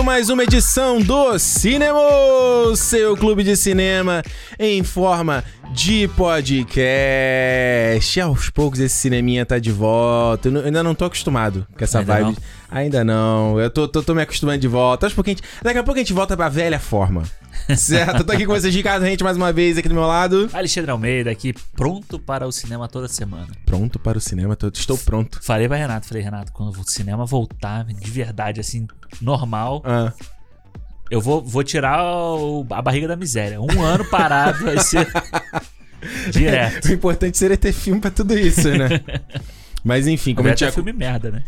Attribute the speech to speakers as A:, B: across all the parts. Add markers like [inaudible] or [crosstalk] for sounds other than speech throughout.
A: começando mais uma edição do Cinema, seu clube de cinema em forma de podcast. Aos poucos esse cineminha tá de volta. Eu ainda não tô acostumado com essa
B: Ainda
A: vibe.
B: não?
A: Ainda não. Eu tô, tô, tô me acostumando de volta. Acho que a gente, daqui a pouco a gente volta pra velha forma. [laughs] Certo? Eu tô aqui com vocês, Ricardo Rente, mais uma vez aqui do meu lado.
B: Alexandre Almeida aqui, pronto para o cinema toda semana.
A: Pronto para o cinema, tô- estou pronto.
B: Falei pra Renato, falei, Renato, quando o cinema voltar de verdade, assim, normal,
A: Ah,
B: eu vou, vou tirar o- a barriga da miséria. Um ano parado vai ser [laughs] direto.
A: o importante seria ter filme pra tudo isso, né? [laughs] Mas enfim, como a gente já
B: filme merda, né?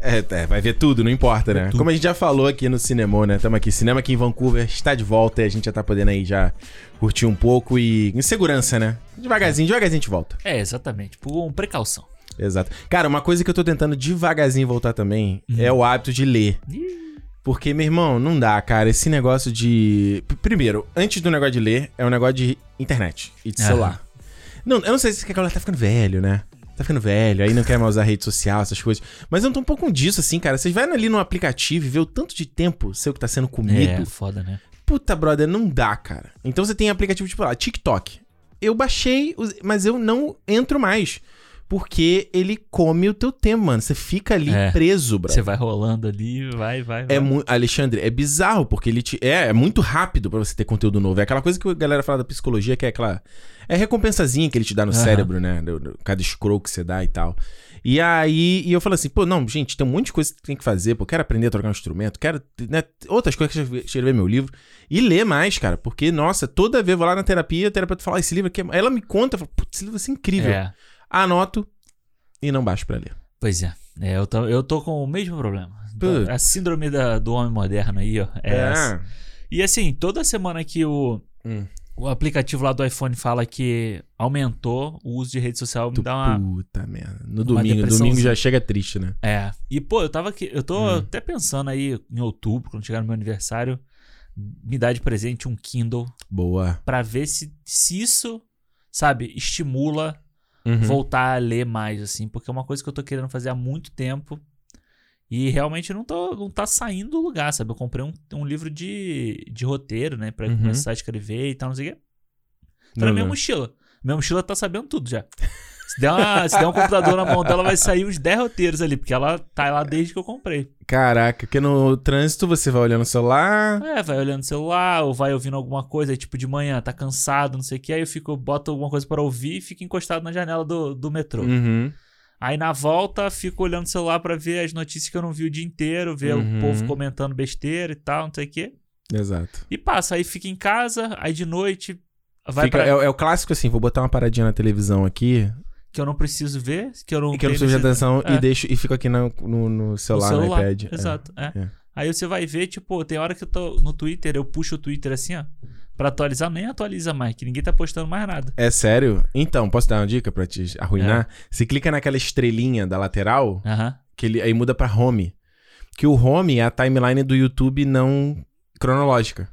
A: É, é, vai ver tudo, não importa, né?
B: tudo.
A: Como a gente já falou aqui no Cinema, né? Tamo aqui. Cinema aqui em Vancouver está de volta e a gente já tá podendo aí já curtir um pouco e. Em segurança, né? Devagarzinho, devagarzinho a gente volta.
B: É, exatamente. Por precaução.
A: Exato. Cara, uma coisa que eu tô tentando devagarzinho voltar também é o hábito de ler.
B: Ih,
A: Porque, meu irmão, não dá, cara. Esse negócio de. Primeiro, antes do negócio de ler, é um negócio de internet e de
B: Aham.
A: celular. Não, eu não sei se a galera tá ficando velho, né? Tá ficando velho, aí não quer mais usar rede social, essas coisas. Mas eu tô um pouco disso, assim, cara. Vocês vai ali no aplicativo e vê o tanto de tempo seu que tá sendo comido.
B: É, foda, né?
A: Puta, brother, não dá, cara. Então você tem aplicativo tipo lá, TikTok. Eu baixei, mas eu não entro mais. Porque ele come o teu tempo, mano. Você fica ali
B: É.
A: preso, brother.
B: Você vai rolando ali, vai, vai, vai.
A: É mu- Alexandre, é bizarro, porque ele te. É, é muito rápido pra você ter conteúdo novo. É aquela coisa que a galera fala da psicologia, que é aquela. É recompensazinha que ele te dá no
B: Aham.
A: cérebro, né? Cada scroll que você dá e tal. E aí, e eu falei assim, pô, não, gente, tem um monte de coisa que tem que fazer, pô, quero aprender a tocar um instrumento, quero, né, outras coisas, quero escrever meu livro. E ler mais, cara, porque, nossa, toda vez eu vou lá na terapia, a terapeuta fala, ah, esse livro aqui, é... ela me conta, eu falo, putz, esse livro vai ser incrível.
B: É,
A: Anoto e não baixo pra ler.
B: pois é. É, eu, tô, eu tô com o mesmo problema.
A: Putz.
B: A síndrome da- do homem moderno aí, ó. É essa. E assim, toda semana que o,
A: Hum.
B: o aplicativo lá do iPhone fala que aumentou o uso de rede social, me
A: Tu-
B: dá uma.
A: Puta merda. No domingo, domingo já chega triste, né?
B: É. E, pô, eu tava aqui. Eu tô
A: Hum.
B: até pensando aí em outubro, quando chegar no meu aniversário, me dar de presente um Kindle
A: Boa.
B: pra ver se, se isso, sabe, estimula
A: Uhum.
B: voltar a ler mais, assim, porque é uma coisa que eu tô querendo fazer há muito tempo. E realmente não, tô, não tá saindo do lugar, sabe? Eu comprei um, um livro de, de roteiro, né? Pra
A: Uhum.
B: começar a escrever e tal, não sei o quê. Tá
A: Não,
B: na minha
A: não.
B: mochila. Minha mochila tá sabendo tudo já. Se der, uma- se der um computador na mão dela, vai sair uns 10 roteiros ali, porque ela tá lá desde que eu comprei.
A: Caraca, porque no trânsito você vai olhando o celular.
B: É, vai olhando o celular, ou vai ouvindo alguma coisa, aí, tipo de manhã, tá cansado, não sei o que, aí eu fico, boto alguma coisa pra ouvir e fico encostado na janela do, do metrô.
A: Uhum.
B: Aí na volta, fico olhando o celular pra ver as notícias que eu não vi o dia inteiro, ver
A: Uhum.
B: o povo comentando besteira e tal, não sei o quê.
A: Exato.
B: E passa, aí fica em casa, aí de noite vai
A: Fica-
B: pra...
A: é, é o clássico assim, vou botar uma paradinha na televisão aqui,
B: que eu não preciso ver, que eu não
A: e que eu não preciso de atenção,
B: É.
A: e deixo e fico aqui no, no, no celular, no, iPad. É.
B: Exato, é.
A: é.
B: Aí você vai ver, tipo, tem hora que eu tô no Twitter, eu puxo o Twitter assim, ó, pra atualizar, nem atualiza mais, que ninguém tá postando mais nada.
A: É sério? Então, posso dar uma dica pra te arruinar? Você clica naquela estrelinha da lateral,
B: Aham.
A: que ele, aí muda pra home. Que o home é a timeline do YouTube não cronológica.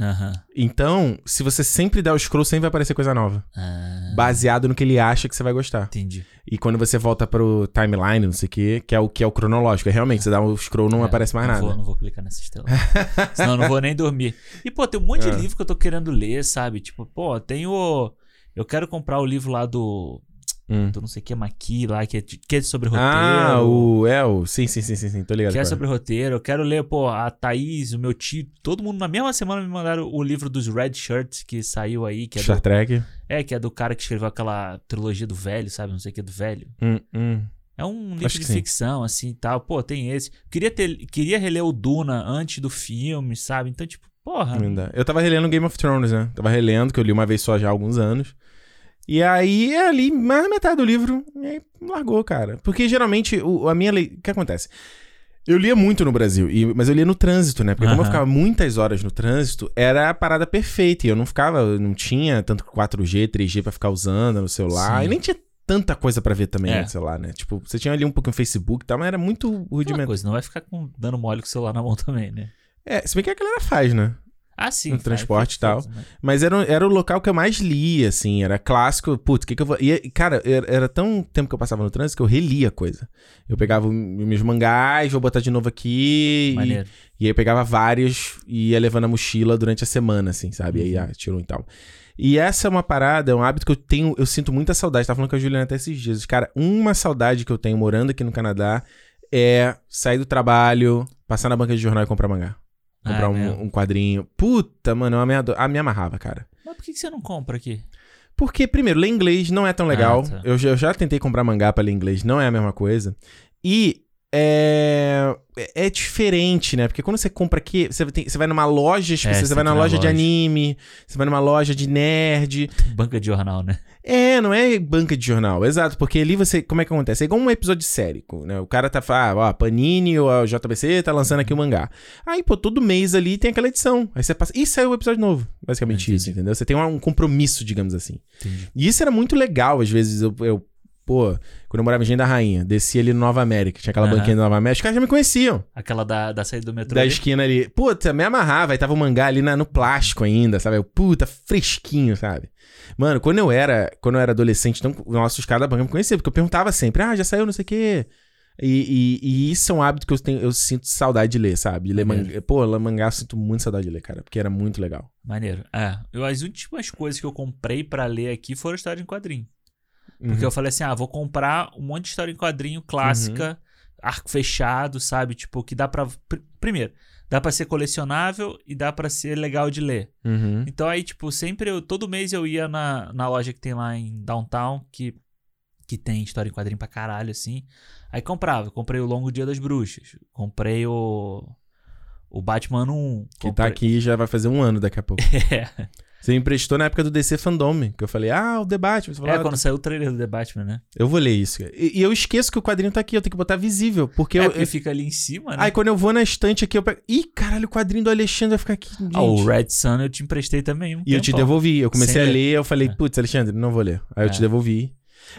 B: Aham.
A: Então, se você sempre der o scroll, sempre vai aparecer coisa nova.
B: Ah,
A: Baseado no que ele acha que você vai gostar.
B: entendi.
A: E quando você volta pro timeline, não sei o que, que é o que é o cronológico. É realmente, você dá o scroll, não
B: É,
A: aparece mais
B: não
A: nada.
B: Vou, não vou clicar nessa estrela. [laughs] Senão eu não vou nem dormir. E, pô, tem um monte de livro que eu tô querendo ler, sabe? Tipo, pô, tem o. Eu quero comprar o livro lá do.
A: Hum.
B: do não sei o que, Maqui lá, que é, de- que é sobre roteiro.
A: Ah, o. É, o. Sim, sim, sim, sim, sim. Tô ligado.
B: Que é
A: é.
B: sobre roteiro. Eu quero ler, pô, a Thaís, o meu tio. Todo mundo na mesma semana me mandaram o livro dos Red Shirts que saiu aí, que é
A: Star
B: do,
A: Trek.
B: é, que é do cara que escreveu aquela trilogia do velho, sabe? Não sei o que do velho.
A: Hum, hum.
B: É um livro de
A: sim.
B: ficção, assim e tal. Pô, tem esse. Queria, ter, queria reler o Duna antes do filme, sabe? Então, tipo, porra.
A: Dá. Eu tava relendo Game of Thrones, né? Tava relendo, que eu li uma vez só já há alguns anos. E aí, é ali, mais metade do livro, e aí largou, cara. Porque geralmente, o, a minha lei. O que acontece? Eu lia muito no Brasil, e- mas eu lia no trânsito, né? Porque como eu ficava muitas horas no trânsito, era a parada perfeita. E eu não ficava, eu não tinha tanto 4G, 3G pra ficar usando no celular.
B: Sim.
A: E nem tinha tanta coisa pra ver também
B: É.
A: no celular, né? Tipo, você tinha ali um pouco no Facebook e tal, mas era muito rudimentar.
B: coisa, não vai ficar com, dando mole com o celular na mão também, né?
A: É, se bem que a galera faz, né?
B: Ah, sim.
A: No
B: faz-
A: transporte e tal.
B: né?
A: Mas era, era o local que eu mais lia, assim. Era clássico. Putz, o que que eu vou... E, cara, era, era tão tempo que eu passava no trânsito que eu relia coisa. Eu pegava meus mangás, vou botar de novo aqui. E,
B: Maneiro.
A: e aí eu pegava vários e ia levando a mochila durante a semana, assim, sabe? E aí,
B: Uhum.
A: ah, tirou e tal. E essa é uma parada, é um hábito que eu tenho, eu sinto muita saudade. Tava falando com a Juliana até esses dias. Cara, uma saudade que eu tenho morando aqui no Canadá é sair do trabalho, passar na banca de jornal e comprar mangá. Comprar
B: Ah, é
A: um, um quadrinho. Puta, mano, eu me, ado- ah, me amarrava, cara.
B: Mas por que que você não compra aqui?
A: Porque, primeiro, ler inglês não é tão legal.
B: Ah, tá.
A: eu, já, eu já tentei comprar mangá pra ler inglês, não é a mesma coisa. E é, é diferente, né? Porque quando você compra aqui, você, tem- você vai numa loja, tipo,
B: É,
A: você
B: você
A: vai numa loja
B: na
A: de
B: loja.
A: anime, você vai numa loja de nerd. [laughs]
B: Banca de jornal, né?
A: É, não é banca de jornal, exato. Porque ali você. Como é que acontece? É igual um episódio série. Né? O cara tá falando, ah, ó, Panini ou a JBC tá lançando aqui o mangá. Aí, pô, todo mês ali tem aquela edição. Aí você passa. E saiu o episódio novo. Basicamente
B: Entendi.
A: isso, entendeu? Você tem um, um compromisso, digamos assim.
B: Entendi.
A: E isso era muito legal, às vezes. Eu, eu- pô, quando eu morava em Engenho da Rainha, descia ali no Nova América, tinha aquela
B: Aham.
A: banquinha do Nova América, os caras já me conheciam.
B: Aquela da, da saída do metrô.
A: Da
B: ali?
A: esquina ali. Puta, me amarrava. Aí tava o mangá ali na- no plástico ainda, sabe? Eu, puta, fresquinho, sabe? Mano, quando eu era, quando eu era adolescente, então, nossos caras da banca me conheciam, porque eu perguntava sempre, ah, já saiu não sei o quê. E, e- e isso é um hábito que eu, tenho, eu sinto saudade de ler, sabe? De ler mangá. Pô, ler mangá eu sinto muito saudade de ler, cara, porque era muito legal.
B: Maneiro. É. Eu, as últimas coisas que eu comprei pra ler aqui foram história em quadrinho. Porque
A: Uhum.
B: eu falei assim, ah, vou comprar um monte de história em quadrinho clássica, arco fechado, sabe? Tipo, que dá pra... pr- Primeiro, dá pra ser colecionável e dá pra ser legal de ler.
A: Uhum.
B: Então aí, tipo, sempre eu... Todo mês eu ia na, na loja que tem lá em Downtown, que, que tem história em quadrinho pra caralho, assim. Aí comprava. Comprei o Longo Dia das Bruxas. Comprei o... O Batman 1.
A: Que tá
B: comprei-
A: aqui já vai fazer um ano daqui a pouco. [laughs]
B: É.
A: Você me emprestou na época do DC Fandom, que eu falei, ah, o debate. Falou,
B: É,
A: ah,
B: quando saiu o trailer do Batman, né?
A: Eu vou ler isso. E, e eu esqueço que o quadrinho tá aqui, eu tenho que botar visível, porque
B: é,
A: eu...
B: porque fica ali em cima, né?
A: Aí quando eu vou na estante aqui, eu pego. Ih, caralho, o quadrinho do Alexandre vai ficar aqui. Gente.
B: Ah, o Red Sun eu te emprestei também um
A: E eu te devolvi. Eu comecei
B: Sem
A: a
B: ler.
A: ler, eu falei,
B: É.
A: putz, Alexandre, não vou ler. Aí eu
B: É.
A: te devolvi.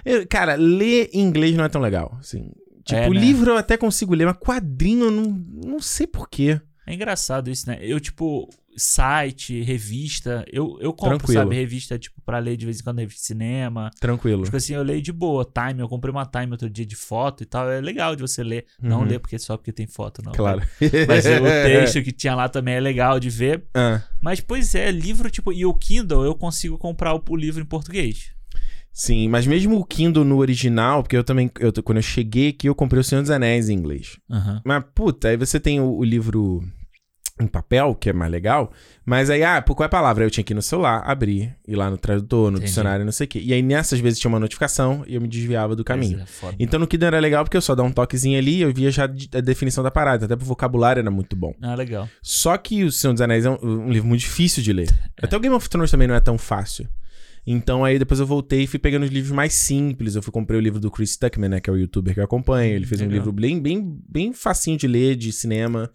A: Eu- cara, ler em inglês não é tão legal. Assim. Tipo,
B: É, né?
A: livro eu até consigo ler, mas quadrinho eu não, não sei porquê.
B: É engraçado isso, né? Eu, tipo, site, revista, eu, eu compro,
A: Tranquilo.
B: sabe, revista, tipo, pra ler de vez em quando, revista de cinema.
A: Tranquilo.
B: Tipo assim, eu leio de boa. Time, eu comprei uma Time outro dia de foto e tal. É legal de você ler. Não
A: Uhum.
B: ler porque só porque tem foto, não.
A: Claro.
B: Mas o [laughs] texto que tinha lá também é legal de ver.
A: Ah,
B: Mas, pois é, livro, tipo, e o Kindle eu consigo comprar o, o livro em português.
A: sim, mas mesmo o Kindle no original, porque eu também. Eu, quando eu cheguei aqui, eu comprei o Senhor dos Anéis em inglês.
B: Aham.
A: Mas, puta, aí você tem o, o livro em papel, que é mais legal. Mas aí, ah, por qual é a palavra? Aí eu tinha que ir no celular, abrir, ir lá no tradutor, no
B: Entendi.
A: dicionário, não sei o quê. E aí, nessas vezes, tinha uma notificação e eu me desviava do caminho.
B: É.
A: Então, no Kindle era legal porque eu só dava um toquezinho ali e eu via já a definição da parada. Até pro vocabulário era muito bom.
B: Ah, legal.
A: Só que O Senhor dos Anéis é um, um livro muito difícil de ler. Até o Game of Thrones também não é tão fácil. Então aí depois eu voltei e fui pegando os livros mais simples. Eu fui comprei o livro do Chris Tuckman, né, que é o youtuber que eu acompanho. Ele fez um
B: Legal.
A: livro bem, bem, bem facinho de ler, de cinema.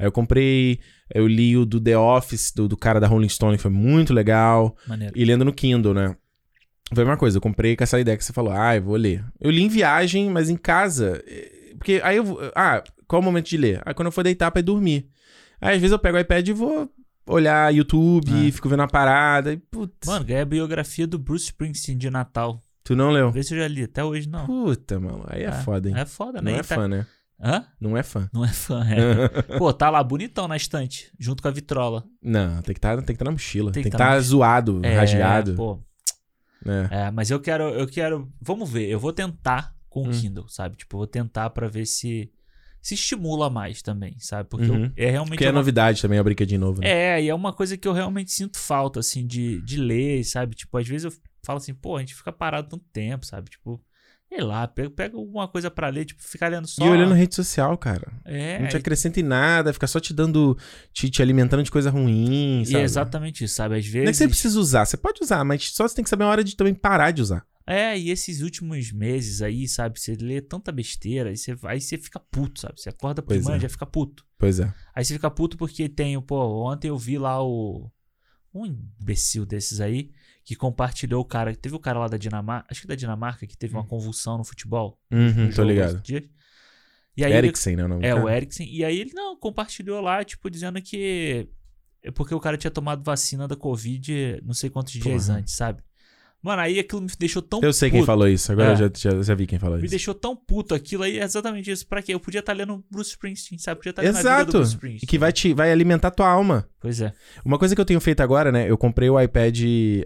A: Aí eu comprei, eu li o do The Office, do, do cara da Rolling Stone, que foi muito legal.
B: Maneiro.
A: E lendo no Kindle, né? Foi a mesma coisa, eu comprei com essa ideia que você falou, ah, eu vou ler. Eu li em viagem, mas em casa. eh, Porque aí eu. Ah, qual é o momento de ler? Aí quando eu for deitar pra ir dormir. Aí às vezes eu pego o iPad e vou olhar YouTube,
B: É.
A: fico vendo a parada. E, putz,
B: Mano, ganhei a biografia do Bruce Springsteen de Natal.
A: tu não leu?
B: Vê se eu já li. Até hoje não.
A: Puta, mano, aí é, foda, hein?
B: É foda, né?
A: não é
B: tá-
A: fã, né?
B: Hã?
A: Não é fã.
B: Não é fã, é. [laughs] Pô, tá lá bonitão na estante, junto com a vitrola.
A: Não, tem que estar tem que tá na mochila. Tem que estar
B: tá
A: tá zoado,
B: É,
A: rasgado.
B: Pô,
A: né?
B: é, mas eu quero, eu quero. Vamos ver, eu vou tentar com o
A: Hum.
B: Kindle, sabe? Tipo, eu vou tentar pra ver se se estimula mais também, sabe? Porque eu-
A: Uhum.
B: é realmente
A: Porque é
B: uma
A: novidade também, é o brinquedinho novo, né?
B: É, e é uma coisa que eu realmente sinto falta, assim, de, de ler, sabe? Tipo, às vezes eu falo assim, pô, a gente fica parado tanto tempo, sabe? Tipo, sei lá, pega, pega alguma coisa pra ler, tipo, ficar lendo só.
A: E olhando rede social, cara.
B: É,
A: Não te acrescenta em nada, fica só te dando. te, te alimentando de coisa ruim,
B: e
A: sabe?
B: é exatamente isso, sabe? Às vezes.
A: Não é que você precisa usar, você pode usar, mas só você tem que saber a hora de também parar de usar.
B: É, e esses últimos meses aí, sabe? Você lê tanta besteira, e você vai e você fica puto, sabe? Você acorda por manhã
A: é.
B: e já fica puto.
A: Pois é.
B: Aí você fica puto porque tem, pô, ontem eu vi lá o. Um imbecil desses aí que compartilhou o cara. Teve o cara lá da Dinamarca, acho que da Dinamarca, que teve uma convulsão no futebol.
A: Uhum,
B: no
A: tô ligado.
B: dias. E aí ele-
A: Eriksen, né? O
B: é, o
A: cara?
B: Eriksen. E aí ele não compartilhou lá, tipo, dizendo que é porque o cara tinha tomado vacina da Covid não sei quantos dias
A: Porra.
B: antes, sabe? Mano, aí aquilo me deixou tão
A: Eu sei quem
B: puto.
A: falou isso, agora
B: É.
A: eu já, já, já vi quem falou
B: Me
A: isso.
B: deixou tão puto aquilo aí, é exatamente isso. Pra quê? Eu podia estar lendo Bruce Springsteen, sabe? Podia estar lendo a vida do
A: Exato.
B: Bruce Springsteen.
A: que vai, te, vai alimentar tua alma.
B: Pois é.
A: Uma coisa que eu tenho feito agora, né? Eu comprei o iPad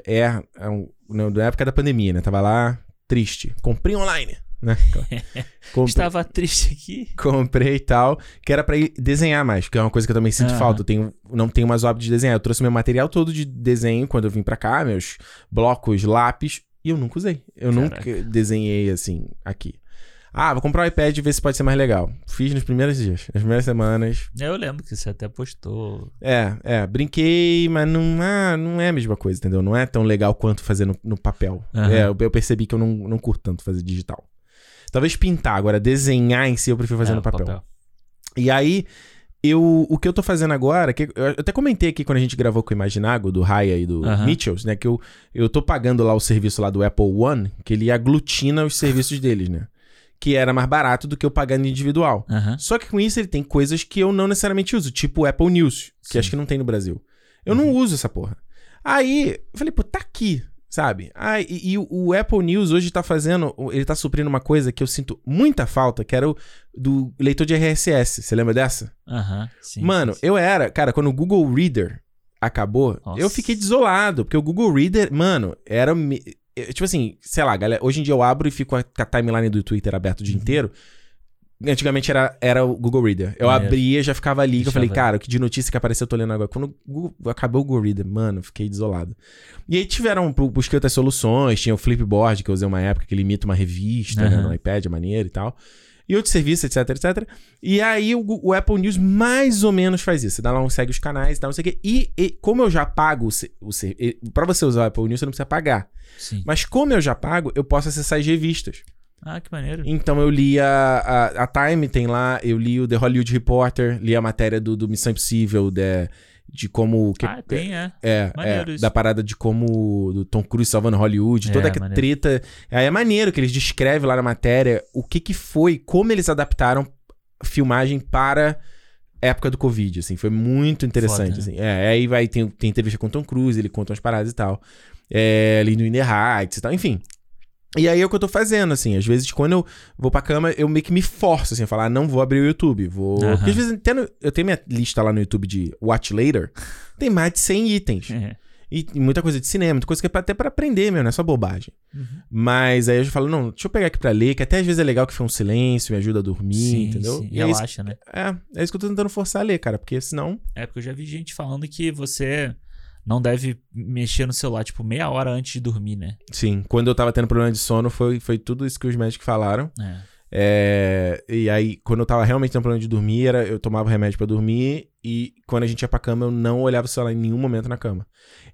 A: Air é na época da pandemia, né? Tava lá triste. Comprei online, né? [laughs] Comprei,
B: Estava triste aqui.
A: comprei e tal, que era pra ir desenhar mais, que é uma coisa que eu também sinto
B: Aham.
A: falta. Eu tenho, não tenho mais o hábito de desenhar. Eu trouxe meu material todo de desenho quando eu vim pra cá, meus blocos, lápis, e eu nunca usei. Eu
B: Caraca.
A: nunca desenhei assim aqui. Ah, vou comprar um iPad e ver se pode ser mais legal. Fiz nos primeiros dias, nas primeiras semanas.
B: Eu lembro que você até postou.
A: É, é, brinquei, mas não, ah, não é a mesma coisa, entendeu? Não é tão legal quanto fazer no, no papel.
B: Aham.
A: É, eu, eu percebi que eu não, não curto tanto fazer digital. Talvez pintar, agora desenhar em si eu prefiro fazer
B: É,
A: no papel. E aí, eu, o que eu tô fazendo agora, que eu até comentei aqui quando a gente gravou com o Imaginago, do Raya e do
B: Aham.
A: Mitchells, né? Que eu, eu tô pagando lá o serviço lá do Apple One, que ele aglutina os serviços deles, né? Que era mais barato do que eu pagando individual. Só que com isso ele tem coisas que eu não necessariamente uso, tipo o Apple News, que
B: Sim.
A: acho que não tem no Brasil. Eu não uso essa porra. Aí, eu falei, pô, tá aqui, sabe? Ah, e, e o, Apple News hoje tá fazendo, ele tá suprindo uma coisa que eu sinto muita falta, que era o do leitor de RSS. Você lembra dessa?
B: Aham. Sim.
A: Mano,
B: sim, sim.
A: eu era, cara, quando o Google Reader acabou,
B: Nossa.
A: eu fiquei desolado, porque o Google Reader, mano, era. eu, Tipo assim, sei lá, galera, hoje em dia eu abro e fico com a timeline do Twitter aberto o dia
B: Uhum.
A: inteiro. Antigamente era, era o Google Reader. Eu
B: Maneiro.
A: abria, já ficava ali, eu falei, cara, que de notícia que apareceu eu tô lendo agora. Quando o Google- acabou o Google Reader, mano, fiquei desolado. E aí tiveram, bu- busquei outras soluções, tinha o Flipboard, que eu usei uma época, que ele imita uma revista, né,
B: Aham.
A: no iPad, é maneiro e tal. E outros serviços, etc, etc. E aí o, o Apple News mais ou menos faz isso. Você dá lá um, segue os canais e tal, não sei o quê. E, e como eu já pago o, se- o ser- e- pra você usar o Apple News, você não precisa pagar.
B: Sim.
A: Mas como eu já pago, eu posso acessar as revistas.
B: Ah, que maneiro.
A: Então eu li a, a, a Time, tem lá, eu li o The Hollywood Reporter, li a matéria do, do Missão Impossível, de, de como. Que,
B: Ah, tem, é.
A: é, é da parada de como do Tom Cruise salvando Hollywood,
B: É,
A: toda aquela
B: maneiro.
A: treta. Aí é maneiro que eles descrevem lá na matéria o que que foi, como eles adaptaram filmagem para época do Covid, assim, foi muito interessante,
B: Foda, né?
A: assim. É, aí vai, tem, tem entrevista com o Tom Cruise, ele conta umas paradas e tal. É, ali no In The Heights e tal, enfim. E aí é o que eu tô fazendo, assim. Às vezes, quando eu vou pra cama, eu meio que me forço, assim, a falar, não vou abrir o YouTube. Vou. Porque às vezes, até no- eu tenho minha lista lá no YouTube de Watch Later, tem mais de 100 itens.
B: É.
A: E, muita coisa de cinema, muita coisa que é até pra aprender mesmo, não é só bobagem.
B: Uhum.
A: Mas aí eu já falo, não, deixa eu pegar aqui pra ler, que até às vezes é legal que foi um silêncio, me ajuda a dormir,
B: Sim,
A: entendeu?
B: sim.
A: E é isso,
B: Relaxa, né?
A: é, é isso que eu tô tentando forçar a ler, cara, porque senão.
B: É porque eu já vi gente falando que você não deve mexer no celular, tipo, meia hora antes de dormir, né?
A: Sim, quando eu tava tendo problema de sono, foi, foi tudo isso que os médicos falaram.
B: É.
A: É, e aí, quando eu tava realmente tendo problema de dormir, era, eu tomava remédio pra dormir e quando a gente ia pra cama, eu não olhava o celular em nenhum momento na cama.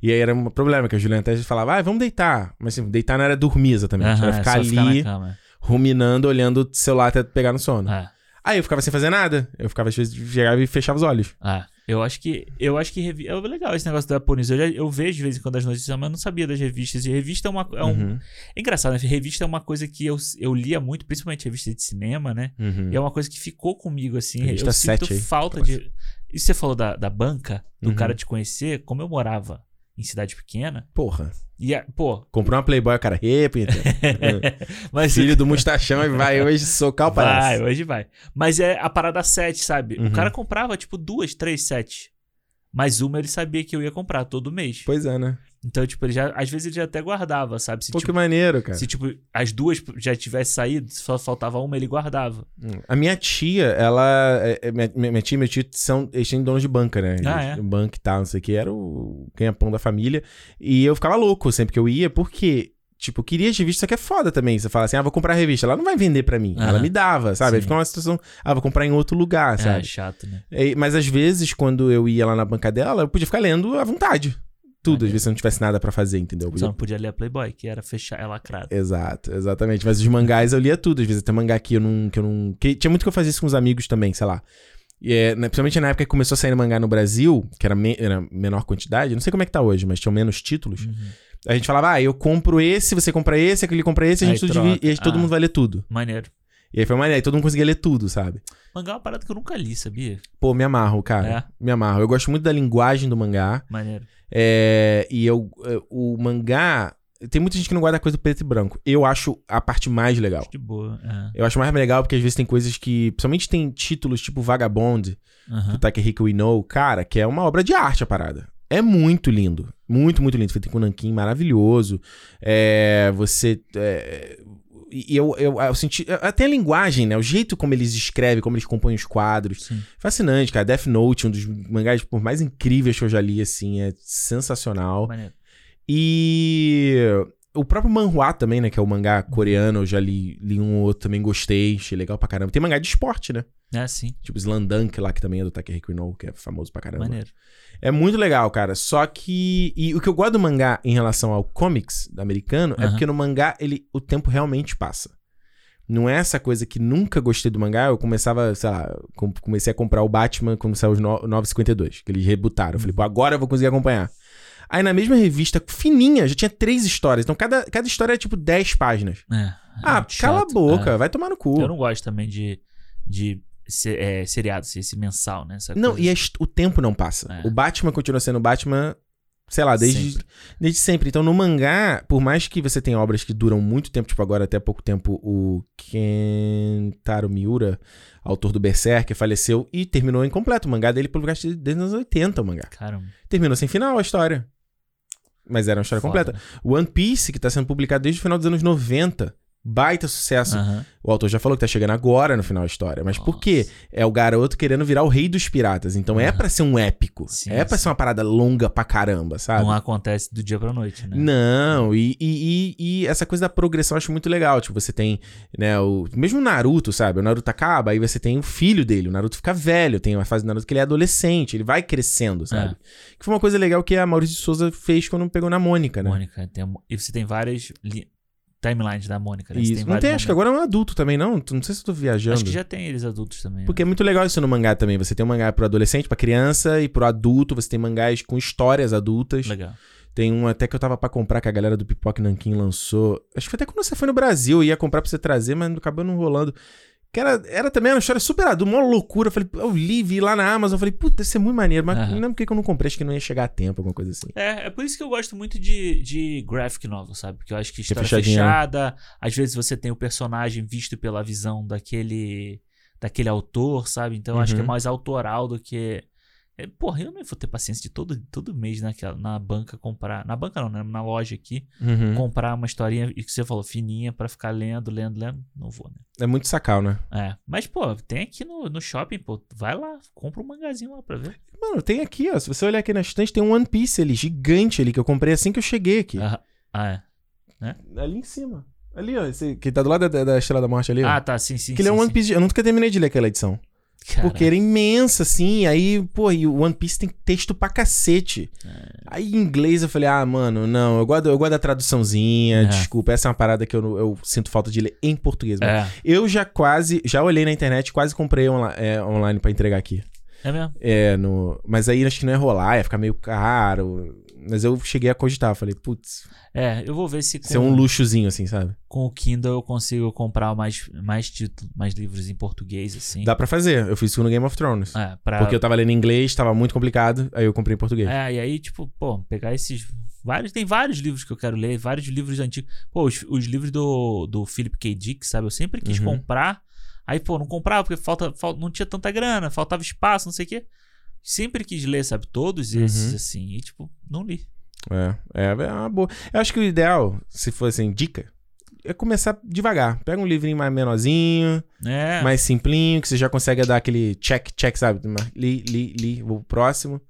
A: E aí era um problema, que a Juliana até falava, ah, vamos deitar. Mas assim, deitar não era dormir exatamente,
B: Aham,
A: era
B: é
A: ficar
B: só
A: ali
B: ficar
A: ruminando, olhando o celular até pegar no sono.
B: É.
A: Aí eu ficava sem fazer nada. Eu ficava, às vezes, chegava e fechava os olhos.
B: Ah, eu acho que. Eu acho que revi... é legal esse negócio da Apple News. Eu, já- eu vejo de vez em quando as notícias, mas eu não sabia das revistas. E revista é uma. É, um...
A: Uhum,
B: é engraçado, né? Revista é uma coisa que eu, eu lia muito, principalmente revista de cinema, né?
A: uhum.
B: E é uma coisa que ficou comigo, assim.
A: Revista
B: eu sinto
A: sete aí,
B: falta de. E você falou da, da banca, do
A: Uhum.
B: cara te conhecer, como eu morava em cidade pequena.
A: Porra.
B: E, a- pô.
A: Comprou uma Playboy, cara, repita. [laughs] [laughs]
B: mas
A: Filho do mustachão e vai hoje socar o
B: Vai,
A: palhaço.
B: hoje vai. Mas é a parada 7, sabe?
A: Uhum.
B: O cara comprava, tipo, duas, três, sete. Mas uma ele sabia que eu ia comprar todo mês.
A: Pois é, né?
B: Então, tipo, ele já, às vezes ele já até guardava, sabe? Se,
A: Pô, que
B: tipo,
A: maneiro, cara.
B: se, tipo, as duas já tivesse saído, só faltava uma, ele guardava.
A: Hum. A minha tia, ela. é- é- minha, minha tia e meu tio são. Eles têm donos de banca, né?
B: Ah,
A: Eles-
B: é?
A: Banca e tal, não sei o que. Era o ganha-pão da família. E eu ficava louco sempre que eu ia, porque. Tipo, eu queria as revistas, só que é foda também. Você fala assim, ah, vou comprar a revista. Ela não vai vender pra mim.
B: Aham.
A: Ela me dava, sabe? Aí fica uma situação, ah, vou comprar em outro lugar,
B: É,
A: sabe?
B: chato, né?
A: Mas às vezes, quando eu ia lá na banca dela, eu podia ficar lendo à vontade. Tudo, às vezes eu não tivesse nada pra fazer, entendeu? Eu
B: Só não podia ler a Playboy, que era fechar, é lacrado.
A: Exato, exatamente. Mas os mangás eu lia tudo. Às vezes até mangá que eu não. Que eu não que, tinha muito que eu fazia isso com os amigos também, sei lá. E, é, né, principalmente na época que começou a sair mangá no Brasil, que era, me- era menor quantidade, não sei como é que tá hoje, mas tinham menos títulos.
B: Uhum.
A: A gente falava, ah, eu compro esse, você compra esse, aquele compra esse, a
B: Aí
A: gente tudo
B: troca.
A: divide, e aí todo
B: Ah.
A: mundo vai ler tudo.
B: Maneiro.
A: E aí foi maneiro, aí todo mundo conseguia ler tudo, sabe?
B: Mangá é uma parada que eu nunca li, sabia?
A: Pô, me amarro, cara.
B: É?
A: Me amarro. Eu gosto muito da linguagem do mangá.
B: Maneiro.
A: É, e eu, é, o mangá. Tem muita gente que não guarda coisa preto e branco. Eu acho a parte mais legal.
B: Acho de boa. É.
A: Eu acho mais legal porque às vezes tem coisas que. Principalmente tem títulos tipo Vagabond,
B: Aham.
A: do Takehiko Inoue, cara, que é uma obra de arte a parada. É muito lindo. Muito, muito lindo. Feito com nanquim, maravilhoso. É, você. é, e eu, eu, eu senti. Até a linguagem, né? O jeito como eles escrevem, como eles compõem os quadros.
B: Sim.
A: Fascinante, cara. Death Note, um dos mangás por mais incríveis que eu já li, assim. É sensacional.
B: Maneiro.
A: E o próprio manhwa também, né? Que é o mangá coreano. Eu já li, li um ou outro, também gostei. Achei legal pra caramba. Tem mangá de esporte, né?
B: É, sim.
A: Tipo Slandunk lá, que também é do Takehiko Inoue, que é famoso pra caramba.
B: Maneiro.
A: É muito legal, cara. Só que. E o que eu gosto do mangá em relação ao comics americano é porque no mangá ele, o tempo realmente passa. Não é essa coisa que nunca gostei do mangá. Eu começava, sei lá, com- comecei a comprar o Batman quando saiu os no- 952, que eles rebutaram. Eu falei, pô, agora eu vou conseguir acompanhar. Aí na mesma revista, fininha, já tinha três histórias. Então cada, cada história é tipo 10 páginas.
B: É. é
A: ah, cala
B: chato.
A: a boca,
B: É.
A: vai tomar no cu.
B: Eu não gosto também de, de se- é, seriado, assim, esse mensal, né? Essa
A: Não,
B: coisa.
A: e a hist- o tempo não passa.
B: É.
A: O Batman continua sendo Batman, sei lá, desde
B: Sempre.
A: desde sempre. Então, no mangá, por mais que você tenha obras que duram muito tempo, tipo agora até há pouco tempo, o Kentaro Miura, autor do Berserk, faleceu e terminou incompleto. O mangá dele publicado desde os anos 80, o mangá.
B: Caramba.
A: Terminou sem final a história. Mas era uma história
B: Foda.
A: completa. One Piece, que tá sendo publicado desde o final dos anos 90. Baita sucesso.
B: Aham.
A: O autor já falou que tá chegando agora no final da história. Mas por
B: Nossa.
A: quê? É o garoto querendo virar o rei dos piratas. Então é
B: Aham.
A: pra ser um épico.
B: Sim,
A: é pra
B: sim.
A: ser uma parada longa pra caramba, sabe?
B: Não acontece do dia pra noite, né?
A: Não, e, e, e- e essa coisa da progressão eu acho muito legal. Tipo, você tem, né, o. Mesmo o Naruto, sabe? O Naruto acaba, aí você tem o filho dele. O Naruto fica velho, tem uma fase do Naruto que ele é adolescente, ele vai crescendo, sabe? Que foi uma coisa legal que a Maurício de Souza fez quando pegou na Mônica, né?
B: Mônica. Tem, e você tem várias li- timelines da Mônica, né?
A: Isso. Não
B: vários
A: tem, acho que agora é um adulto também, não? Não sei se eu tô viajando.
B: Acho que já tem eles adultos também. né?
A: Porque é muito legal isso no mangá também. Você tem um mangá pro adolescente, pra criança e pro adulto. Você tem mangás com histórias adultas.
B: Legal.
A: Tem um até que eu tava pra comprar que a galera do Pipoque Nankin lançou. Acho que foi até quando você foi no Brasil. Eu ia comprar pra você trazer, mas acabou não rolando. Que era, era também uma história super adulta, uma loucura. Eu falei, eu li, vi lá na Amazon. Eu falei, puta, isso é muito maneiro. Mas
B: Aham.
A: não lembro por que que eu não comprei. Acho que não ia chegar a tempo, alguma coisa assim.
B: É, é por isso que eu gosto muito de, de graphic novel, sabe? Porque eu acho que história
A: né?
B: fechada, às vezes você tem o personagem visto pela visão daquele daquele autor, sabe? Então eu acho que é
A: Uhum.
B: mais autoral do que é, porra, eu não vou ter paciência de todo, todo mês naquela, na banca comprar. Na banca não, né? Na loja aqui.
A: Uhum.
B: Comprar uma historinha, e que você falou, fininha, pra ficar lendo, lendo, lendo. Não vou, né?
A: É muito sacal, né?
B: É. Mas, pô, tem aqui no, no shopping, pô. Vai lá, compra um mangazinho lá pra ver.
A: Mano, tem aqui, ó. Se você olhar aqui na estante, tem um One Piece ali, gigante ali, que eu comprei assim que eu cheguei aqui.
B: Ah, ah, é.
A: Ali em cima. Ali, ó. Esse, que tá do lado da, da Estrela da Morte ali, ó.
B: Ah, tá, sim, sim.
A: que ele é
B: sim,
A: um One
B: sim.
A: Piece. Eu nunca terminei de ler aquela edição.
B: Caraca.
A: Porque era imensa, assim. Aí, pô, e o One Piece tem texto pra cacete.
B: É.
A: Aí em inglês eu falei, ah, mano, não, eu gosto, eu gosto da traduçãozinha.
B: É.
A: Desculpa, essa é uma parada que eu, eu sinto falta de ler em português.
B: É,
A: Eu já quase, já olhei na internet, quase comprei onla- é, online pra entregar aqui.
B: é mesmo.
A: É, no, mas aí acho que não ia rolar, ia ficar meio caro. Mas eu cheguei a cogitar, falei, putz,
B: É, eu vou ver se com,
A: isso é um luxozinho assim, sabe?
B: com o Kindle eu consigo comprar mais, mais títulos, mais livros em português, assim.
A: Dá pra fazer. Eu fiz isso no Game of Thrones.
B: É, pra...
A: Porque eu tava lendo em inglês, tava muito complicado, aí eu comprei em português.
B: É, e aí, tipo, pô, pegar esses. Vários, tem vários livros que eu quero ler, vários livros antigos. Pô, os, os livros do, do Philip K. Dick, sabe? Eu sempre quis
A: Uhum.
B: comprar. Aí, pô, não comprava porque falta, fal- não tinha tanta grana, faltava espaço, não sei o quê. Sempre quis ler, sabe? Todos esses,
A: Uhum.
B: assim. E, tipo, não li.
A: É, é, é uma boa. Eu acho que o ideal, se fosse assim, dica, é começar devagar. Pega um livrinho mais menorzinho,
B: É.
A: mais simplinho, que você já consegue dar aquele check, check, sabe? Li, li, li, vou pro próximo.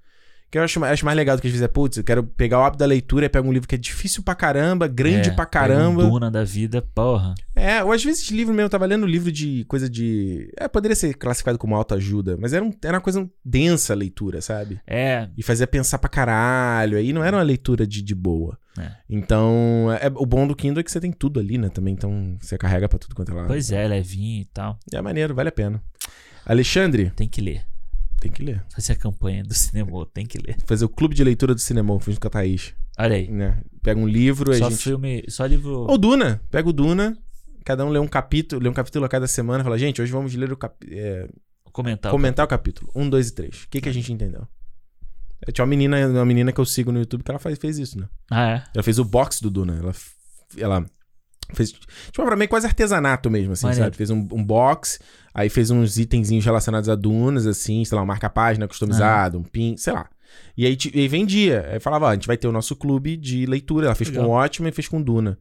A: Que eu acho, acho mais legal do que às vezes é, putz, eu quero pegar o hábito da leitura e pego um livro que é difícil pra caramba, grande
B: é,
A: pra caramba.
B: Duna da vida, porra.
A: É, ou às vezes livro mesmo, eu tava lendo livro de coisa de. É, poderia ser classificado como autoajuda, mas era, um, era uma coisa densa a leitura, sabe?
B: É,
A: E fazia pensar pra caralho. Aí não era uma leitura de, de boa.
B: É.
A: Então, é, o bom do Kindle é que você tem tudo ali, né? Também, então você carrega pra tudo quanto é lado.
B: pois é, levinho e tal.
A: É maneiro, vale a pena. Alexandre,
B: Tem que ler.
A: Tem que ler.
B: Fazer a campanha do cinema, tem que ler.
A: Fazer o clube de leitura do cinema, fiz com a Thaís.
B: Olha aí.
A: Né? Pega um livro,
B: Só
A: gente.
B: filme, só livro.
A: Ou Duna. Pega o Duna, cada um lê um capítulo, lê um capítulo a cada semana, fala, gente, hoje vamos ler o cap... é,
B: Comentar.
A: comentar o capítulo. Um, dois e três. O que, que a gente entendeu? É, Tinha uma menina, uma menina que eu sigo no YouTube que ela faz, fez isso, né?
B: Ah, é?
A: Ela fez o box do Duna. Ela, ela fez. Tipo, pra meio quase artesanato mesmo, assim,
B: Maneiro.
A: sabe? Fez um, um box, aí fez uns itenzinhos relacionados a Dunas, assim, sei lá, um marca-página customizado, um pin, sei lá. E aí, e aí vendia. Aí falava, ó, a gente vai ter o nosso clube de leitura. Ela fez
B: Legal.
A: com ótima e fez com Duna.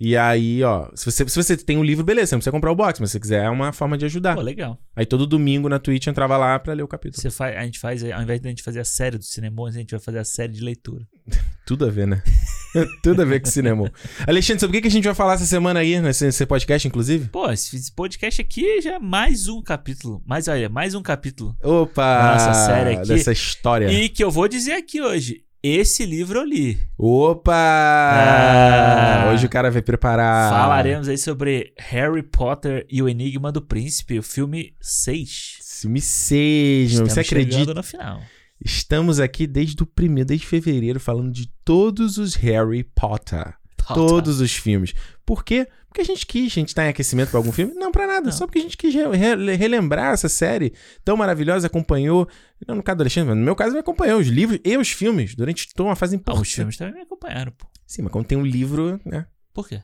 A: E aí, ó, se você, se você tem um livro, beleza, você não precisa comprar o box, mas se você quiser, é uma forma de ajudar.
B: Pô, legal.
A: Aí todo domingo na Twitch eu entrava lá pra ler o capítulo.
B: Você faz, a gente faz, ao invés de a gente fazer a série do cinema, a gente vai fazer a série de leitura. [laughs]
A: Tudo a ver, né? [laughs] Tudo a ver com cinema. Alexandre, sobre o que a gente vai falar essa semana aí, nesse, nesse podcast, inclusive?
B: Pô, esse esse podcast aqui já é mais um capítulo. Mais, olha, mais um capítulo.
A: Opa!
B: Nossa, série aqui.
A: Dessa história.
B: E que eu vou dizer aqui hoje. Esse livro eu li.
A: Opa!
B: Ah.
A: Hoje o cara vai preparar.
B: Falaremos aí sobre Harry Potter e o Enigma do Príncipe, o filme 6.
A: Filme 6, meu. Você acredita?
B: no final.
A: Estamos aqui desde o primeiro, desde fevereiro, falando de todos os Harry Potter. Todos os filmes. Por quê? Porque a gente quis. A gente tá em aquecimento pra algum filme? Não, pra nada.
B: Não.
A: Só porque a gente quis re- re- relembrar essa série tão maravilhosa, acompanhou. Não, no caso do Alexandre, no meu caso, me acompanhou os livros e os filmes durante toda uma fase
B: Ah,
A: importante.
B: os filmes também me acompanharam, pô.
A: Sim, mas quando tem um livro, né?
B: Por quê?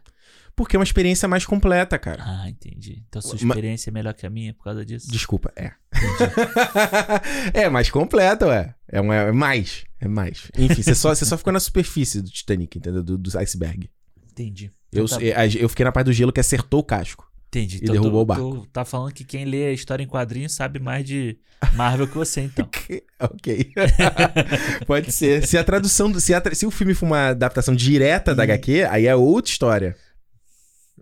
A: Porque é uma experiência mais completa, cara.
B: Ah, entendi. Então sua
A: Ma-
B: experiência é melhor que a minha por causa disso?
A: Desculpa, é. [laughs] é mais completa, ué. É, uma, é mais. É mais. Enfim, você só, você só ficou na superfície do Titanic, entendeu? Do, do iceberg.
B: Entendi.
A: Eu,
B: Então tá-
A: eu, fiquei na parte do gelo que acertou o casco.
B: entendi.
A: e derrubou
B: tu,
A: o barco.
B: Tu tá falando que quem lê a história em quadrinhos sabe mais de Marvel que você, então. [laughs]
A: ok. [laughs] Pode ser. Se a tradução. do- Se, a se o filme for uma adaptação direta da
B: Ih.
A: HQ, aí é outra história.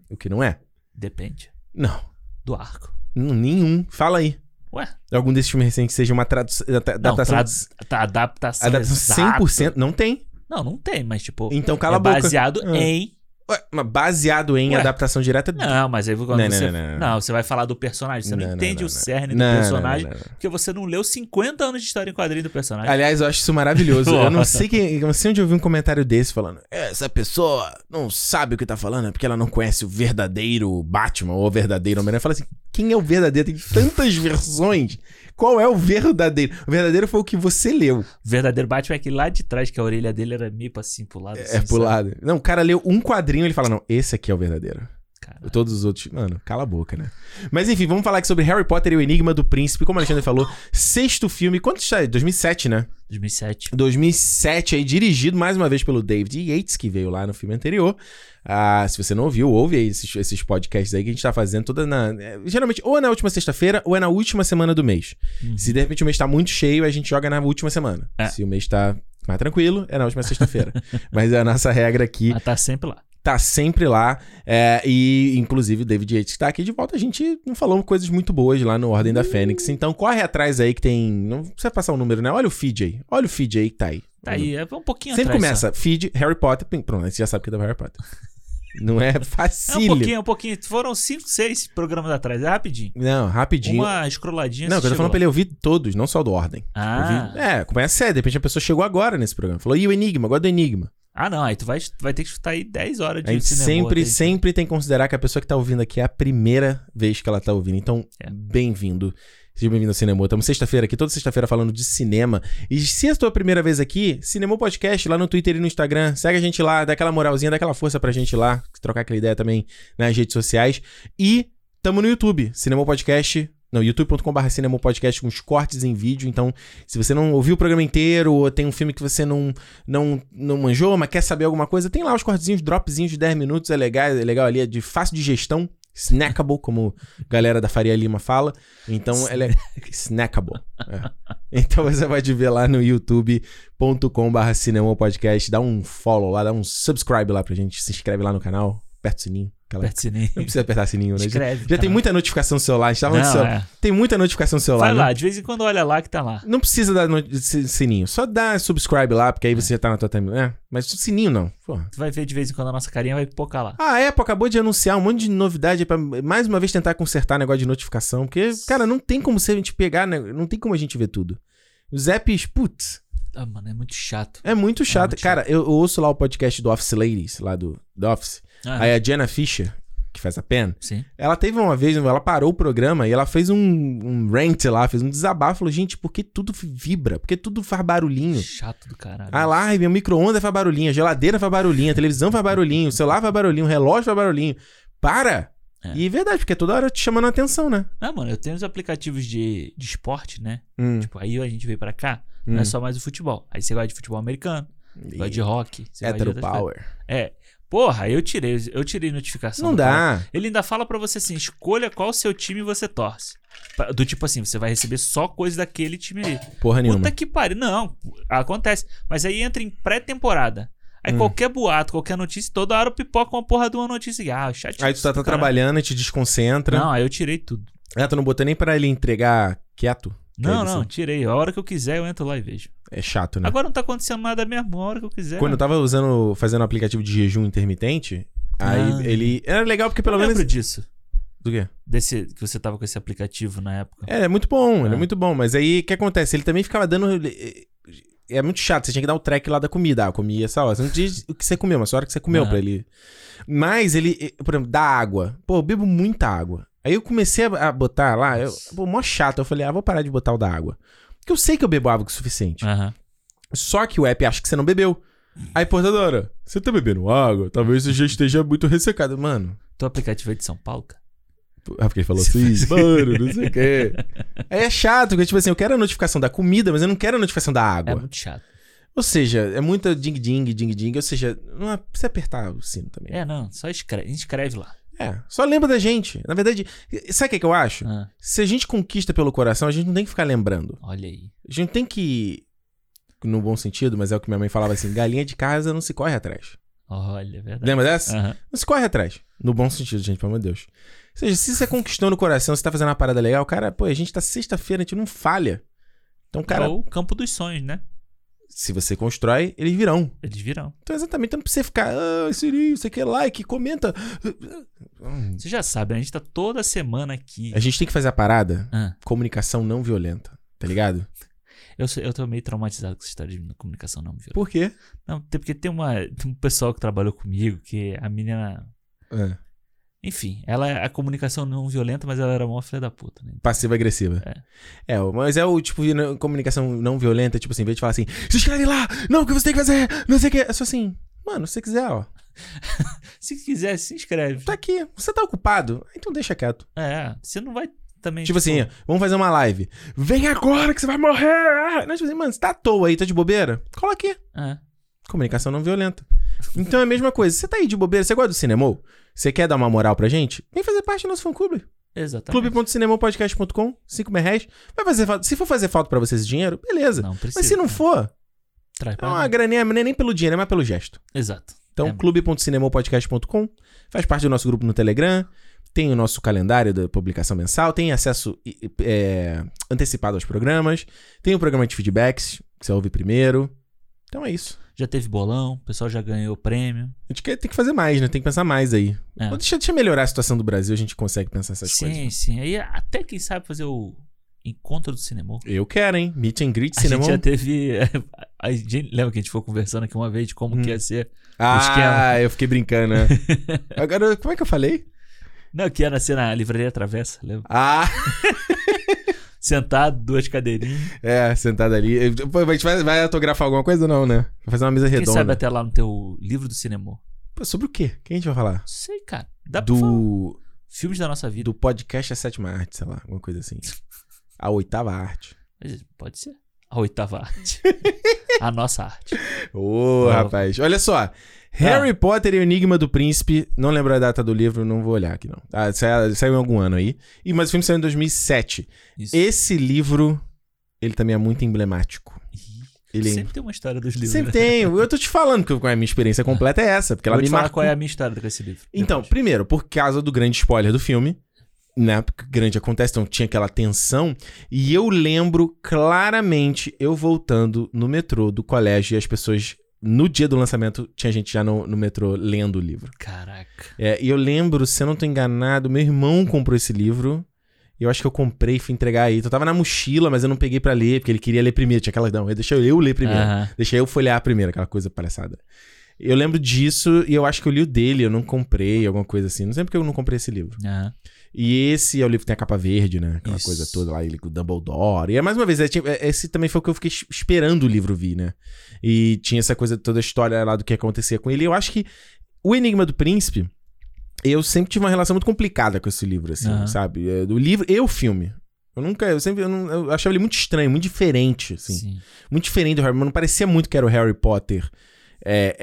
A: O que não é?
B: Depende
A: Não.
B: do arco.
A: Não, Nenhum. Fala aí.
B: Ué,
A: Algum desses filmes recentes que seja uma tradução.
B: não,
A: Adaptação.
B: tra... tá, adaptação,
A: adaptação
B: exato.
A: 100%. Não tem.
B: Não, não tem, mas tipo,
A: Então cala
B: é
A: a boca.
B: baseado
A: Ah.
B: em...
A: Baseado em
B: Ué.
A: adaptação direta.
B: Não, mas aí quando
A: Não,
B: você...
A: não, não,
B: Não, você vai falar do personagem, você não, entende o cerne do personagem, porque você não leu 50 anos de história em quadrinho do personagem.
A: Aliás, eu acho isso maravilhoso. eu não sei quem, eu não sei onde eu vi um comentário desse falando: essa pessoa não sabe o que tá falando, é porque ela não conhece o verdadeiro Batman ou o verdadeiro Homem-Aranha. Fala assim: quem é o verdadeiro? Tem tantas versões. Qual é o verdadeiro? O verdadeiro foi o que você leu.
B: O verdadeiro Batman é aquele lá de trás, que a orelha dele era meio pra assim, pro lado.
A: É,
B: assim,
A: é pro lado. Não, o cara leu um quadrinho e ele fala: não, esse aqui é o verdadeiro. Todos os outros. Mano, cala a boca, né? Mas enfim, vamos falar aqui sobre Harry Potter e o Enigma do Príncipe. Como o Alexandre falou, sexto filme. Quanto está? 2007, né?
B: 2007.
A: 2007 aí, dirigido mais uma vez pelo David Yates, que veio lá no filme anterior. Ah, se você não ouviu, ouve aí esses, esses podcasts aí que a gente tá fazendo toda na... é, geralmente, ou é na última sexta-feira, ou é na última semana do mês.
B: Uhum.
A: Se de repente o mês tá muito cheio, a gente joga na última semana.
B: É.
A: Se o mês tá mais tranquilo, é na última sexta-feira. [laughs] Mas a nossa regra aqui
B: Mas tá sempre lá.
A: Tá sempre lá. é, e, inclusive, o David Yates que tá aqui de volta. A gente não falou coisas muito boas lá no Ordem da Fênix. Então, corre atrás aí que tem. Não precisa passar o número, né? Olha o feed aí. Olha o feed aí que tá aí.
B: Tá aí, é um pouquinho
A: Sempre
B: atrás. só.
A: começa. Feed, Harry Potter. Pronto, você já sabe que é da Harry Potter. [laughs] Não é
B: É um pouquinho, é um pouquinho. Foram 5, 6 programas atrás. É rapidinho.
A: Não, rapidinho.
B: Uma escroladinha.
A: Não, eu tô falando pra ele ouvir todos, não só do Ordem.
B: Ah.
A: Ouvir- É, acompanha a série. De repente a pessoa chegou agora nesse programa. Falou, e o Enigma? Agora do Enigma.
B: Ah, não. Aí tu vai, tu vai ter que escutar aí 10 horas de
A: A gente
B: cinema.
A: sempre, sempre tem que considerar que a pessoa que tá ouvindo aqui é a primeira vez que ela tá ouvindo. Então,
B: É.
A: bem-vindo. Seja bem-vindo ao Cinema. Estamos sexta-feira aqui, toda sexta-feira falando de cinema. E se é a tua primeira vez aqui, Cinema Podcast lá no Twitter e no Instagram. Segue a gente lá, dá aquela moralzinha, dá aquela força pra gente lá, trocar aquela ideia também nas redes sociais. E tamo no YouTube, Cinema Podcast. Não, youtube.com.br Cinema Podcast com os cortes em vídeo. Então, se você não ouviu o programa inteiro, ou tem um filme que você não, não, não manjou, mas quer saber alguma coisa, tem lá os cortezinhos, dropzinhos de 10 minutos. É legal, é legal ali, é de fácil digestão. Snackable, como a galera da Faria Lima fala. Então, ela é snackable. é. Então, você pode ver lá no youtube.com.br Cinema Podcast. Dá um follow lá, dá um subscribe lá pra gente. Se inscreve lá no canal, aperta o sininho. Aquela...
B: Aperta sininho.
A: Não precisa apertar sininho, né? Já,
B: Escreve.
A: já tem
B: cara.
A: muita notificação no celular. A gente tava
B: Não, é.
A: Tem muita notificação no celular.
B: Vai
A: né?
B: lá, de vez em quando olha lá que tá lá.
A: Não precisa dar no- si- sininho. Só dá subscribe lá, porque aí você já tá na tua timeline. É, mas sininho não. Porra.
B: Tu vai ver de vez em quando a nossa carinha vai pipocar lá.
A: A Apple acabou de anunciar um monte de novidade pra mais uma vez tentar consertar negócio de notificação. Porque, cara, não tem como se a gente pegar, né? Não tem como a gente ver tudo. Os apps, putz,
B: Ah, mano, é muito chato.
A: é muito chato.
B: muito
A: cara, eu, eu ouço lá o podcast do Office Ladies, lá do, do Office.
B: Ah,
A: Aí a Jenna Fisher, que faz a pen,
B: Sim.
A: ela teve uma vez, ela parou o programa e ela fez um, um rant lá, fez um desabafo. Falou, gente, por que tudo vibra? Por que tudo faz barulhinho?
B: Chato do caralho.
A: A live, o micro-ondas faz barulhinho, a geladeira faz barulhinho, a televisão faz barulhinho, o celular faz barulhinho, o relógio faz barulhinho. Para!
B: É.
A: E é verdade, porque toda hora te chamando a atenção, né?
B: Ah, mano, eu tenho os aplicativos de, de esporte, né?
A: Hum.
B: Tipo, aí a gente veio pra cá, não
A: Hum.
B: é só mais o futebol. Aí você gosta de futebol americano, gosta de rock. Você
A: Hétero
B: outras coisas.
A: power.
B: É. Porra, eu tirei, eu tirei notificação.
A: Não
B: do cara.
A: dá.
B: Ele ainda fala pra você assim, escolha qual seu time você torce. Do tipo assim, você vai receber só coisa daquele time ali.
A: Porra nenhuma.
B: Puta que pariu. Não, acontece. Mas aí entra em pré-temporada. Aí
A: Hum.
B: qualquer boato, qualquer notícia, toda hora pipoca uma porra de uma notícia. Ah, chat.
A: Aí tu tá, tá trabalhando e te desconcentra.
B: Não, aí eu tirei tudo.
A: Ah, tu não botou nem pra ele entregar quieto?
B: Não, não, tirei. A hora que eu quiser, eu entro lá e vejo.
A: É chato, né?
B: Agora não tá acontecendo nada mesmo. A hora que eu quiser.
A: Quando eu tava usando, fazendo um aplicativo de jejum intermitente, aí
B: Ah.
A: ele. Era legal porque pelo
B: eu
A: menos.
B: lembro disso.
A: Do quê?
B: Desse, que você tava com esse aplicativo na época.
A: É, é muito bom, ele é
B: Ah.
A: muito bom. Mas aí o que acontece? Ele também ficava dando. É muito chato, você tinha que dar o track lá da comida. Ah, eu comi essa hora. Você não diz o que você comeu, mas só a hora que você comeu
B: Ah.
A: pra ele. Mas ele, por exemplo, dá água. Pô, eu bebo muita água. Aí eu comecei a a botar lá, eu, pô, mó chato. Eu falei, ah, vou parar de botar o da água. Porque eu sei que eu bebo água o suficiente.
B: Aham.
A: Só que o app acha que você não bebeu. Aí, hora, você tá bebendo água? Talvez você já esteja muito ressecado. Mano,
B: Teu aplicativo é de São Paulo, cara?
A: ah, porque ele falou assim, mano, não sei o quê. [laughs] Aí é chato, porque, tipo assim, eu quero a notificação da comida, mas eu não quero a notificação da água.
B: É muito chato.
A: Ou seja, é muita ding-ding, ding-ding. Ou seja, não é- precisa apertar o sino também.
B: É, não, só escreve, inscreve lá.
A: É, só lembra da gente. Na verdade, sabe o que, é que eu acho?
B: Ah,
A: Se a gente conquista pelo coração, a gente não tem que ficar lembrando.
B: olha aí.
A: A gente tem que. No bom sentido, mas é o que minha mãe falava assim: galinha de casa não se corre atrás.
B: Olha, é verdade.
A: Lembra dessa?
B: Aham.
A: Não se corre atrás. No bom sentido, gente, pelo amor de Deus. Ou seja, se você conquistou no coração, você tá fazendo uma parada legal, cara, pô, a gente tá sexta-feira, a gente não falha. Então, cara,
B: É o campo dos sonhos, né?
A: Se você constrói, eles virão.
B: Eles virão.
A: Então, exatamente, então não precisa ficar, ah, Siri, você quer like, comenta.
B: Você já sabe, né? a gente tá toda semana aqui.
A: A gente tem que fazer a parada
B: Ah,
A: comunicação não violenta, tá ligado?
B: eu, eu tô meio traumatizado com essa história de comunicação não violenta.
A: Por quê?
B: Não, porque tem, uma, tem um pessoal que trabalhou comigo que a menina.
A: É,
B: Enfim, ela é a comunicação não violenta, mas ela era mó filha da puta, né?
A: Passiva-agressiva. É. mas é o tipo de não- comunicação não violenta, tipo assim, em vez de falar assim, se inscreve lá, não, o que você tem que fazer, não sei o que. É só assim, mano, se você quiser, ó, [laughs]
B: Se quiser, se inscreve.
A: tá aqui, você tá ocupado, então deixa quieto.
B: É, você não vai também.
A: Tipo assim, vamos fazer uma live. Vem agora que você vai morrer! Ah! Não, tipo assim, mano, você tá à toa aí, tá de bobeira? Cola aqui.
B: É.
A: Comunicação não violenta. Então é a mesma coisa. Você tá aí de bobeira, você gosta do cinema? Você quer dar uma moral pra gente? Vem fazer parte do nosso fã-clube.
B: Exatamente.
A: clube.cinemopodcast.com, 5 mil reais. Vai fazer falta. Se for fazer falta pra vocês dinheiro, beleza.
B: Não precisa.
A: Mas se não for,
B: Traz
A: é uma graninha, não é nem pelo dinheiro, é mais pelo gesto.
B: Exato.
A: Então,
B: É.
A: clube.cinemopodcast.com faz parte do nosso grupo no Telegram, tem o nosso calendário da publicação mensal, tem acesso é, antecipado aos programas, tem o programa de feedbacks, que você ouve primeiro. Então é isso.
B: Já teve bolão, o pessoal já ganhou prêmio.
A: A gente tem que fazer mais, né? Tem que pensar mais aí.
B: É.
A: Deixa, deixa eu melhorar a situação do Brasil, a gente consegue pensar essas
B: sim,
A: coisas.
B: sim. Aí até quem sabe fazer o encontro do cinema.
A: Eu quero, hein? Meet and greet,
B: A
A: cinema.
B: gente já teve. [laughs] A gente, lembra que a gente foi conversando aqui uma vez de como
A: Hum.
B: que ia ser.
A: Ah,
B: esquema.
A: eu fiquei brincando, né? [laughs] Agora, como é que eu falei?
B: Não, que ia ser na livraria Travessa, lembra?
A: Ah, [laughs]
B: Sentado, duas cadeirinhas.
A: é, sentado ali. Pô, a gente vai, vai autografar alguma coisa ou não, né? Vai fazer uma mesa
B: Quem
A: redonda.
B: sabe até lá no teu livro do cinema.
A: Pô, sobre o quê? Quem a gente vai falar?
B: Sei, cara. Dá pra falar.
A: Do,
B: Filmes da nossa vida.
A: do podcast A Sétima Arte, sei lá, alguma coisa assim. A oitava arte.
B: Pode ser. A oitava arte. [laughs] a nossa arte.
A: Ô,
B: Ó.
A: rapaz. Olha só. Harry Potter e o Enigma do Príncipe. Não lembro a data do livro, não vou olhar aqui, não. Ah, saiu, saiu em algum ano aí. E, mas o filme saiu em 2007.
B: Isso.
A: Esse livro, ele também é muito emblemático. Ele é
B: Sempre tem uma história dos livros.
A: Sempre tem. Eu tô te falando que a minha experiência completa é essa, porque ela
B: Vou
A: me
B: te falar
A: marcou.
B: qual é a minha história com esse livro.
A: Então,
B: depois.
A: primeiro, por causa do grande spoiler do filme, né? Porque grande acontece, então tinha aquela tensão. E eu lembro claramente eu voltando no metrô do colégio e as pessoas. No dia do lançamento, tinha gente já no, no metrô lendo o livro.
B: Caraca.
A: É, e eu lembro, se eu não tô enganado, meu irmão comprou esse livro. E eu acho que eu comprei e fui entregar aí. Então eu tava na mochila, mas eu não peguei pra ler, porque ele queria ler primeiro. Tinha aquela. Não, deixa eu ler primeiro.
B: Aham.
A: Deixa eu folhear primeiro, aquela coisa palhaçada. Eu lembro disso e eu acho que eu li o dele, eu não comprei, alguma coisa assim. Não sei porque eu não comprei esse livro.
B: Aham.
A: E esse é o livro que tem a capa verde, né? Aquela
B: Isso.
A: coisa toda lá, ele com o Dumbledore. E é mais uma vez, é, tipo, é, esse também foi o que eu fiquei es- esperando o livro vir, né? E tinha essa coisa, toda a história lá do que acontecia com ele. E eu acho que o Enigma do Príncipe, eu sempre tive uma relação muito complicada com esse livro, assim,
B: Aham.
A: sabe? É, Do livro e o filme. Eu nunca, eu sempre, eu, não- eu achava ele muito estranho, muito diferente, assim.
B: Sim.
A: Muito diferente do Harry, mas não parecia muito que era o Harry Potter. É,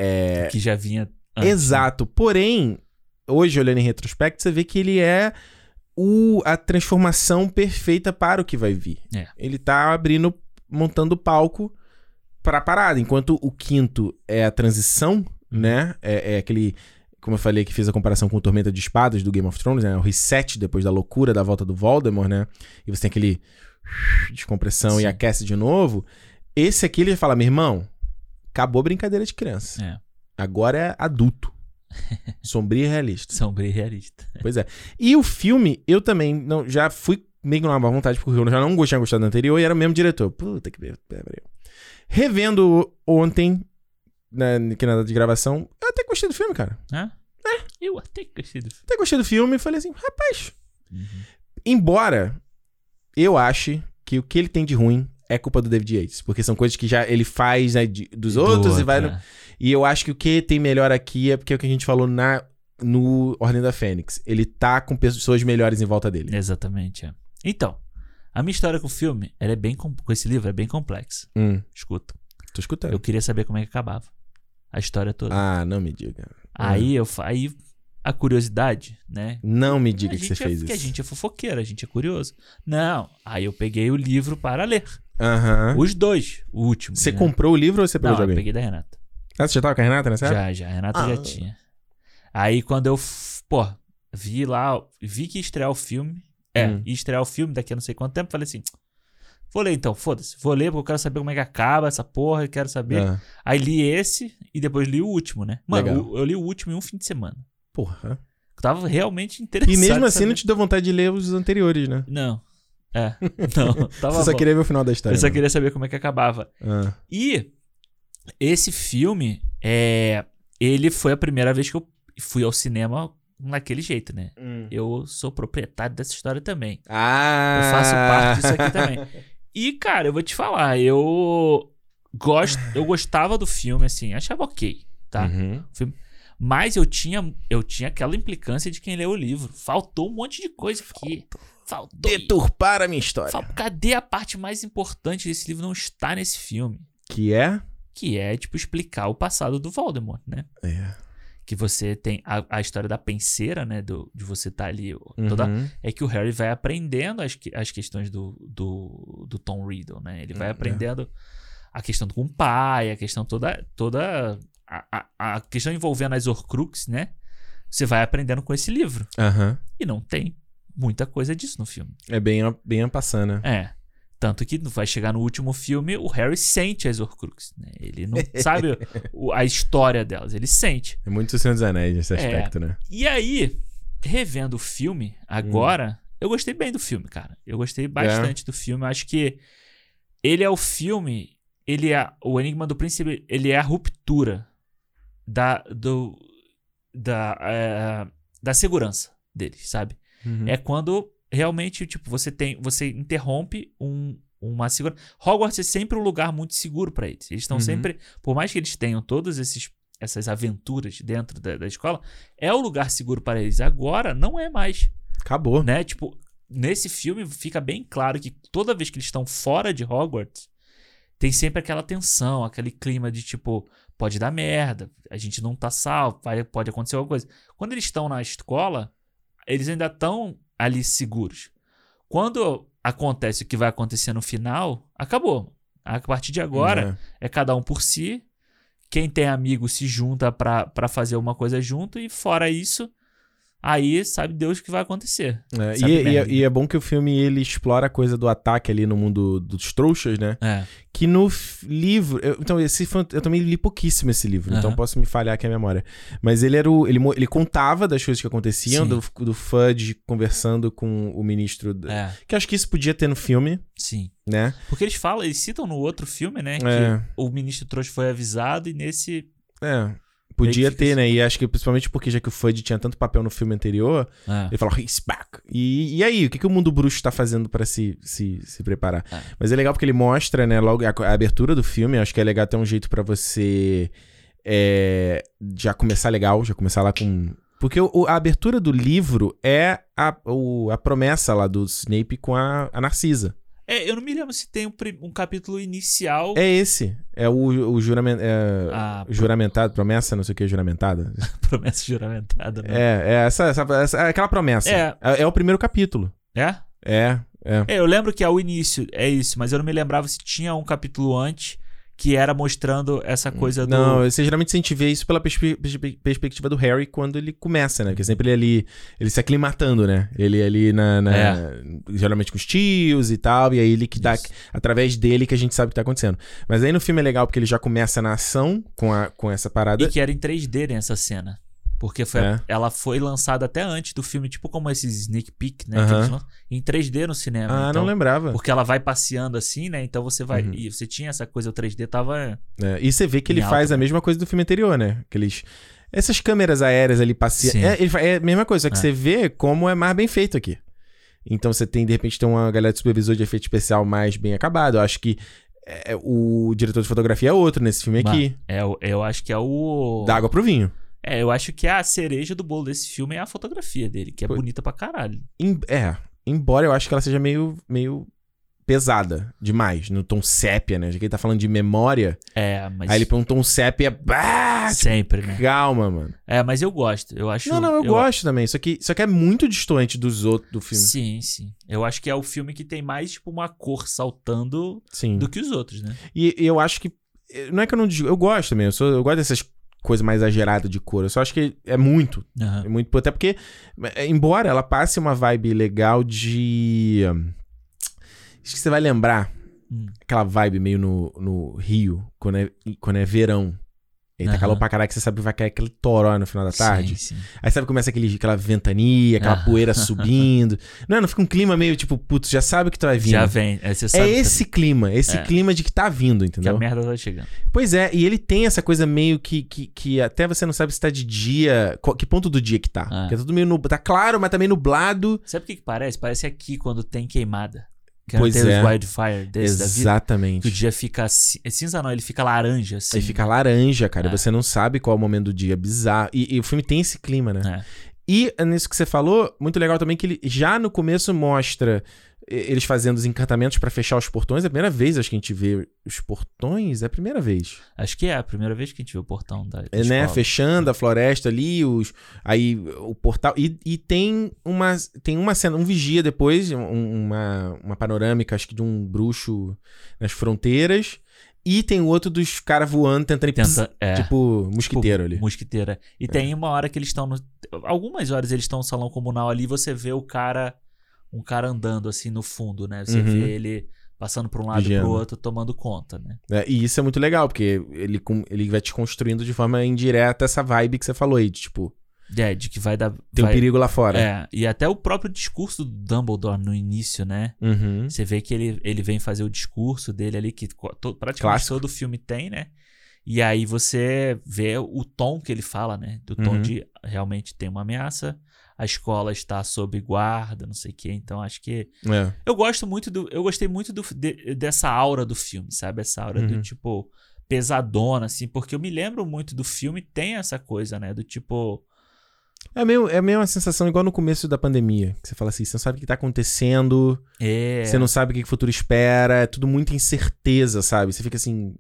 A: é,
B: Que já vinha. antes, né?
A: Exato. Porém, hoje, olhando em retrospecto, você vê que ele é o, a transformação perfeita para o que vai vir.
B: É.
A: Ele tá abrindo, montando o palco para a parada. Enquanto o quinto é a transição, né? É, é aquele. Como eu falei, que fiz a comparação com o Tormenta de Espadas do Game of Thrones, né? O reset depois da loucura da volta do Voldemort, né? E você tem aquele descompressão e
B: Sim.
A: aquece de novo. Esse aqui ele fala, meu irmão, acabou a brincadeira de criança.
B: É.
A: Agora é adulto. Sombrio e realista.
B: Sombrio e realista.
A: Pois é. E o filme, eu também não, já fui meio que numa má vontade, porque eu já não tinha gostado do anterior e era o mesmo diretor. Puta que pariu. Revendo ontem, né, aqui na data de gravação, eu até gostei do filme, cara.
B: Hã? Eu até gostei do filme.
A: Até gostei do filme e falei assim, rapaz.
B: Uhum.
A: Embora eu ache que o que ele tem de ruim é culpa do David Yates. Porque são coisas que já ele faz né, de- dos outros e vai. no-
B: outro,
A: E eu acho que o que tem melhor aqui é porque é o que a gente falou na, no Ordem da Fênix. Ele tá com pessoas melhores em volta dele.
B: Exatamente, é. Então, a minha história com o filme, ela é bem com, esse livro é bem complexa.
A: Hum,
B: Escuta.
A: tô escutando.
B: Eu queria saber como é que acabava. A história toda.
A: Ah, não me diga.
B: aí eu fa- aí a curiosidade, né?
A: Não me diga
B: a
A: que você
B: é,
A: fez
B: porque
A: isso.
B: a gente é fofoqueiro, a gente é curioso. Não, aí eu peguei o livro para ler.
A: Aham.
B: Os dois, o último.
A: Você
B: né?
A: comprou o livro ou você pegou
B: Não,
A: de
B: eu
A: alguém?
B: peguei da Renata.
A: Ah, você já tava com a Renata nessa época?
B: Já, já. A Renata
A: Ah.
B: já tinha. Aí quando eu, pô, vi lá, vi que ia estrear o filme. É,
A: Hum.
B: ia estrear o filme daqui a não sei quanto tempo. Falei assim, vou ler então, foda-se. Vou ler porque eu quero saber como é que acaba essa porra, eu quero saber.
A: Ah,
B: Aí li esse e depois li o último, né? Mano, eu, eu li o último em um fim de semana.
A: porra.
B: Eu tava realmente interessado.
A: E mesmo assim não te deu vontade de ler os anteriores, né?
B: Não. É. [laughs] Não. Tava
A: você só
B: bom.
A: queria ver o final da história.
B: Eu só
A: né?
B: queria saber como é que acabava.
A: Ah,
B: E esse filme, é, ele foi a primeira vez que eu fui ao cinema naquele jeito, né? Eu sou proprietário dessa história também.
A: Ah!
B: Eu faço parte disso aqui também. E, cara, eu vou te falar, eu gosto, eu gostava do filme, assim, achava ok, tá?
A: Uhum.
B: Mas eu tinha, eu tinha aquela implicância de quem leu o livro. Faltou um monte de coisa aqui. Faltou.
A: Deturpar a minha história.
B: Cadê a parte mais importante desse livro? Não está nesse filme.
A: Que é?
B: Que é, tipo, explicar o passado do Voldemort, né?
A: É.
B: Que você tem a, a história da penseira, né? Do, de você estar ali. Toda,
A: Uhum.
B: É que o Harry vai aprendendo as, as questões do, do, do Tom Riddle, né? Ele vai
A: é.
B: aprendendo a questão com o pai, a questão toda. toda a, a, a questão envolvendo as Horcrux, né? Você vai aprendendo com esse livro.
A: Aham.
B: E não tem muita coisa disso no filme.
A: É bem, bem passando.
B: É. Tanto que vai chegar no último filme, o Harry sente as Horcruxes. Né? Ele não [laughs] sabe o- a história delas, ele sente.
A: É muito Senhor dos Anéis nesse
B: É.
A: aspecto, né?
B: E aí, revendo o filme agora, eu gostei bem do filme, cara. Eu gostei bastante do filme. Eu acho que ele é o filme, ele é o Enigma do Príncipe, ele é a ruptura da do da é, da segurança deles, sabe?
A: Uhum.
B: É quando realmente, tipo, você tem. Você interrompe um, uma segurança. Hogwarts é sempre um lugar muito seguro pra eles. Eles estão
A: Uhum.
B: sempre. Por mais que eles tenham todas esses, essas aventuras dentro da, da escola, é o lugar seguro para eles. Agora não é mais.
A: Acabou.
B: Né? Tipo, nesse filme fica bem claro que toda vez que eles estão fora de Hogwarts, tem sempre aquela tensão, aquele clima de tipo, pode dar merda, a gente não tá salvo, pode acontecer alguma coisa. Quando eles estão na escola, eles ainda estão ali seguros. Quando acontece o que vai acontecer no final, acabou. A partir de agora,
A: É.
B: é cada um por si. Quem tem amigo se junta pra fazer uma coisa junto, e fora isso, aí sabe Deus o que vai acontecer.
A: É, e, e-
B: merda.
A: e é bom que o filme ele explora a coisa do ataque ali no mundo dos trouxas, né?
B: É.
A: Que no livro. eu- então, esse eu também li pouquíssimo esse livro, então posso me falhar aqui a memória. Mas ele era o. Ele, ele contava das coisas que aconteciam,
B: Sim.
A: do, do Fudge conversando com o ministro. da-
B: É,
A: Que acho que isso podia ter no filme,
B: sim.
A: né?
B: Porque eles falam, eles citam no outro filme, né? Que
A: É.
B: o ministro trouxa foi avisado e nesse.
A: É. Podia ter,
B: fica
A: né? E acho que principalmente porque já que o Fudge tinha tanto papel no filme anterior,
B: É.
A: ele falou, he's back. E, e aí, o que, que o mundo bruxo tá fazendo pra se, se, se preparar?
B: É.
A: Mas é legal porque ele mostra, né, logo a, a abertura do filme, acho que é legal ter um jeito pra você é, já começar legal, já começar lá com... Porque o- a abertura do livro é a, o- a promessa lá do Snape com a, a Narcisa.
B: É, eu não me lembro se tem um, um capítulo inicial.
A: É esse. É o, o juramento, é,
B: Ah,
A: juramentado, promessa, não sei o que, juramentada. [laughs]
B: promessa juramentada, né?
A: É, é essa, essa, essa- é aquela promessa.
B: É.
A: é. é o primeiro capítulo.
B: É?
A: É, é.
B: É, eu lembro que ao início é isso, mas eu não me lembrava se tinha um capítulo antes que era mostrando essa coisa do.
A: Não, você geralmente a gente vê isso pela perspe- perspe- perspectiva do Harry quando ele começa, né? Porque sempre ele ali, ele se aclimatando, né? Ele ali na, na-
B: É.
A: geralmente com os tios e tal, e aí ele que dá,
B: Isso.
A: através dele que a gente sabe o que tá acontecendo. Mas aí no filme é legal porque ele já começa na ação com, a, com essa parada.
B: E que era em 3D nessa cena. Porque foi,
A: É.
B: ela foi lançada até antes do filme, tipo como esses sneak peek, né? lançam, em 3D no cinema.
A: Ah,
B: então,
A: não lembrava.
B: Porque ela vai passeando assim, né? Então você vai.
A: Uhum.
B: E você tinha essa coisa, o 3D tava.
A: É, e você vê que ele
B: alta,
A: faz a
B: né?
A: mesma coisa do filme anterior, né? Aqueles. Essas câmeras aéreas ali passeando. É, é a mesma coisa, só que
B: É.
A: você vê como é mais bem feito aqui. Então você tem, de repente, tem uma galera de supervisor de efeito especial mais bem acabado. Eu acho que é, o diretor de fotografia é outro nesse filme aqui.
B: É, o- eu acho que é o.
A: Dá água pro vinho.
B: É, eu acho que a cereja do bolo desse filme é a fotografia dele, que é
A: Foi.
B: bonita pra caralho.
A: Em- é, embora eu acho que ela seja meio, meio pesada demais, no tom sépia, né? Já que ele tá falando de memória,
B: É, mas.
A: aí ele põe um tom sépia. Bah,
B: Sempre, né?
A: calma, mano.
B: É, mas eu gosto. Eu acho.
A: Não, não, eu, gosto também. Só que, só que é muito distante dos outros do filme.
B: Sim, sim. Eu acho que é o filme que tem mais, tipo, uma cor saltando
A: Sim.
B: do que os outros, né?
A: E, e eu acho que. Não é que eu não digo. Eu gosto também. Eu, sou, eu gosto dessas coisas mais exageradas de cor. Eu só acho que é muito.
B: Aham.
A: É muito. Até porque, é, embora ela passe uma vibe legal de. Acho que você vai lembrar
B: Hum.
A: aquela vibe meio no, no Rio, quando é, quando é verão. E aí tá calor pra caralho que você sabe que vai cair aquele toró no final da tarde.
B: Sim, sim.
A: Aí sabe, começa aquele, aquela ventania, aquela
B: Ah.
A: poeira [laughs] subindo. Não, não fica um clima meio tipo, putz, já sabe que tu vai vir.
B: Já vem. É, você
A: É
B: que-
A: esse clima, esse
B: É.
A: clima de que tá vindo,
B: que a
A: entendeu?
B: merda tá chegando.
A: Pois é, e ele tem essa coisa meio que, que, que até você não sabe se tá de dia, qual- que ponto do dia que tá.
B: Ah.
A: Porque é tudo meio nub- tá claro, mas tá meio nublado.
B: Sabe o que, que parece? Parece aqui quando tem queimada. Que
A: Pois é.
B: os wildfire desse vida.
A: Exatamente.
B: o dia fica é cinza não, ele fica laranja, assim.
A: Aí fica laranja, cara,
B: É.
A: você não sabe qual é o momento do dia, bizarro. E, e o filme tem esse clima, né?
B: É.
A: E nisso que você falou, muito legal também que ele já no começo mostra eles fazendo os encantamentos pra fechar os portões. É a primeira vez, acho que a gente vê os portões, é a primeira vez.
B: Acho que é a primeira vez que a gente vê o portão da, da
A: É, né? Fechando a floresta ali, os, aí o portal. E, e tem uma tem uma cena, um vigia depois, um- uma, uma panorâmica, acho que de um bruxo nas fronteiras. E tem o outro dos caras voando, tentando ir
B: Tenta, é,
A: tipo mosquiteiro ali.
B: mosquiteira. E tem uma hora que eles estão no. Algumas horas eles estão no salão comunal ali você vê o cara. Um cara andando assim no fundo, né? Você
A: Uhum.
B: vê ele passando pra um lado e pro outro, tomando conta, né?
A: É, e isso é muito legal, porque ele, ele vai te construindo de forma indireta essa vibe que você falou aí, de tipo,
B: É, de que vai dar.
A: tem
B: vai,
A: um perigo lá fora.
B: É, e até o próprio discurso do Dumbledore no início, né?
A: Uhum.
B: Você vê que ele, ele vem fazer o discurso dele ali, que to- praticamente
A: Clássico.
B: todo filme tem, né? E aí você vê o tom que ele fala, né? Do tom
A: Uhum.
B: de realmente tem uma ameaça, a escola está sob guarda, não sei o quê. Então acho que.
A: É.
B: Eu gosto muito do. Eu gostei muito do, de- dessa aura do filme, sabe? Essa aura do
A: Uhum.
B: tipo pesadona, assim, porque eu me lembro muito do filme, tem essa coisa, né? Do tipo.
A: É meio, é meio uma sensação igual no começo da pandemia. Que você fala assim, você não sabe o que tá acontecendo,
B: É.
A: você não sabe o que o futuro espera, é tudo muita incerteza, sabe? Você fica assim.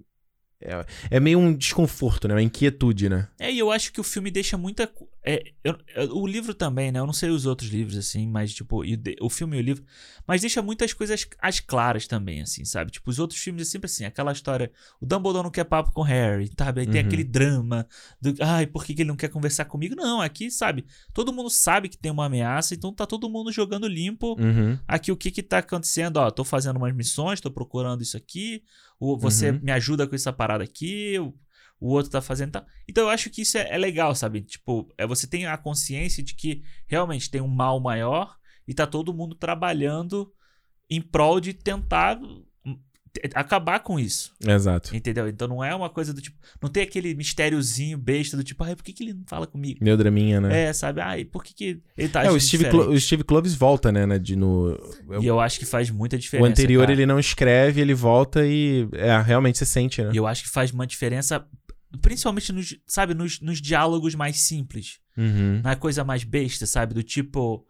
A: É, é meio um desconforto, né? Uma inquietude, né?
B: É, e eu acho que o filme deixa muita. É, eu- eu- o livro também, né? Eu não sei os outros livros, assim, mas, tipo, e o de- o filme e o livro. Mas deixa muitas coisas as claras também, assim, sabe? Tipo, os outros filmes é sempre assim, aquela história. O Dumbledore não quer papo com o Harry, sabe? Aí tem
A: Uhum.
B: aquele drama do. Ai, por que, que ele não quer conversar comigo? Não, aqui, sabe? Todo mundo sabe que tem uma ameaça, então tá todo mundo jogando limpo.
A: Uhum.
B: Aqui o que que tá acontecendo? Ó, tô fazendo umas missões, tô procurando isso aqui. O, você
A: Uhum.
B: me ajuda com essa parada aqui. O, o outro tá fazendo tal. Então eu acho que isso é, é legal, sabe? Tipo, é você tem a consciência de que realmente tem um mal maior e tá todo mundo trabalhando em prol de tentar te- acabar com isso.
A: Exato.
B: Entendeu? Então não é uma coisa do tipo. Não tem aquele mistériozinho besta do tipo, ai, por que, que ele não fala comigo?
A: Meu draminha, né?
B: É, sabe? Ai, por que, que ele tá
A: É, o Steve? Clo- o Steve Kloves volta, né? né, de no,
B: E eu acho que faz muita
A: o
B: diferença.
A: anterior
B: cara.
A: ele não escreve, ele volta e é, realmente você sente, né?
B: E eu acho que faz uma diferença, principalmente nos, sabe, nos, nos diálogos mais simples.
A: Uhum.
B: Na coisa mais besta, sabe? Do tipo,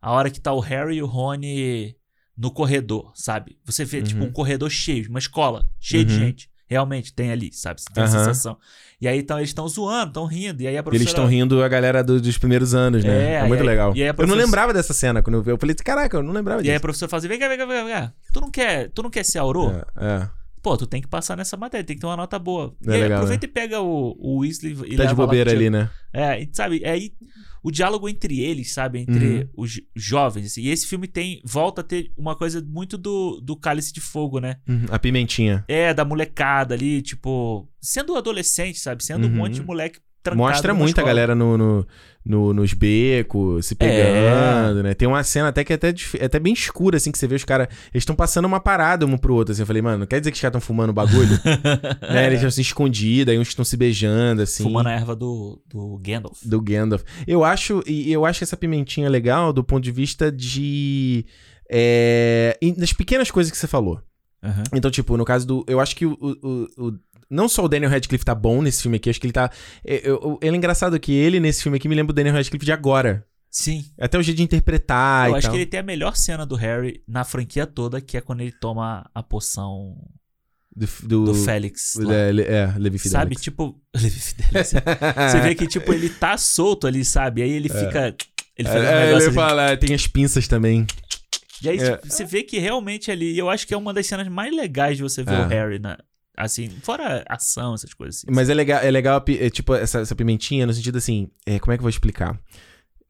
B: a hora que tá o Harry e o Rony no corredor, sabe? Você vê, tipo,
A: Uhum.
B: um corredor cheio, uma escola cheia de
A: Uhum.
B: gente. Realmente tem ali, sabe? Você tem a
A: Aham.
B: sensação. E aí então eles estão zoando, estão rindo. E aí a
A: Eles
B: professora.
A: estão rindo a galera do- dos primeiros anos, né?
B: É,
A: É, muito
B: aí-
A: legal.
B: e aí a
A: Eu não
B: professora-
A: lembrava dessa cena quando eu vi. Eu falei, caraca, eu não lembrava
B: E aí a
A: disso.
B: professora fala assim: vem cá, vem cá, vem cá, vem cá. Tu não quer, tu não quer ser aurô?
A: É, é.
B: Pô, tu tem que passar nessa matéria, tem que ter uma nota boa.
A: É
B: e aí
A: legal,
B: aproveita e pega o, o Weasley e
A: Tá de bobeira ali, né?
B: É, e sabe, aí o diálogo entre eles, sabe, entre os jo- jovens, assim, e esse filme tem, volta a ter uma coisa muito do, do Cálice de Fogo, né?
A: Uhum, A pimentinha.
B: É, da molecada ali, tipo, sendo adolescente, sabe, sendo um
A: Uhum.
B: monte de moleque trancado
A: Mostra muito a galera no, no, no- nos becos, se pegando, né? Tem uma cena até que é até, é até bem escura, assim, que você vê os caras. Eles estão passando uma parada um pro outro. Assim, eu falei, mano, quer dizer que os caras estão fumando bagulho? [laughs] né? Eles estão se escondidos, aí uns estão se beijando, assim.
B: Fumando a erva do, do Gandalf.
A: Do Gandalf. Eu acho, e eu acho essa pimentinha é legal do ponto de vista de. É, das pequenas coisas que você falou.
B: Aham.
A: Então, tipo, no caso do. Eu acho que o. o- o- não só o Daniel Radcliffe tá bom nesse filme aqui, acho que ele tá. é, eu- ele é engraçado que ele, nesse filme aqui, me lembra o Daniel Radcliff de agora.
B: Sim.
A: Até o jeito de interpretar
B: Eu acho
A: tal.
B: que ele tem a melhor cena do Harry na franquia toda, que é quando ele toma a poção
A: Do, do,
B: do Félix. lá.
A: É, é, Levi Fidelix.
B: Sabe, tipo. [laughs] Levi Fidelix. Você vê que, tipo, ele tá solto ali, sabe? Aí ele fica. Ele faz um
A: É,
B: negócio
A: ele
B: assim.
A: fala, é, tem as pinças também.
B: E aí
A: É.
B: tipo, você vê que realmente ali. Eu acho que é uma das cenas mais legais de você ver
A: É.
B: o Harry, né? Assim, fora ação, essas coisas assim.
A: Mas é legal, é legal é, tipo, essa, essa pimentinha no sentido assim, é, como é que eu vou explicar?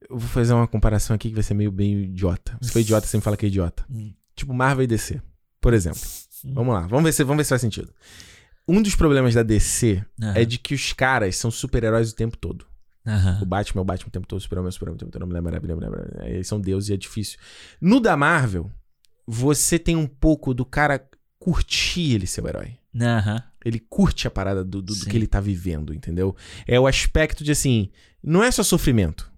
A: Eu vou fazer uma comparação aqui que vai ser meio bem idiota. Se for idiota, você me fala que é idiota.
B: Hum.
A: Tipo Marvel e DC, por exemplo.
B: Hum.
A: Vamos lá, vamos ver se, vamos ver se faz sentido. Um dos problemas da DC
B: Aham.
A: é de que os caras são super-heróis o tempo todo.
B: Aham.
A: O Batman é o Batman o tempo todo, o Superman é o Superman o tempo todo, não me lembro, Aí Eles são deuses e é difícil. No da Marvel, você tem um pouco do cara curtir ele ser o herói.
B: Aham.
A: Ele curte a parada do, do- do que ele tá vivendo, entendeu? É o aspecto de assim, não é só sofrimento.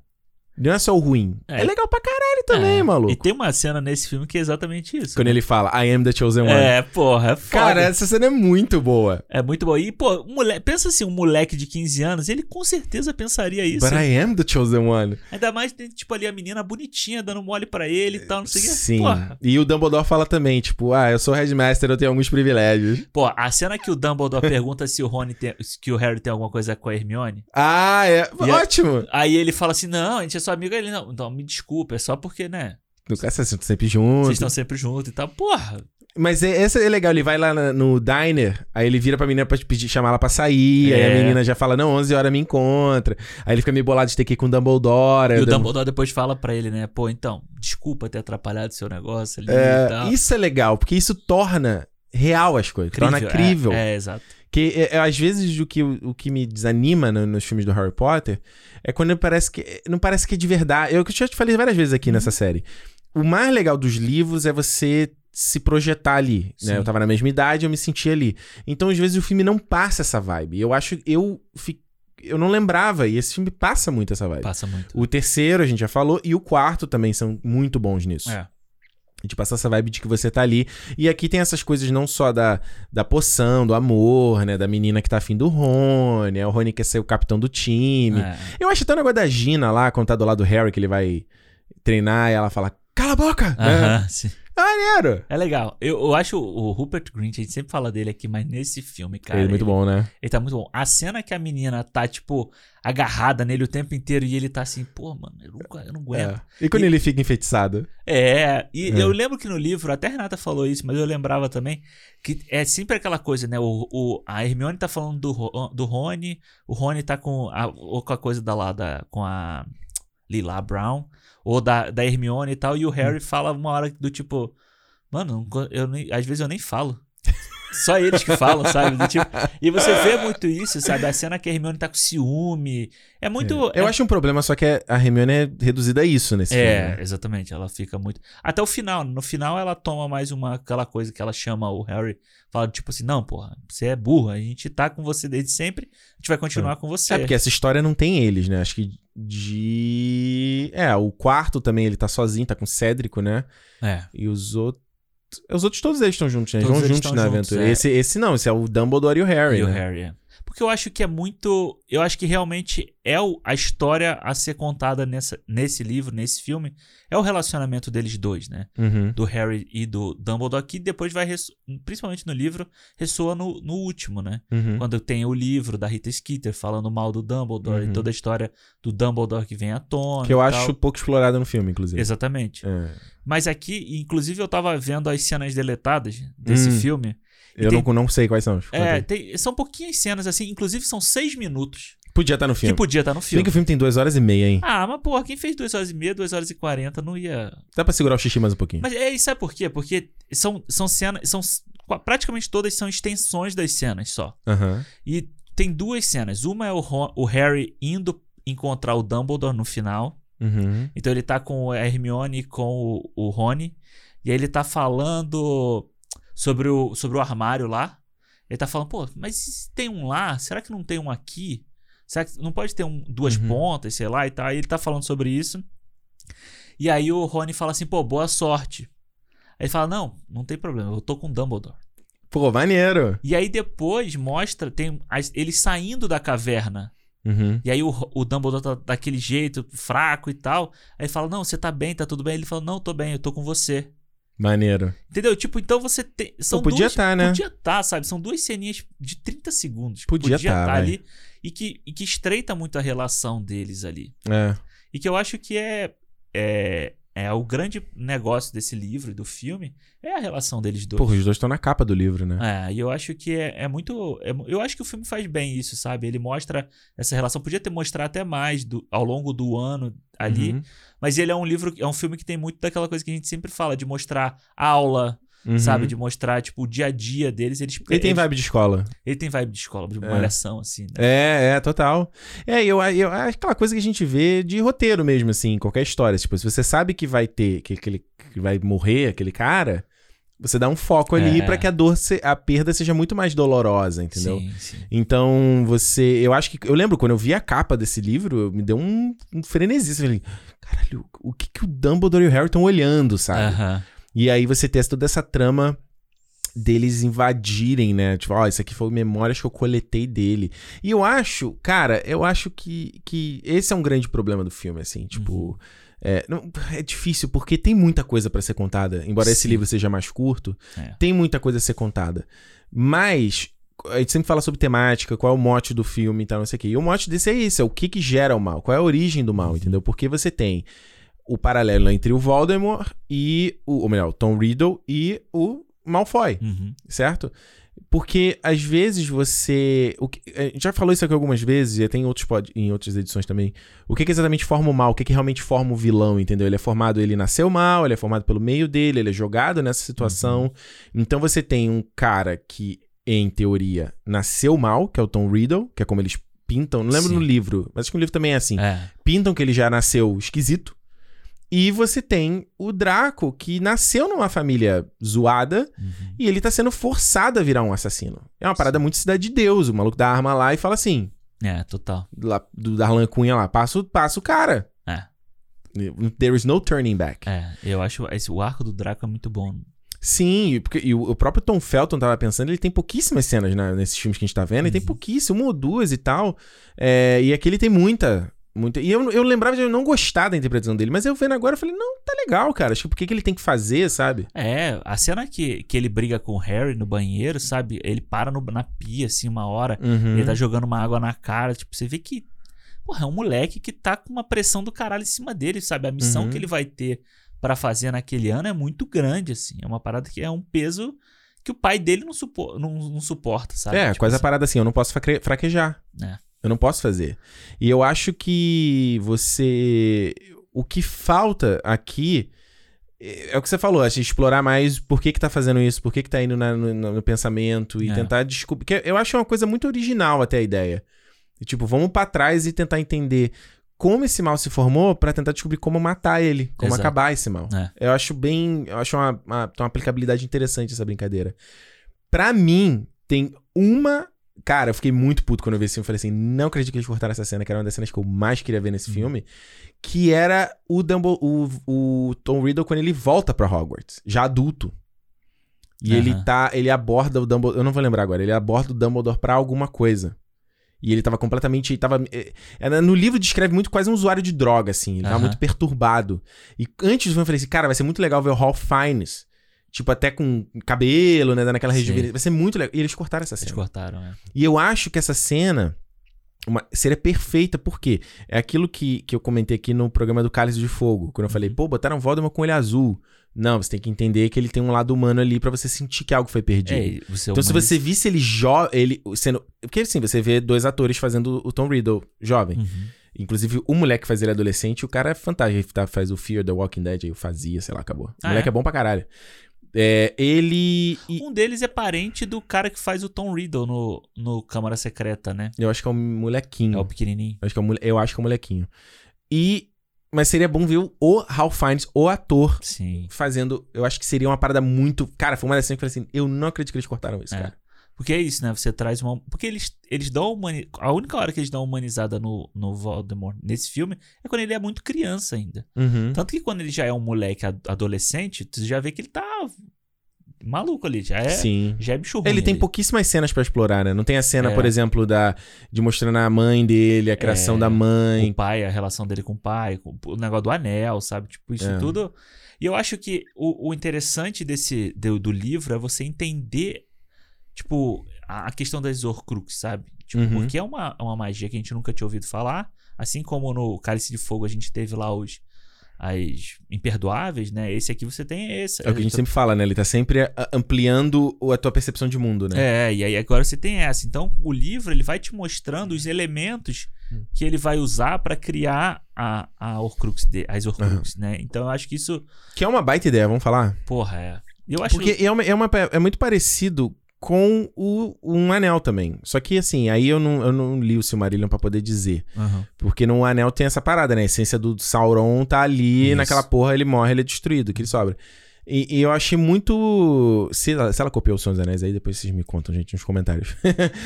A: Não é só o ruim. É,
B: É.
A: legal pra caralho também,
B: É.
A: maluco.
B: E tem uma cena nesse filme que é exatamente isso.
A: Quando
B: né?
A: ele fala, I am the chosen one.
B: É, porra, é foda.
A: Cara, essa cena é muito boa.
B: É muito bom. E, pô, um moleque, pensa assim, um moleque de 15 anos, ele com certeza pensaria isso.
A: But I am the chosen one.
B: Ainda mais tem, tipo, ali a menina bonitinha dando mole pra ele e tal, não sei o que.
A: Sim.
B: Porra.
A: E o Dumbledore fala também, tipo, ah, eu sou Headmaster, eu tenho alguns privilégios.
B: Pô, a cena que o Dumbledore pergunta se o Rony tem, que o Harry tem alguma coisa com a Hermione.
A: Ah, é.
B: E a-
A: Ótimo.
B: Aí ele fala assim: não, a gente é só amigo. Ele, não, então me desculpa, é só porque, né?
A: No caso, vocês estão sempre juntos.
B: Vocês estão sempre juntos e tal. Porra.
A: Mas é, essa é legal, ele vai lá na- no diner, aí ele vira pra menina pra pedir, chamar ela pra sair, aí a
B: É.
A: menina já fala, não, 11 horas me encontra. Aí ele fica meio bolado de ter que ir com o Dumbledore.
B: E o
A: o Dum-
B: Dumbledore depois fala pra ele, né? Pô, então, desculpa ter atrapalhado seu negócio ali e
A: É,
B: tal.
A: isso é legal, porque isso torna real as coisas, torna crível.
B: É, é, exato.
A: Que é, é, às vezes o que, o que me desanima no- nos filmes do Harry Potter é quando parece que não parece que é de verdade. Eu já te falei várias vezes aqui nessa série. O mais legal dos livros é você se projetar ali, né? Eu tava na mesma idade, eu me sentia ali. Então, às vezes o filme não passa essa vibe. Eu acho eu eu não lembrava e esse filme passa muito essa vibe.
B: Passa muito.
A: O terceiro a gente já falou e o quarto também são muito bons nisso.
B: É.
A: De passar essa vibe de que você tá ali. E aqui tem essas coisas não só da, da poção, do amor, né? Da menina que tá afim do Rony. é O Rony quer ser o capitão do time.
B: É.
A: Eu acho até o negócio da Gina lá, quando tá do lado do Harry, que ele vai treinar e ela fala, cala a boca! É.
B: Aham, sim.
A: Maneiro!
B: É legal. Eu, eu acho o Rupert Grint, a gente sempre fala dele aqui, mas nesse filme, cara.
A: ele é muito bom, né?
B: Ele tá muito bom. A cena que a menina tá, tipo, agarrada nele o tempo inteiro e ele tá assim, pô, mano, eu não, eu não aguento.
A: É. E quando
B: E-
A: ele fica enfeitiçado?
B: É, e
A: É.
B: eu lembro que no livro, até Renata falou isso, mas eu lembrava também que é sempre aquela coisa, né? O, o- a Hermione tá falando do, do Rony, o Rony tá com a, com a coisa da lá, da, com a Lila Brown, ou da, da Hermione e tal, e o Harry fala uma hora do tipo, mano, eu nem- às vezes eu nem falo. Só eles que falam, sabe? Do tipo- e você vê muito isso, sabe? A cena que a Hermione tá com ciúme. É muito.
A: Eu
B: é-
A: acho um problema, só que a Hermione é reduzida a isso nesse
B: É,
A: filme. né?
B: exatamente. Ela fica muito. Até o final. No final, ela toma mais uma aquela coisa que ela chama o Harry. Fala tipo assim: não, porra, você é burro. A gente tá com você desde sempre. A gente vai continuar com você.
A: É porque essa história não tem eles, né? Acho que de. É, o quarto também ele tá sozinho, tá com o Cédrico, né?
B: É.
A: E os outros. Os outros todos eles estão juntos, né? Eles
B: Todos
A: vão
B: eles
A: juntos na
B: juntos,
A: aventura.
B: é.
A: Esse, esse não, esse é o Dumbledore e o Harry.
B: E o
A: né?
B: Harry, é. Porque eu acho que é muito. Eu acho que realmente é o- a história a ser contada nessa, nesse livro, nesse filme. É o relacionamento deles dois, né?
A: Uhum.
B: Do Harry e do Dumbledore, que depois vai, principalmente no livro, ressoa no, no último, né?
A: Uhum.
B: Quando tem o livro da Rita Skeeter falando mal do Dumbledore
A: Uhum.
B: e toda a história do Dumbledore que vem à tona.
A: Que eu acho
B: tal.
A: pouco explorada no filme, inclusive.
B: Exatamente.
A: É.
B: Mas aqui, inclusive, eu tava vendo as cenas deletadas desse
A: Hum.
B: filme.
A: Eu
B: tem-
A: não, não sei quais são.
B: É, tem- são pouquinhas cenas, assim, inclusive são seis minutos
A: Podia estar no
B: que
A: filme.
B: podia estar no
A: Se bem
B: filme.
A: que o filme tem duas horas e meia, hein?
B: Ah, mas porra, quem fez duas horas e meia, duas horas e quarenta não ia.
A: Dá pra segurar o xixi mais um pouquinho.
B: Mas é, e sabe por quê? Porque são, são cenas. São, praticamente todas são extensões das cenas só.
A: Aham.
B: E tem duas cenas. Uma é o, Ron- o Harry indo encontrar o Dumbledore no final.
A: Uhum.
B: Então ele tá com a Hermione e com o, o Rony. E aí ele tá falando sobre o, sobre o armário lá. Ele tá falando, pô, mas se tem um lá? Será que não tem um aqui? Será que não pode ter um, duas
A: Uhum.
B: pontas, sei lá e tal? Aí ele tá falando sobre isso. E aí o Rony fala assim, pô, boa sorte. Aí ele fala, não, não tem problema, eu tô com o Dumbledore.
A: Pô, maneiro.
B: E aí depois mostra, tem as- eles saindo da caverna.
A: Uhum.
B: E aí o, o Dumbledore tá daquele jeito, fraco e tal. Aí ele fala, não, você tá bem, tá tudo bem. Ele fala, não, tô bem, eu tô com você.
A: Maneiro.
B: Entendeu? Tipo, então você tem. São
A: Pô, podia
B: duas,
A: tá, né?
B: Podia tá, sabe? São duas ceninhas de 30 segundos.
A: Podia tá, vai.
B: ali. E que, e que estreita muito a relação deles ali.
A: É.
B: E que eu acho que é. É, é o grande negócio desse livro e do filme é a relação deles dois.
A: Porra, os dois estão na capa do livro, né?
B: É, e eu acho que é, é muito. é eu acho que o filme faz bem isso, sabe? Ele mostra essa relação. Podia ter mostrado até mais do- ao longo do ano ali.
A: Uhum.
B: Mas ele é um livro, é um filme que tem muito daquela coisa que a gente sempre fala, de mostrar aula,
A: Uhum.
B: sabe? De mostrar, tipo, o dia a dia deles. Eles,
A: Ele tem vibe de escola.
B: Ele tem vibe de escola, de
A: É.
B: malhação, assim, né?
A: É, é, total. É, eu, eu é aquela coisa que a gente vê de roteiro mesmo, assim, em qualquer história. Tipo, se você sabe que vai ter, que, aquele, que vai morrer aquele cara, você dá um foco ali
B: É.
A: pra que a dor, se- a perda seja muito mais dolorosa, entendeu?
B: Sim, sim.
A: Então, você. Eu acho que. Eu lembro quando eu vi a capa desse livro, me deu um, um frenesi. Eu falei, caralho, o que, que o Dumbledore e o Harry estão olhando, sabe?
B: Aham.
A: E aí você tem toda essa trama deles invadirem, né? Tipo, ó, isso aqui foi memórias que eu coletei dele. E eu acho, cara, eu acho que, que esse é um grande problema do filme, assim, tipo. É, não- é difícil porque tem muita coisa pra ser contada. Embora esse
B: Sim.
A: livro seja mais curto,
B: É.
A: tem muita coisa a ser contada. Mas a gente sempre fala sobre temática, qual é o mote do filme e tal, não sei o quê. E o mote desse é isso, é o que que gera o mal, qual é a origem do mal, entendeu? Porque você tem o paralelo entre o Voldemort e o, ou melhor, o Tom Riddle e o Malfoy,
B: Uhum.
A: certo? Porque às vezes você. O que, a gente já falou isso aqui algumas vezes, e tem em, outros pod, em outras edições também. O que, que exatamente forma o mal? O que, que realmente forma o vilão, entendeu? Ele é formado, ele nasceu mal, ele é formado pelo meio dele, ele é jogado nessa situação. Então você tem um cara que, em teoria, nasceu mal, que é o Tom Riddle, que é como eles pintam. Não lembro
B: Sim.
A: no livro, mas acho que no livro também é assim
B: É.
A: pintam que ele já nasceu esquisito. E você tem o Draco, que nasceu numa família zoada
B: Uhum.
A: e ele tá sendo forçado a virar um assassino. É uma parada muito cidade de Deus. O maluco dá a arma lá e fala assim:
B: É, total.
A: lá, do Darlan Cunha lá, passa, o- passa o cara.
B: É.
A: There is no turning back.
B: É, eu acho esse, o arco do Draco é muito bom.
A: Sim, e porque, e o, próprio Tom Felton tava pensando, ele tem pouquíssimas cenas né, nesses filmes que a gente tá vendo, ele tem
B: Uhum.
A: pouquíssimo, uma ou duas e tal. É, e aqui ele tem muita. Muita e eu, eu lembrava de eu não gostar da interpretação dele, mas eu vendo agora eu falei, não, tá legal, cara. Acho que por que, que ele tem que fazer, sabe?
B: É, a cena que, que ele briga com o Harry no banheiro, sabe? Ele para no- na pia, assim, uma hora.
A: Uhum.
B: Ele tá jogando uma água na cara. Tipo, você vê que. Porra, é um moleque que tá com uma pressão do caralho em cima dele, sabe? A missão
A: Uhum.
B: que ele vai ter pra fazer naquele ano é muito grande, assim. É uma parada que é um peso que o pai dele não, supo- não, não suporta, sabe?
A: É,
B: Tipo
A: quase a
B: assim,
A: parada assim, eu não posso fraque- fraquejar.
B: É.
A: Eu não posso fazer. E eu acho que você. O que falta aqui é o que você falou, a gente explorar mais por que que tá fazendo isso, por que que tá indo na- no, no pensamento e
B: É.
A: tentar descobrir. Que eu acho uma coisa muito original até a ideia. E, tipo, vamos pra trás e tentar entender como esse mal se formou pra tentar descobrir como matar ele, como
B: Exato.
A: acabar esse mal.
B: É.
A: Eu acho bem. Eu acho uma, uma, uma aplicabilidade interessante essa brincadeira. Pra mim, tem uma. Cara, eu fiquei muito puto quando eu vi esse filme. Falei assim: não acredito que eles cortaram essa cena, que era uma das cenas que eu mais queria ver nesse
B: Uhum.
A: filme. Que era o, Dumble, o, o Tom Riddle quando ele volta pra Hogwarts, já adulto. E ele
B: Aham.
A: tá. Ele aborda o Dumbledore. Eu não vou lembrar agora. Ele aborda o Dumbledore pra alguma coisa. E ele tava completamente. Tava, eh, era- no livro descreve muito quase um usuário de droga, assim. Ele tava
B: Aham.
A: muito perturbado. E antes do filme eu falei assim, cara, vai ser muito legal ver o Ralph Fiennes. Tipo, até com cabelo, né? Dando aquela
B: Sim.
A: rejuvenescência. Vai ser muito legal. E eles cortaram essa
B: Eles
A: cena.
B: cortaram, é.
A: E eu acho que essa cena uma- seria perfeita, por quê? É aquilo que, que eu comentei aqui no programa do Cálice de Fogo. Quando eu falei,
B: Uhum.
A: pô, botaram Voldemort com ele azul. Não, você tem que entender que ele tem um lado humano ali pra você sentir que algo foi perdido.
B: É, você
A: Então, se você visse ele jovem, ele sendo. Porque assim, você vê dois atores fazendo o Tom Riddle jovem.
B: Uhum.
A: Inclusive, o moleque que faz ele adolescente, o cara é fantástico. Ele tá- faz o Fear the Walking Dead, aí eu fazia, sei lá, acabou. O
B: Ah,
A: moleque é?
B: é?
A: bom pra caralho. É, ele.
B: Um deles é parente do cara que faz o Tom Riddle no, no Câmara Secreta, né?
A: eu acho que é um molequinho.
B: É o pequenininho.
A: Eu acho que é um, eu acho que é um molequinho. E. Mas seria bom ver o Ralph Fiennes, o ator,
B: Sim.
A: fazendo. Eu acho que seria uma parada muito. Cara, foi uma das cenas que eu falei assim: eu não acredito que eles cortaram isso,
B: É.
A: cara.
B: Porque é isso, né? Você traz uma. Porque eles, eles dão humani... A única hora que eles dão humanizada no, no Voldemort nesse filme é quando ele é muito criança ainda.
A: Uhum.
B: Tanto que quando ele já é um moleque ad- adolescente, tu já vê que ele tá maluco ali. Já é,
A: Sim.
B: já é bicho ruim.
A: Ele tem
B: ali.
A: pouquíssimas cenas pra explorar, né? Não tem a cena,
B: É.
A: por exemplo, da de mostrando a mãe dele, a criação
B: É,
A: da
B: O
A: mãe.
B: pai, a relação dele com o pai, com o negócio do anel, sabe? Tipo, isso
A: É.
B: tudo. E eu acho que o, o interessante desse do, do livro é você entender, tipo, a, a questão das Horcrux, sabe? Tipo,
A: Uhum.
B: porque é uma, uma magia que a gente nunca tinha ouvido falar. Assim como no Cálice de Fogo a gente teve lá os as imperdoáveis, né? Esse aqui você tem esse.
A: É o que a gente sempre fala, né? Ele tá sempre ampliando o- a tua percepção de mundo, né?
B: É, e aí agora você tem essa. Então, o livro ele vai te mostrando os elementos
A: Hum.
B: que ele vai usar pra criar a, a Horcrux, de, as Horcrux, né? Então, eu acho que isso,
A: Que é uma baita ideia, vamos falar?
B: porra, é. Eu acho
A: Porque é, uma, é, uma- é muito parecido com o, um anel também. Só que, assim, aí eu não, eu não li o Silmarillion pra poder dizer.
B: Aham.
A: Porque no anel tem essa parada, né? A essência do Sauron tá ali,
B: Isso.
A: naquela porra, ele morre, ele é destruído, que ele sobra. E, e eu achei muito. Se ela, se ela copiou o Senhor dos Anéis aí, depois vocês me contam, gente, nos comentários.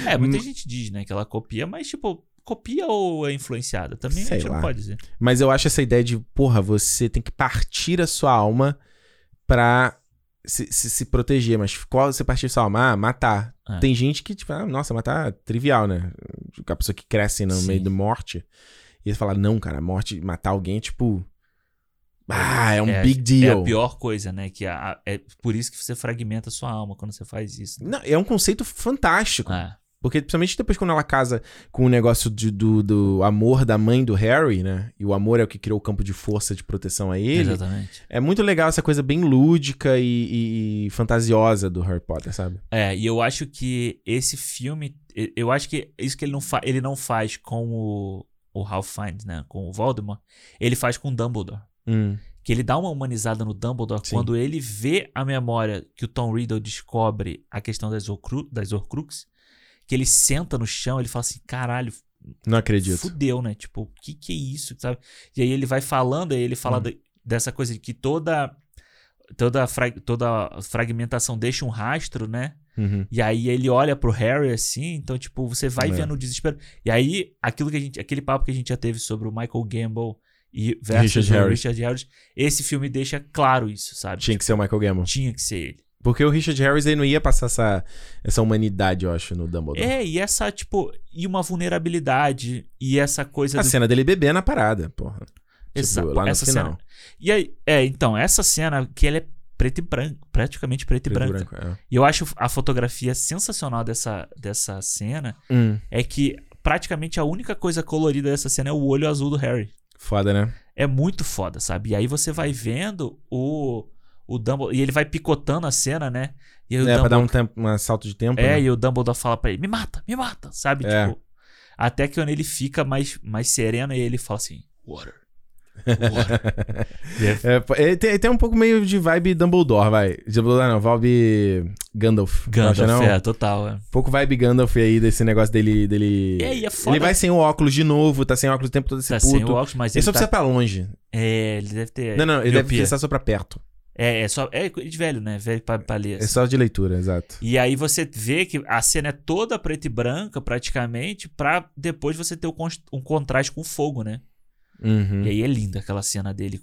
B: É, muita [laughs] gente diz, né, que ela copia, mas, tipo, copia ou é influenciada? Também
A: Sei
B: a gente
A: lá.
B: não pode dizer.
A: Mas eu acho essa ideia de, porra, você tem que partir a sua alma pra se, se, se proteger. Mas qual você sua alma? Ah, matar.
B: É.
A: Tem gente que, tipo, ah, nossa, matar é trivial, né? A pessoa que cresce no
B: Sim.
A: meio da morte. E ele fala, não, cara, a morte, matar alguém é tipo. Ah, é um
B: é,
A: big
B: É
A: deal.
B: a pior coisa, né? Que a- a- é por isso que você fragmenta a sua alma quando você faz isso.
A: Não, é um conceito fantástico.
B: É.
A: Porque, principalmente depois quando ela casa com o negócio de- do, do amor da mãe do Harry, né? E o amor é o que criou o campo de força de proteção a ele.
B: Exatamente.
A: É muito legal essa coisa bem lúdica e, e- fantasiosa do Harry Potter, sabe?
B: É, e eu acho que esse filme. Eu acho que isso que ele não, fa ele não faz com o, o Ralph Fiennes, né? Com o Voldemort. Ele faz com o Dumbledore.
A: Hum,
B: Que ele dá uma humanizada no Dumbledore
A: Sim.
B: quando ele vê a memória que o Tom Riddle descobre a questão das, Horcru das Horcrux. Que ele senta no chão, ele fala assim: caralho,
A: não acredito.
B: fudeu, né? Tipo, o que que é isso, sabe? E aí ele vai falando, aí ele fala
A: Hum.
B: de- dessa coisa de que toda toda fra toda fragmentação deixa um rastro, né?
A: Uhum.
B: E aí ele olha pro Harry assim, então tipo, você vai
A: É.
B: vendo o desespero. E aí aquilo que a gente, aquele papo que a gente já teve sobre o Michael Gamble e versus
A: Richard
B: o
A: Harris.
B: Richard Harris, esse filme deixa claro isso, sabe?
A: Tinha que ser o Michael Gambon.
B: Tinha que ser ele.
A: Porque o Richard Harris ele não ia passar essa, essa humanidade, eu acho, no Dumbledore.
B: É, e essa, tipo, e uma vulnerabilidade, e essa coisa
A: A
B: do
A: cena dele beber na parada, porra.
B: Essa,
A: Tipo, lá no
B: essa
A: final.
B: cena. E aí, é, então, essa cena que ela é preto e branco, praticamente preto, e
A: Preto e branco, é.
B: E eu acho a fotografia sensacional dessa, dessa cena
A: Hum,
B: é que praticamente a única coisa colorida dessa cena é o olho azul do Harry.
A: foda, né?
B: É muito foda, sabe? E aí você vai vendo o o Dumbledore e ele vai picotando a cena, né? E
A: É, pra dar um,
B: Dumbledore-
A: tempo, um salto de tempo.
B: É,
A: né?
B: e o Dumbledore fala pra ele: "Me mata, me mata", sabe?
A: É.
B: Tipo, até que quando ele fica mais mais sereno e ele fala assim: "Water". [laughs]
A: É, pô, ele tem, ele tem um pouco meio de vibe Dumbledore, vai. Dumbledore não, vibe Gandalf.
B: Gandalf,
A: não?
B: é, total. É.
A: Um pouco vibe Gandalf aí, desse negócio dele. dele...
B: É, e é foda.
A: Ele vai sem o óculos de novo, tá sem óculos o tempo todo esse
B: Tá
A: puto.
B: sem o óculos, mas
A: Ele
B: ele
A: só
B: tá...
A: precisa pra longe.
B: É, ele deve ter...
A: não, não, ele deve
B: miopia.
A: pensar só pra perto.
B: É, é só... É de velho, né? Velho pra, pra ler.
A: É
B: assim.
A: só de leitura, exato.
B: E aí você vê que a cena é toda preta e branca, praticamente, pra depois você ter cons- um contraste com o fogo, né?
A: Uhum.
B: E aí é linda aquela cena dele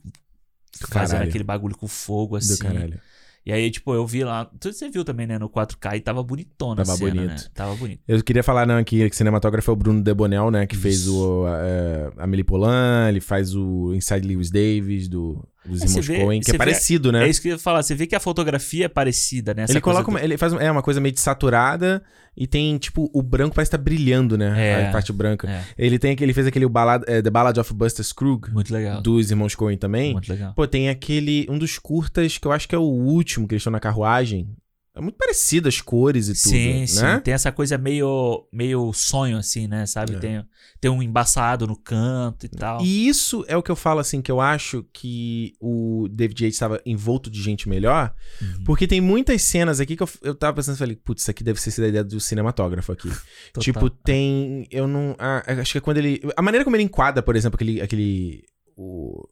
B: fazendo aquele bagulho com fogo, assim.
A: Do caralho.
B: E aí, tipo, eu vi lá. Você viu também, né? No 4K e tava bonitona
A: Tava
B: a cena,
A: bonito.
B: né? Tava bonito.
A: Eu queria falar não, aqui que cinematógrafo é o Bruno Debonel, né? Que fez
B: Isso.
A: o é, Amelie Poulain, ele faz o Inside Lewis Davis, do, dos
B: É,
A: irmãos
B: vê-
A: Coen, que é parecido, né?
B: É isso que eu ia falar. Você vê que a fotografia é parecida, né? Essa
A: ele coloca
B: do-
A: uma, ele faz é uma coisa meio de saturada e tem tipo o branco parece estar brilhando, né?
B: É.
A: A parte branca.
B: É,
A: Ele tem aquele ele fez aquele balad, é, The Ballad of Buster Scruggs
B: muito legal.
A: dos irmãos Coen também.
B: Muito legal.
A: Pô, tem aquele um dos curtas que eu acho que é o último que eles estão na carruagem. É muito parecido as cores e tudo,
B: sim, sim.
A: né?
B: Tem essa coisa meio, meio sonho, assim, né? Sabe?
A: É.
B: Tem, tem um embaçado no canto e tal.
A: E isso é o que eu falo assim, que eu acho que o David Yates estava envolto de gente melhor,
B: Uhum.
A: porque tem muitas cenas aqui que eu, eu tava pensando, falei, putz, isso aqui deve ser da ideia do cinematógrafo aqui. [laughs] Tipo, tem. Eu não. ah, acho que é quando ele. A maneira como ele enquadra, por exemplo, aquele. aquele o,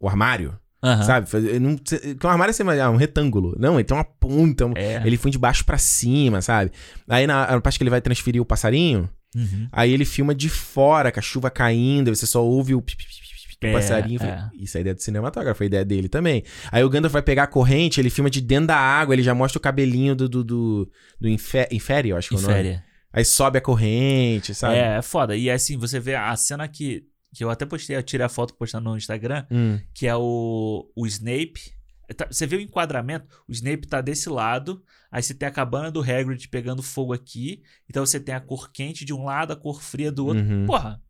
A: o armário,
B: Aham.
A: sabe? Faz- ele Não, que um armário é um retângulo. Não, ele tem uma ponta. um-
B: É.
A: Ele foi de baixo pra cima, sabe? Aí na, na parte que ele vai transferir o passarinho,
B: Uhum.
A: aí ele filma de fora, com a chuva caindo, aí você só ouve o pi, pi, pi, pi, pi do
B: É,
A: passarinho.
B: É.
A: Isso é ideia do cinematógrafo, é ideia dele também. Aí o Gandalf vai pegar a corrente, ele filma de dentro da água, ele já mostra o cabelinho do. do, do, do Infe- Infere, eu acho que é o nome. Aí sobe a corrente, sabe?
B: É, é foda. E assim, você vê a cena que, que eu até postei, eu tirei a foto pra postar no Instagram,
A: Hum.
B: que é o, o Snape. Tá- Você vê o enquadramento, o Snape tá desse lado, aí você tem a cabana do Hagrid pegando fogo aqui, então você tem a cor quente de um lado, a cor fria do outro.
A: Uhum.
B: Porra,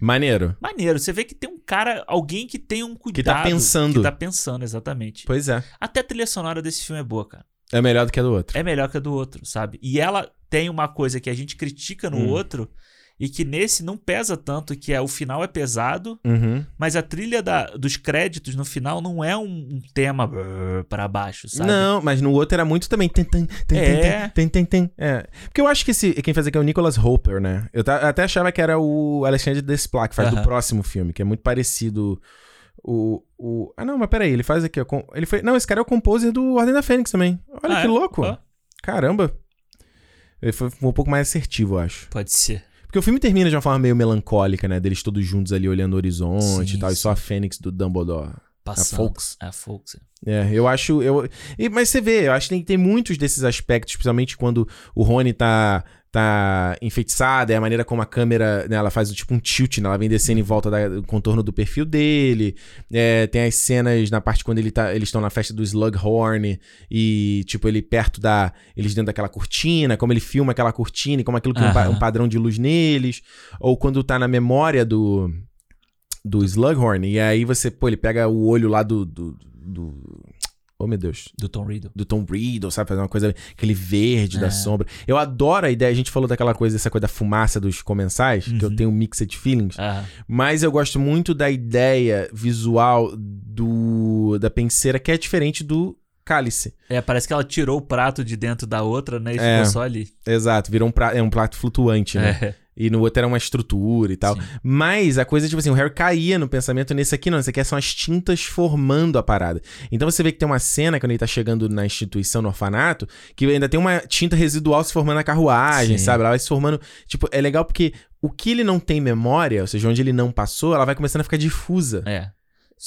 A: Maneiro.
B: maneiro. Você vê que tem um cara, alguém que tem um cuidado.
A: pensando.
B: Que tá pensando, exatamente.
A: Pois é.
B: Até a trilha sonora desse filme é boa, cara.
A: É melhor do que a do outro.
B: É melhor que a do outro, sabe? E ela tem uma coisa que a gente critica no
A: Hum.
B: outro e que nesse não pesa tanto, que é o final é pesado,
A: Uhum.
B: mas a trilha da- dos créditos no final não é um, um tema pra baixo, sabe?
A: Não, mas no outro era muito também. Tem, tem, tem,
B: É.
A: tem, tem, tem. É. Porque eu acho que esse, quem faz aqui é o Nicholas Hopper, né? Eu ta- até achava que era o Alexandre Desplat, que faz do
B: Aham.
A: próximo filme, que é muito parecido. O, o. Ah, não, mas peraí, ele faz aqui. ó, Ele foi. Não, esse cara é o composer do Ordem da Fênix também. Olha
B: Ah,
A: que
B: é?
A: louco. Caramba. Ele foi um pouco mais assertivo, eu acho.
B: pode ser.
A: Porque o filme termina de uma forma meio melancólica, né? Deles todos juntos ali olhando o horizonte
B: Sim,
A: e tal. E
B: sim.
A: só a Fênix do Dumbledore.
B: Passando.
A: Folks.
B: A Folks.
A: É, eu acho. Eu, e- mas você vê, eu acho que tem, tem muitos desses aspectos, especialmente quando o Rony tá, tá enfeitiçado, é a maneira como a câmera, né, ela faz tipo um tilt, né, ela vem descendo em volta da- do contorno do perfil dele. É, tem as cenas na parte quando ele tá, eles estão na festa do Slughorn e, tipo, ele perto da. Eles dentro daquela cortina, como ele filma aquela cortina e como aquilo cria um, um padrão de luz neles. Ou quando tá na memória do. Do Slughorn, e aí você, pô, ele pega o olho lá do. do, do oh, meu Deus
B: Do Tom Riddle.
A: do Tom Riddle, sabe? Fazer uma coisa, aquele verde da
B: É.
A: sombra. Eu adoro a ideia, a gente falou daquela coisa, dessa coisa da fumaça dos comensais, que eu
B: Uhum.
A: tenho mixed feelings,
B: Ah,
A: mas eu gosto muito da ideia visual do da penseira, que é diferente do cálice.
B: é, parece que ela tirou o prato de dentro da outra, né? E
A: É.
B: ficou só ali.
A: Exato, virou um prato, é um prato flutuante, né?
B: É.
A: E no outro era uma estrutura e tal.
B: Sim.
A: Mas a coisa, tipo assim, o Harry caía no pensamento nesse aqui, não. Esse aqui são as tintas formando a parada. Então você vê que tem uma cena, quando ele tá chegando na instituição, no orfanato, que ainda tem uma tinta residual se formando na carruagem,
B: Sim.
A: sabe? Ela vai se formando. Tipo, é legal porque o que ele não tem memória, ou seja, onde ele não passou, ela vai começando a ficar difusa.
B: É.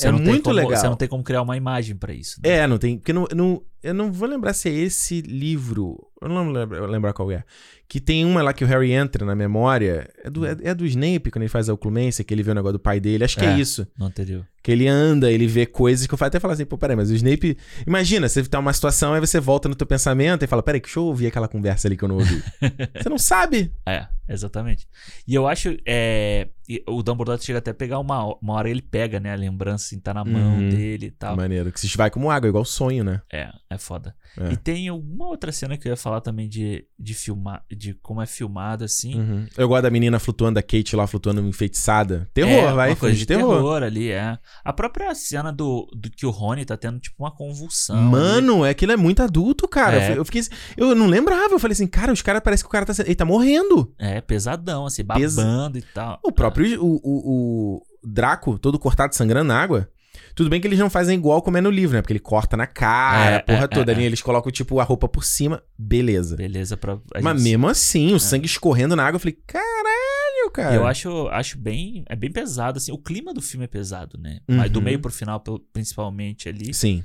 A: É
B: não tem
A: muito
B: como-
A: legal.
B: Você não tem como criar uma imagem pra isso. né?
A: É, não tem. Porque não, não, eu não vou lembrar se é esse livro. Eu não lembro lembrar qual é. Que tem uma lá que o Harry entra na memória. É do, é, é do Snape, quando ele faz a oclumência, que ele vê o negócio do pai dele. Acho que é,
B: É.
A: isso.
B: No anterior.
A: Que ele anda, ele vê coisas que eu até falo assim, pô, peraí, mas o Snape. Imagina, você tá numa situação, aí você volta no teu pensamento e fala, peraí, deixa eu ouvir aquela conversa ali que eu não ouvi. [laughs] você não sabe.
B: É, exatamente. E eu acho. É, o Dumbledore chega até a pegar uma, uma hora ele pega, né? A lembrança assim, tá na mão
A: Uhum.
B: dele e tal.
A: Maneiro. Que se vai como água, igual sonho, né?
B: É, é foda.
A: É.
B: E tem uma outra cena que eu ia falar também de, de filmar, de como é filmado, assim.
A: Uhum. Eu gosto da menina flutuando, a Kate lá flutuando enfeitiçada. Terror,
B: é,
A: vai,
B: uma coisa de terror. ali, é. A própria cena do, do que o Rony tá tendo, tipo, uma convulsão. ali.
A: Mano, é aquilo é muito adulto, cara.
B: É.
A: Eu fiquei assim- eu não lembrava, eu falei assim, cara, os caras parece que o cara tá, ele tá morrendo.
B: É, pesadão, assim, babando e tal.
A: O próprio o, o, o Draco, todo cortado, sangrando na água. Tudo bem que eles não fazem igual como é no livro, né? Porque ele corta na cara,
B: É,
A: a porra
B: é,
A: toda
B: é,
A: ali.
B: é.
A: Eles colocam, tipo, a roupa por cima. Beleza.
B: Beleza pra.
A: Mas
B: gente-
A: mesmo assim, o sangue escorrendo na água, eu falei, caralho, cara.
B: Eu acho, acho bem. É bem pesado, assim. O clima do filme é pesado, né? Mas do
A: Uhum.
B: meio pro final, principalmente ali.
A: Sim.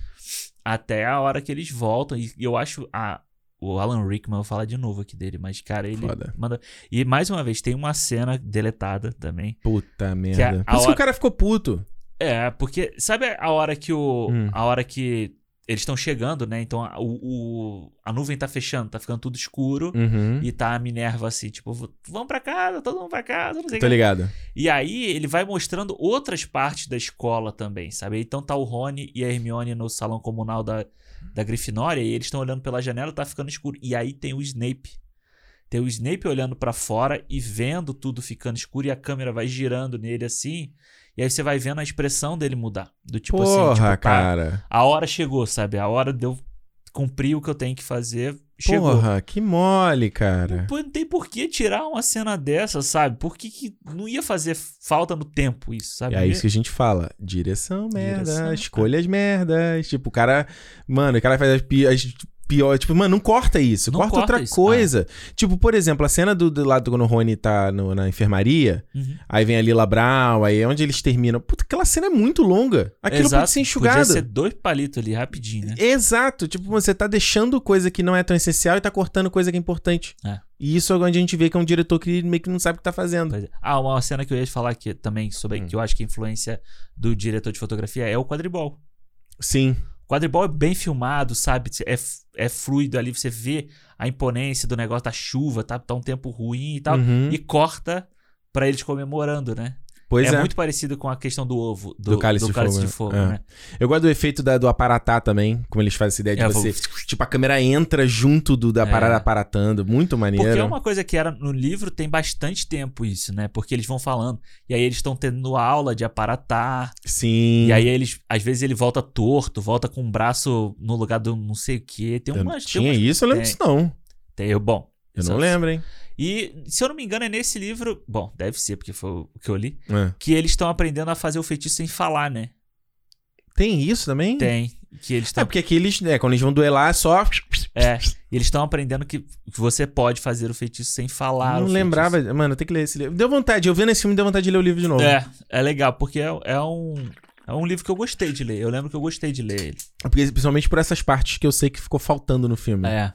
B: Até a hora que eles voltam. E eu acho. A, o Alan Rickman, eu vou falar de novo aqui dele, mas, cara, ele
A: Foda.
B: manda. E mais uma vez, tem uma cena deletada também.
A: Puta merda.
B: a
A: Por isso que
B: hora-
A: o cara ficou puto.
B: É, porque sabe a hora que o.
A: Hum.
B: A hora que eles estão chegando, né? Então a, o, a nuvem tá fechando, tá ficando tudo escuro.
A: Uhum.
B: E tá a Minerva assim, tipo, "V- vamos pra casa, todo mundo pra casa, não sei o
A: Tô
B: que.
A: ligado.
B: E aí ele vai mostrando outras partes da escola também, sabe? Então tá o Rony e a Hermione no salão comunal da, da Grifinória e eles estão olhando pela janela, tá ficando escuro. E aí tem o Snape. Tem o Snape olhando pra fora e vendo tudo ficando escuro e a câmera vai girando nele assim. E aí você vai vendo a expressão dele mudar. Do tipo assim,
A: Porra,
B: tipo, pá,
A: cara.
B: a hora chegou, sabe? A hora de eu cumprir o que eu tenho que fazer. Chegou.
A: Porra, que mole, cara.
B: Pô, não tem por que tirar uma cena dessa, sabe? Por que, que não ia fazer falta no tempo isso, sabe?
A: É isso que a gente fala. Direção, merda.
B: Direção,
A: escolhas merdas. Tipo, o cara. Mano, o cara faz as, as piores. Tipo, mano, não corta isso.
B: Não
A: corta,
B: corta
A: outra
B: isso,
A: coisa. Tipo, por exemplo, a cena do, do lado quando o Rony tá no- na enfermaria.
B: Uhum.
A: Aí vem a Lila Brown. Aí é onde eles terminam. Puta, aquela cena é muito longa. Aquilo
B: Exato.
A: pode ser enxugado.
B: Podia ser dois palitos ali, rapidinho, né?
A: Exato, tipo, você tá deixando coisa que não é tão essencial e tá cortando coisa que é importante.
B: É.
A: E isso é onde a gente vê que é um diretor que meio que não sabe o que tá fazendo.
B: É. Ah, uma cena que eu ia falar aqui também sobre
A: Hum.
B: que eu acho que a influência do diretor de fotografia é o quadribol.
A: Sim.
B: O quadribol é bem filmado, sabe? É, é fluido ali, você vê a imponência do negócio da chuva, tá, tá um tempo ruim e tal.
A: Uhum.
B: E corta pra eles comemorando, né?
A: Pois
B: é,
A: é.
B: muito parecido com a questão do ovo, do,
A: Do cálice de fogo,
B: de
A: né?
B: fogo,
A: É.
B: né?
A: Eu gosto do efeito da- do aparatar também, como eles fazem essa ideia de
B: É,
A: você.
B: vou-
A: Tipo, a câmera entra junto do, da
B: É.
A: parada aparatando. Muito maneiro.
B: Porque é uma coisa que era no livro tem bastante tempo isso, né? Porque eles vão falando. E aí eles estão tendo aula de aparatar.
A: Sim.
B: E aí eles, às vezes ele volta torto, volta com o braço no lugar do não sei o quê. Tem
A: Eu-
B: umas.
A: Tinha
B: tem umas,
A: isso? Eu lembro
B: tem.
A: disso não.
B: tem, bom.
A: Eu não lembro, hein?
B: E se eu não me engano é nesse livro, bom, deve ser porque foi o que eu li,
A: É.
B: que eles estão aprendendo a fazer o feitiço sem falar, né?
A: Tem isso também?
B: Tem, que eles
A: É
B: estão
A: porque aqui eles, né, quando eles vão duelar, é só.
B: é, eles estão aprendendo que você pode fazer o feitiço sem falar.
A: não lembrava.
B: feitiço.
A: Mano, tem que ler esse livro. Deu vontade. Eu vendo esse filme, deu vontade de ler o livro de novo.
B: É, é legal porque é, é um é um livro que eu gostei de ler. Eu lembro que eu gostei de ler ele.
A: Porque, principalmente por essas partes que eu sei que ficou faltando no filme.
B: É.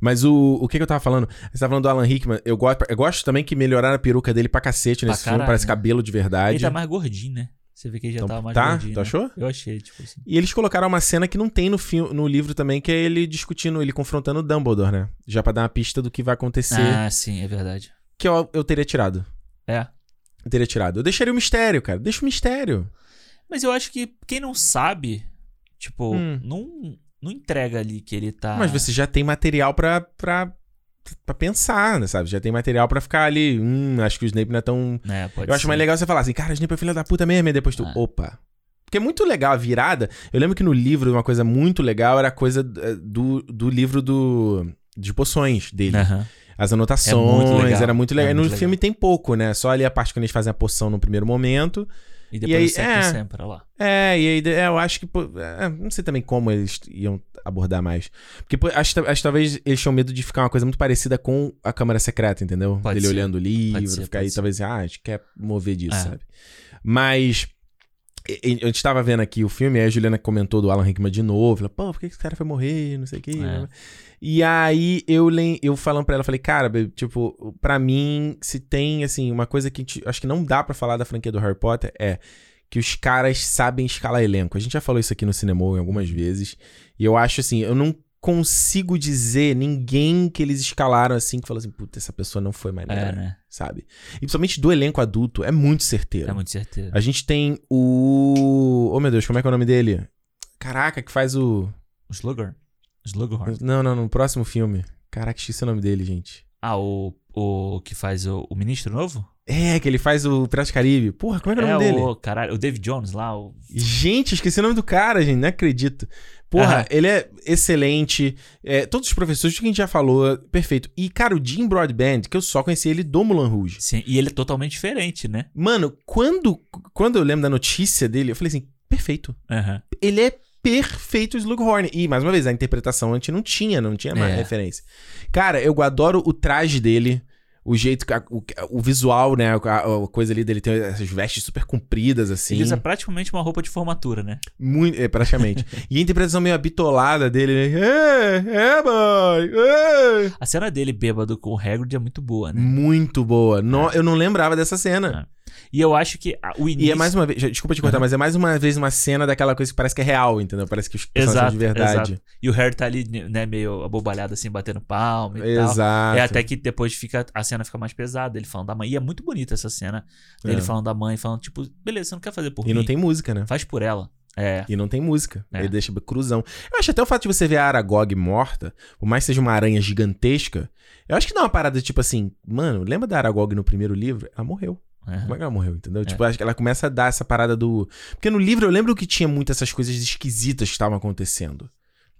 A: Mas o, o que, que eu tava falando? Você tava falando do Alan Rickman. Eu gosto, eu gosto também que melhoraram a peruca dele pra cacete
B: Pra
A: nesse filme.
B: caralho,
A: Parece cabelo de verdade.
B: Ele tá mais gordinho, né? Você vê que ele já
A: Então,
B: tava mais
A: tá?
B: gordinho.
A: Tu
B: né?
A: achou?
B: Eu achei, tipo assim.
A: E eles colocaram uma cena que não tem no, filme, no livro também, que é ele discutindo, ele confrontando o Dumbledore, né? Já pra dar uma pista do que vai acontecer.
B: Ah, sim, é verdade.
A: Que eu, eu teria tirado.
B: É.
A: Eu teria tirado. Eu deixaria o mistério, cara. Deixa o mistério.
B: Mas eu acho que quem não sabe, tipo,
A: Hum.
B: não, não entrega ali que ele tá.
A: Mas você já tem material pra, pra, pra pensar, né, sabe? Já tem material pra ficar ali. Hum, acho que o Snape não é tão.
B: É, pode
A: eu acho
B: ser.
A: mais legal você falar assim, cara, o Snape é filho da puta mesmo, e depois tu.
B: Ah.
A: Opa. Porque é muito legal a virada. Eu lembro que no livro, uma coisa muito legal era a coisa eh, do, do livro do, de poções dele.
B: Aham.
A: As anotações,
B: É muito legal.
A: era muito legal.
B: É
A: no
B: muito
A: filme tem pouco, né? Só ali a parte quando eles fazem a poção no primeiro momento.
B: E depois
A: aí,
B: o sempre,
A: é.
B: sempre, olha lá.
A: É, e aí é, eu acho que. pô, é, não sei também como eles iam abordar mais. Porque pô, acho, acho que talvez eles tinham medo de ficar uma coisa muito parecida com a Câmara Secreta, entendeu?
B: Pode
A: Dele
B: ser.
A: olhando o livro,
B: ser,
A: ficar aí,
B: ser.
A: talvez, ah, a gente quer mover disso,
B: É.
A: sabe? Mas. e- e- A gente tava vendo aqui o filme, aí a Juliana comentou do Alan Rickman de novo. Falou, pô, por que esse cara foi morrer? Não sei o quê.
B: É.
A: E aí eu, eu falando pra ela, falei, cara, baby, tipo, pra mim, se tem, assim, uma coisa que a gente- acho que não dá pra falar da franquia do Harry Potter é que os caras sabem escalar elenco. A gente já falou isso aqui no cinema em algumas vezes. E eu acho assim, eu não consigo dizer ninguém que eles escalaram assim que falou assim, puta, essa pessoa não foi maneira,
B: É, né?
A: sabe? E principalmente do elenco adulto, é muito certeiro.
B: É muito certeza.
A: A gente tem o. Oh meu Deus, como é que é o nome dele? Caraca, que faz o.
B: O Slughorn. Slughorn.
A: Não, não, no próximo filme. Caraca, esqueci o nome dele, gente.
B: Ah, o, o que faz o, o ministro novo?
A: É, que ele faz o Piratas Caribe. Porra, como é que é o nome dele?
B: o, caralho, o David Jones lá, o...
A: Gente, esqueci o nome do cara, gente. Não acredito. Porra, ele é excelente. É, todos os professores, que a gente já falou, perfeito. E, cara, o Jim Broadband, que eu só conheci ele do Mulan Rouge.
B: Sim, e ele é totalmente diferente, né?
A: Mano, quando, quando eu lembro da notícia dele, eu falei assim, perfeito. Ele é perfeito o Slughorn. E, mais uma vez, a interpretação a gente não tinha, não tinha mais
B: É.
A: referência. Cara, eu adoro o traje dele. O jeito, o, o visual, né? A, a coisa ali dele tem essas vestes super compridas, assim.
B: Ele usa praticamente uma roupa de formatura, né?
A: Muito, é, praticamente. [laughs] e a interpretação meio habitolada dele, né? É, é, boy, é.
B: A cena dele bêbado com o Hagrid é muito boa, né?
A: Muito boa. No- eu não lembrava dessa cena.
B: E eu acho que o início...
A: E é mais uma vez, desculpa te cortar,
B: Aham.
A: mas é mais uma vez uma cena daquela coisa que parece que é real, entendeu? Parece que os personagens
B: Exato,
A: são de verdade.
B: exato. E o Harry tá ali, né, meio abobalhado assim, batendo palma e tal.
A: Exato.
B: É até que depois fica, a cena fica mais pesada, ele falando da mãe. E é muito bonita essa cena dele
A: É.
B: falando da mãe, falando, tipo, beleza, você não quer fazer por
A: E
B: mim?
A: não tem música, né?
B: Faz por ela. É.
A: E não tem música.
B: É.
A: Ele deixa cruzão. Eu acho até o fato de você ver a Aragog morta, por mais que seja uma aranha gigantesca, eu acho que dá uma parada tipo assim, mano, lembra da Aragog no primeiro livro? Ela morreu.
B: Aham.
A: Como é que ela morreu, entendeu? Tipo, acho que ela começa a dar essa parada do. Porque no livro eu lembro que tinha muitas essas coisas esquisitas que estavam acontecendo.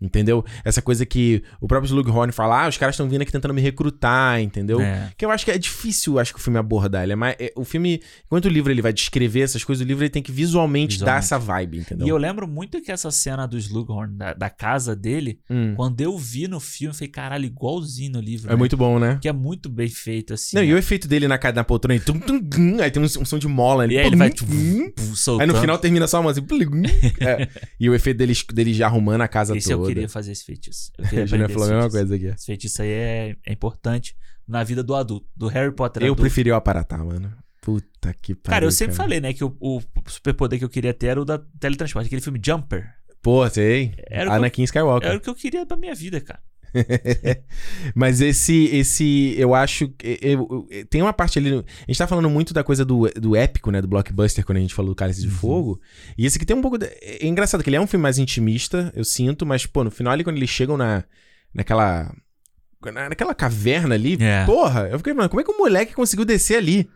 A: Entendeu? Essa coisa que o próprio Slughorn fala, ah, os caras estão vindo aqui tentando me recrutar, entendeu?
B: É.
A: Que eu acho que é difícil, acho que o filme abordar. Ele é mais, é- o filme, enquanto o livro ele vai descrever essas coisas, o livro ele tem que visualmente, dar
B: Visualmente.
A: essa vibe, entendeu?
B: E eu lembro muito que essa cena do Slughorn, da, da casa dele,
A: Hum.
B: quando eu vi no filme, eu falei, caralho, igualzinho no livro.
A: É
B: né?
A: muito bom, né?
B: Que é muito bem feito, assim.
A: Não, e
B: né?
A: o efeito dele na, na poltrona, ele tum, tum, gum, aí tem um, um som de mola.
B: E aí ele vai, pum,
A: Aí
B: soltando.
A: no final termina só uma assim. [laughs] é. E o efeito dele, já arrumando a casa
B: Esse
A: toda.
B: Eu queria fazer esse feitiço. Eu queria [laughs] aprender
A: falou a
B: esse
A: mesma
B: feitiço.
A: coisa aqui.
B: Esse feitiço aí é, é importante na vida do adulto. Do Harry Potter
A: Eu
B: adulto.
A: preferi o aparatar, mano. Puta que pariu.
B: Cara, eu sempre
A: cara.
B: falei, né, que o, o superpoder que eu queria ter era o da teletransporte. Aquele filme Jumper.
A: Pô, sei.
B: Era
A: Anakin Skywalker.
B: Era o que eu queria pra minha vida, cara. [laughs]
A: Mas esse, esse, eu acho. eu- eu- tem uma parte ali. A gente tá falando muito da coisa do, do épico, né? Do blockbuster, quando a gente falou do Cálice de
B: Uhum.
A: Fogo. E esse aqui tem um pouco. de- é engraçado que ele é um filme mais intimista, eu sinto, mas, pô, no final ali, quando eles chegam na, naquela. na- Naquela caverna ali,
B: É.
A: porra, eu fiquei, mano, como é que o moleque conseguiu descer ali?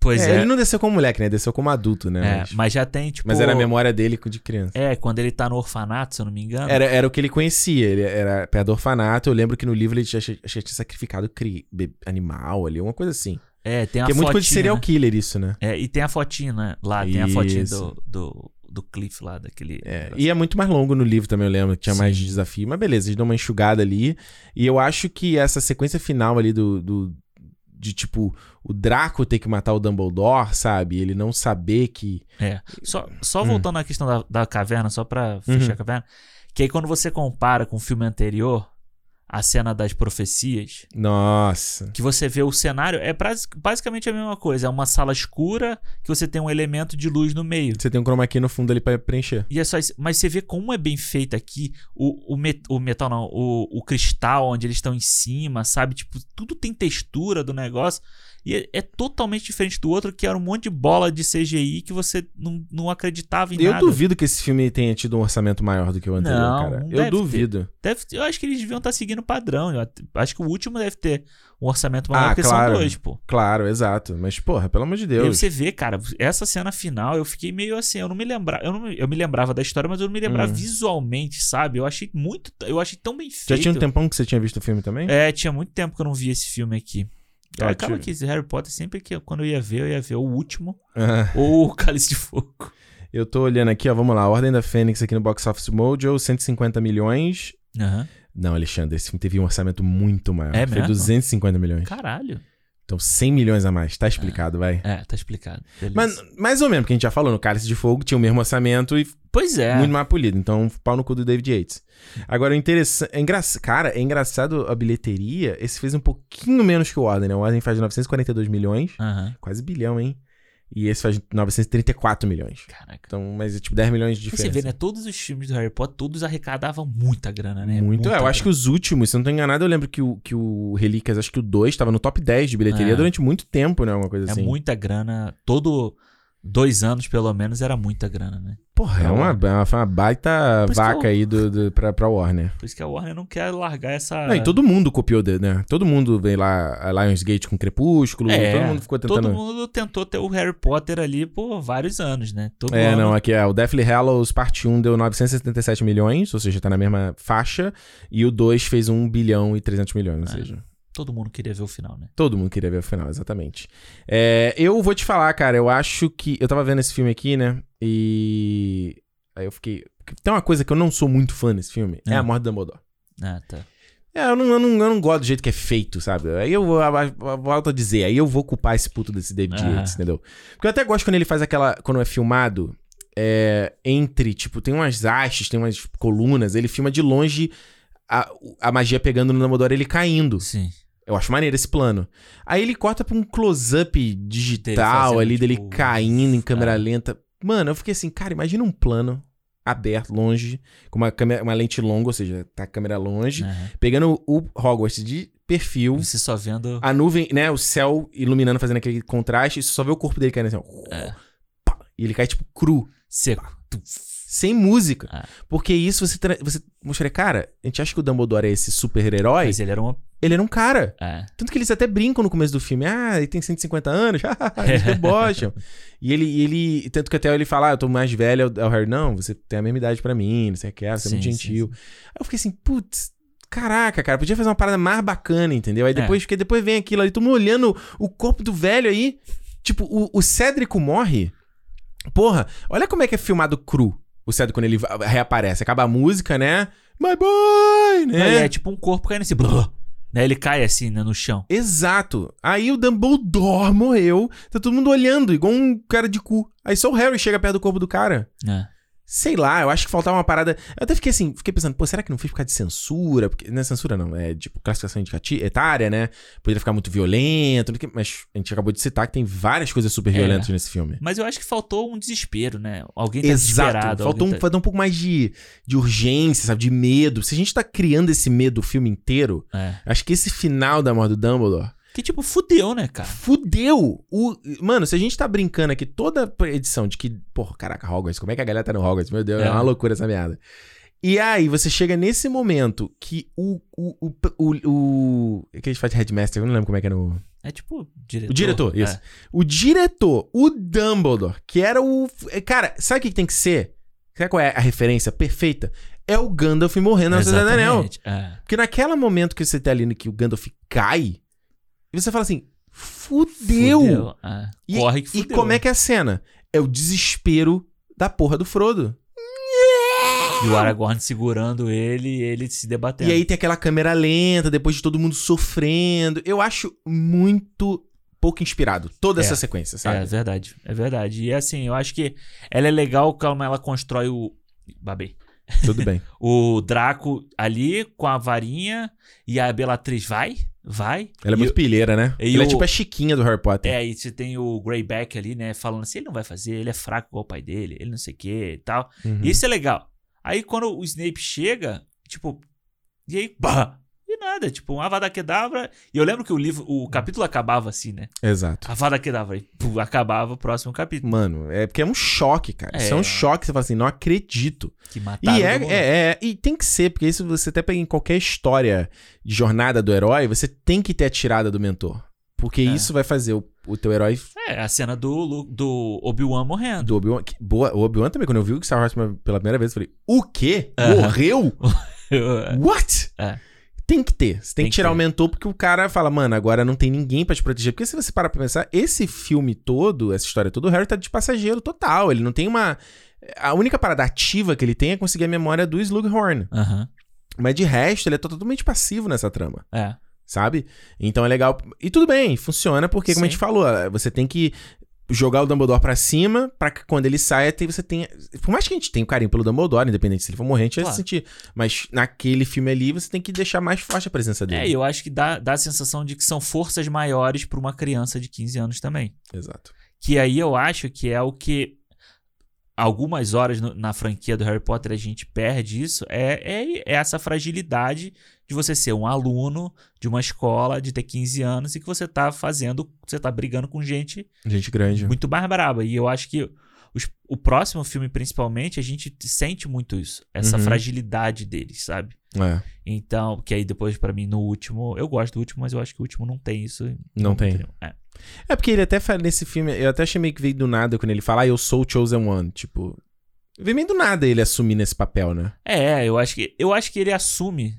B: Pois
A: É,
B: é.
A: Ele não desceu como moleque, né? Desceu como adulto, né?
B: É,
A: mas,
B: mas já tem, tipo.
A: mas era a memória dele de criança.
B: É, quando ele tá no orfanato, se eu não me engano.
A: Era, era o que ele conhecia, ele era perto do orfanato. Eu lembro que no livro ele já, já tinha sacrificado cri- animal ali, uma coisa assim.
B: É, tem a
A: que é muito coisa de serial
B: né?
A: killer isso, né?
B: É, e tem a fotinha, né? Lá, tem a fotinha do, do, do Cliff lá, daquele.
A: É, e é muito mais longo no livro também, eu lembro, que tinha mais
B: Sim.
A: desafio. Mas beleza, eles dão uma enxugada ali. E eu acho que essa sequência final ali do. do- de tipo, o Draco ter que matar o Dumbledore, sabe? Ele não saber que.
B: É. Só, só
A: Hum.
B: voltando à questão da, da caverna, só pra
A: Uhum.
B: fechar a caverna. Que aí quando você compara com o filme anterior, a cena das profecias,
A: Nossa.
B: que você vê o cenário, é basicamente a mesma coisa. É uma sala escura que você tem um elemento de luz no meio.
A: Você tem um chroma key no fundo ali pra preencher.
B: E é só isso. Mas você vê como é bem feito aqui. O, o, met- o metal, não. O, o cristal onde eles estão em cima, sabe? Tipo, tudo tem textura do negócio. E é, é totalmente diferente do outro, que era um monte de bola de CGI que você não, não acreditava em
A: Eu
B: nada.
A: duvido que esse filme tenha tido um orçamento maior do que o anterior,
B: Não,
A: cara.
B: não
A: Eu duvido.
B: Deve, eu acho que eles deviam estar seguindo o padrão. Eu acho que o último deve ter um orçamento maior,
A: Ah,
B: porque
A: claro.
B: são dois, pô.
A: Claro, exato. Mas, porra, pelo amor de
B: E aí
A: Deus.
B: você vê, cara, essa cena final, eu fiquei meio assim, eu não me lembrava, eu, não, me- eu me lembrava da história, mas eu não me lembrava
A: Hum.
B: visualmente, sabe? Eu achei muito, eu achei tão bem
A: Já
B: feito.
A: tinha um tempão que você tinha visto o filme também?
B: É, tinha muito tempo que eu não vi esse filme aqui.
A: É,
B: Acaba que Harry Potter, sempre que eu- quando eu ia ver, eu ia ver o último
A: Ah, [laughs]
B: ou o Cálice de Fogo.
A: eu tô olhando aqui, ó. Vamos lá. Ordem da Fênix aqui no Box Office Mojo, 150 milhões.
B: Aham.
A: Não, Alexandre, esse filme teve um orçamento muito maior.
B: É
A: Foi
B: mesmo?
A: 250 milhões.
B: Caralho.
A: Então 100 milhões a mais. Tá explicado, vai.
B: É, tá explicado. Beleza.
A: Mas mais ou menos, porque a gente já falou, no Cálice de Fogo tinha o mesmo orçamento e
B: pois é.
A: muito mais polido. Então, pau no cu do David Yates. Agora, o interessante. É engra... Cara, é engraçado a bilheteria. Esse fez um pouquinho menos que o Ordem, né? O Ordem faz 942 milhões,
B: Aham.
A: quase bilhão, hein? E esse faz 934 milhões.
B: Caraca.
A: Então, mas é tipo 10 milhões de
B: Mas Você
A: diferença.
B: vê, né? Todos os filmes do Harry Potter, todos arrecadavam muita grana, né?
A: Muito.
B: Muita
A: É, eu acho que
B: grana.
A: os últimos, se não tô enganado, eu lembro que o, que o Relíquias, acho que o 2 tava no top 10 de bilheteria
B: É.
A: durante muito tempo, né? Uma coisa
B: É
A: assim.
B: muita grana. Todo. Dois anos, pelo menos, era muita grana, né?
A: Porra, é
B: Pra
A: uma,
B: Warner.
A: é uma, uma baita vaca
B: eu-
A: aí do, do, pra, pra Warner.
B: Por isso que a Warner não quer largar essa.
A: Não, e todo mundo copiou, né? Todo mundo veio lá, a Lionsgate com Crepúsculo,
B: É,
A: todo mundo ficou tentando...
B: Todo mundo tentou ter o Harry Potter ali por vários anos, né? Todo
A: É,
B: ano.
A: não, aqui é o Deathly Hallows parte 1 deu 977 milhões, ou seja, tá na mesma faixa, e o 2 fez 1 bilhão e 300 milhões, ou
B: É.
A: seja,
B: Todo mundo queria ver o final, né?
A: todo mundo queria ver o final, exatamente. É, eu vou te falar, cara, eu acho que... Eu tava vendo esse filme aqui, né, e... Aí eu fiquei... Tem uma coisa que eu não sou muito fã nesse filme, é,
B: É.
A: a morte do Dumbledore.
B: Ah, tá.
A: É, eu não, eu, não, eu não gosto do jeito que é feito, sabe? Aí eu volto a dizer, aí eu vou culpar esse puto desse David
B: Ah.
A: Yates, entendeu? Porque eu até gosto quando ele faz aquela. Quando é filmado, é, entre, tipo, tem umas hastes, tem umas colunas, ele filma de longe a, a magia pegando no Dumbledore ele caindo.
B: Sim.
A: Eu acho maneiro esse plano. Aí ele corta pra um close-up
B: Dele
A: digital ali, dele
B: tipo,
A: caindo em câmera
B: é.
A: lenta. Mano, eu fiquei assim, cara, imagina um plano aberto, longe, com uma, câmera, uma lente longa, ou seja, tá a câmera longe,
B: Aham.
A: pegando o Hogwarts de perfil,
B: Você só vendo.
A: a nuvem, né, o céu iluminando, fazendo aquele contraste, e você só vê o corpo dele caindo assim, ó.
B: É.
A: Pá, e ele cai, tipo, cru,
B: Seco. Tu-
A: sem música.
B: Ah.
A: Porque isso você, tra- você mostraria, cara, a gente acha que o Dumbledore é esse super-herói,
B: Mas ele era uma.
A: ele era um cara.
B: É.
A: Tanto que eles até brincam no começo do filme. Ah, ele tem 150 anos. [laughs] eles [laughs] debocham. e ele, ele. Tanto que até ele fala, ah, eu tô mais velho. É o Harry, não, você tem a mesma idade pra mim, não sei o que, você é muito
B: Sim,
A: gentil.
B: sim,
A: Aí eu fiquei assim, putz. Caraca, cara, podia fazer uma parada mais bacana, entendeu? Aí
B: É.
A: depois, porque depois vem aquilo ali, todo mundo olhando o corpo do velho aí. Tipo, o, o Cédrico morre. Porra, olha como é que é filmado cru. O Cédrico quando ele reaparece. Acaba a música, né? My boy, né?
B: é tipo um corpo caindo assim. blá, né? Ele cai assim, né, no chão.
A: Exato. Aí o Dumbledore morreu. Tá todo mundo olhando, igual um cara de cu. Aí só o Harry chega perto do corpo do cara.
B: É.
A: Sei lá, eu acho que faltava uma parada. Eu até fiquei assim, fiquei pensando, pô, será que não fez por causa de censura? Porque, não é censura, não. É tipo classificação indicati- etária, né? Poderia ficar muito violento. Mas a gente acabou de citar que tem várias coisas super
B: É.
A: violentas nesse filme.
B: Mas eu acho que faltou um desespero, né? Alguém tá
A: Exato.
B: desesperado.
A: Faltou um,
B: tá-
A: faltou um pouco mais de, de urgência, sabe? De medo. Se a gente tá criando esse medo o filme inteiro,
B: É.
A: acho que esse final da morte do Dumbledore
B: Que tipo, fudeu, né, cara?
A: Fudeu! O, mano, se a gente tá brincando aqui toda edição de que, porra, caraca, Hogwarts, como é que a galera tá no Hogwarts? Meu Deus, é,
B: É.
A: uma loucura essa merda. E aí, você chega nesse momento que o. O. O. O. o o que a gente faz de Headmaster? Eu não lembro como é que é no.
B: É tipo, diretor.
A: O diretor, isso.
B: É.
A: O diretor, o Dumbledore, que era o. Cara, sabe o que tem que ser? Sabe qual é a referência perfeita? É o Gandalf morrendo na Sociedade do Anel.
B: É.
A: Porque naquele momento que você tá ali que o Gandalf cai, e você fala assim: fudeu!
B: Fudeu, é.
A: E,
B: Corre que
A: e
B: fudeu.
A: como é que é a cena? É o desespero da porra do Frodo.
B: E o Aragorn segurando ele e ele se debatendo.
A: E aí tem aquela câmera lenta, depois de todo mundo sofrendo. Eu acho muito pouco inspirado toda
B: É.
A: essa sequência,
B: É
A: sabe?
B: verdade, é verdade. E assim, eu acho que ela é legal como ela constrói o. Babei.
A: Tudo bem. [laughs]
B: O Draco ali com a varinha e a Bellatrix vai, vai.
A: Ela é
B: E
A: muito pilheira, né?
B: e
A: Ela é
B: o-
A: tipo a Chiquinha do Harry Potter.
B: É, aí você tem o Greyback ali, né? Falando assim, ele não vai fazer, ele é fraco igual o pai dele, ele não sei o que e tal.
A: Uhum.
B: Isso é legal. Aí quando o Snape chega, tipo, e aí, bah! E nada, tipo, um Avada Kedavra. E eu lembro que o livro, o capítulo acabava assim, né?
A: Exato.
B: Avada Kedavra. E pum, acabava o próximo capítulo.
A: Mano, é porque é um choque, cara. Isso é
B: É.
A: um choque. Você fala assim, não acredito.
B: Que mataram
A: E é, é, é- e tem que ser, porque isso você até pega em qualquer história de jornada do herói, você tem que ter a tirada do mentor. Porque
B: É.
A: isso vai fazer o, o teu herói
B: É, a cena do, do Obi-Wan morrendo.
A: do Obi-Wan. Boa, o Obi-Wan também, quando eu vi o Star Wars pela primeira vez, eu falei, o quê? Morreu? [laughs] What?
B: É.
A: Tem que ter. Você tem,
B: Tem
A: que tirar
B: ter.
A: o mentor porque o cara fala, mano, agora não tem ninguém pra te proteger. Porque se você parar pra pensar, esse filme todo, essa história toda, o Harry tá de passageiro total. Ele não tem uma. A única parada ativa que ele tem é conseguir a memória do Slughorn.
B: Aham.
A: Mas de resto, ele é totalmente passivo nessa trama.
B: É.
A: Sabe? Então é legal. E tudo bem, funciona porque, como a
B: Sim.
A: gente falou, você tem que jogar o Dumbledore pra cima pra que quando ele saia, você tenha. Por mais que a gente tenha um carinho pelo Dumbledore, independente se ele for morrer, a gente vai
B: Claro.
A: se sentir. Mas naquele filme ali, você tem que deixar mais forte a presença dele.
B: É, eu acho que dá, dá a sensação de que são forças maiores pra uma criança de 15 anos também.
A: Exato.
B: Que aí eu acho que é o que algumas horas no- na franquia do Harry Potter a gente perde isso, é, é, é essa fragilidade de você ser um aluno de uma escola, de ter 15 anos e que você tá fazendo, você tá brigando com gente
A: Gente grande.
B: muito mais braba. E eu acho que os- o próximo filme, principalmente, a gente sente muito isso. Essa
A: Uhum.
B: fragilidade deles, sabe?
A: É,
B: Então, que aí depois, pra mim, no último. Eu gosto do último, mas eu acho que o último não tem isso.
A: Não tem.
B: É.
A: É porque ele até fala nesse filme, eu até achei meio que veio do nada quando ele fala, ah, eu sou o Chosen One. Tipo, veio meio do nada ele assumir nesse papel, né?
B: É, eu acho que eu acho que ele assume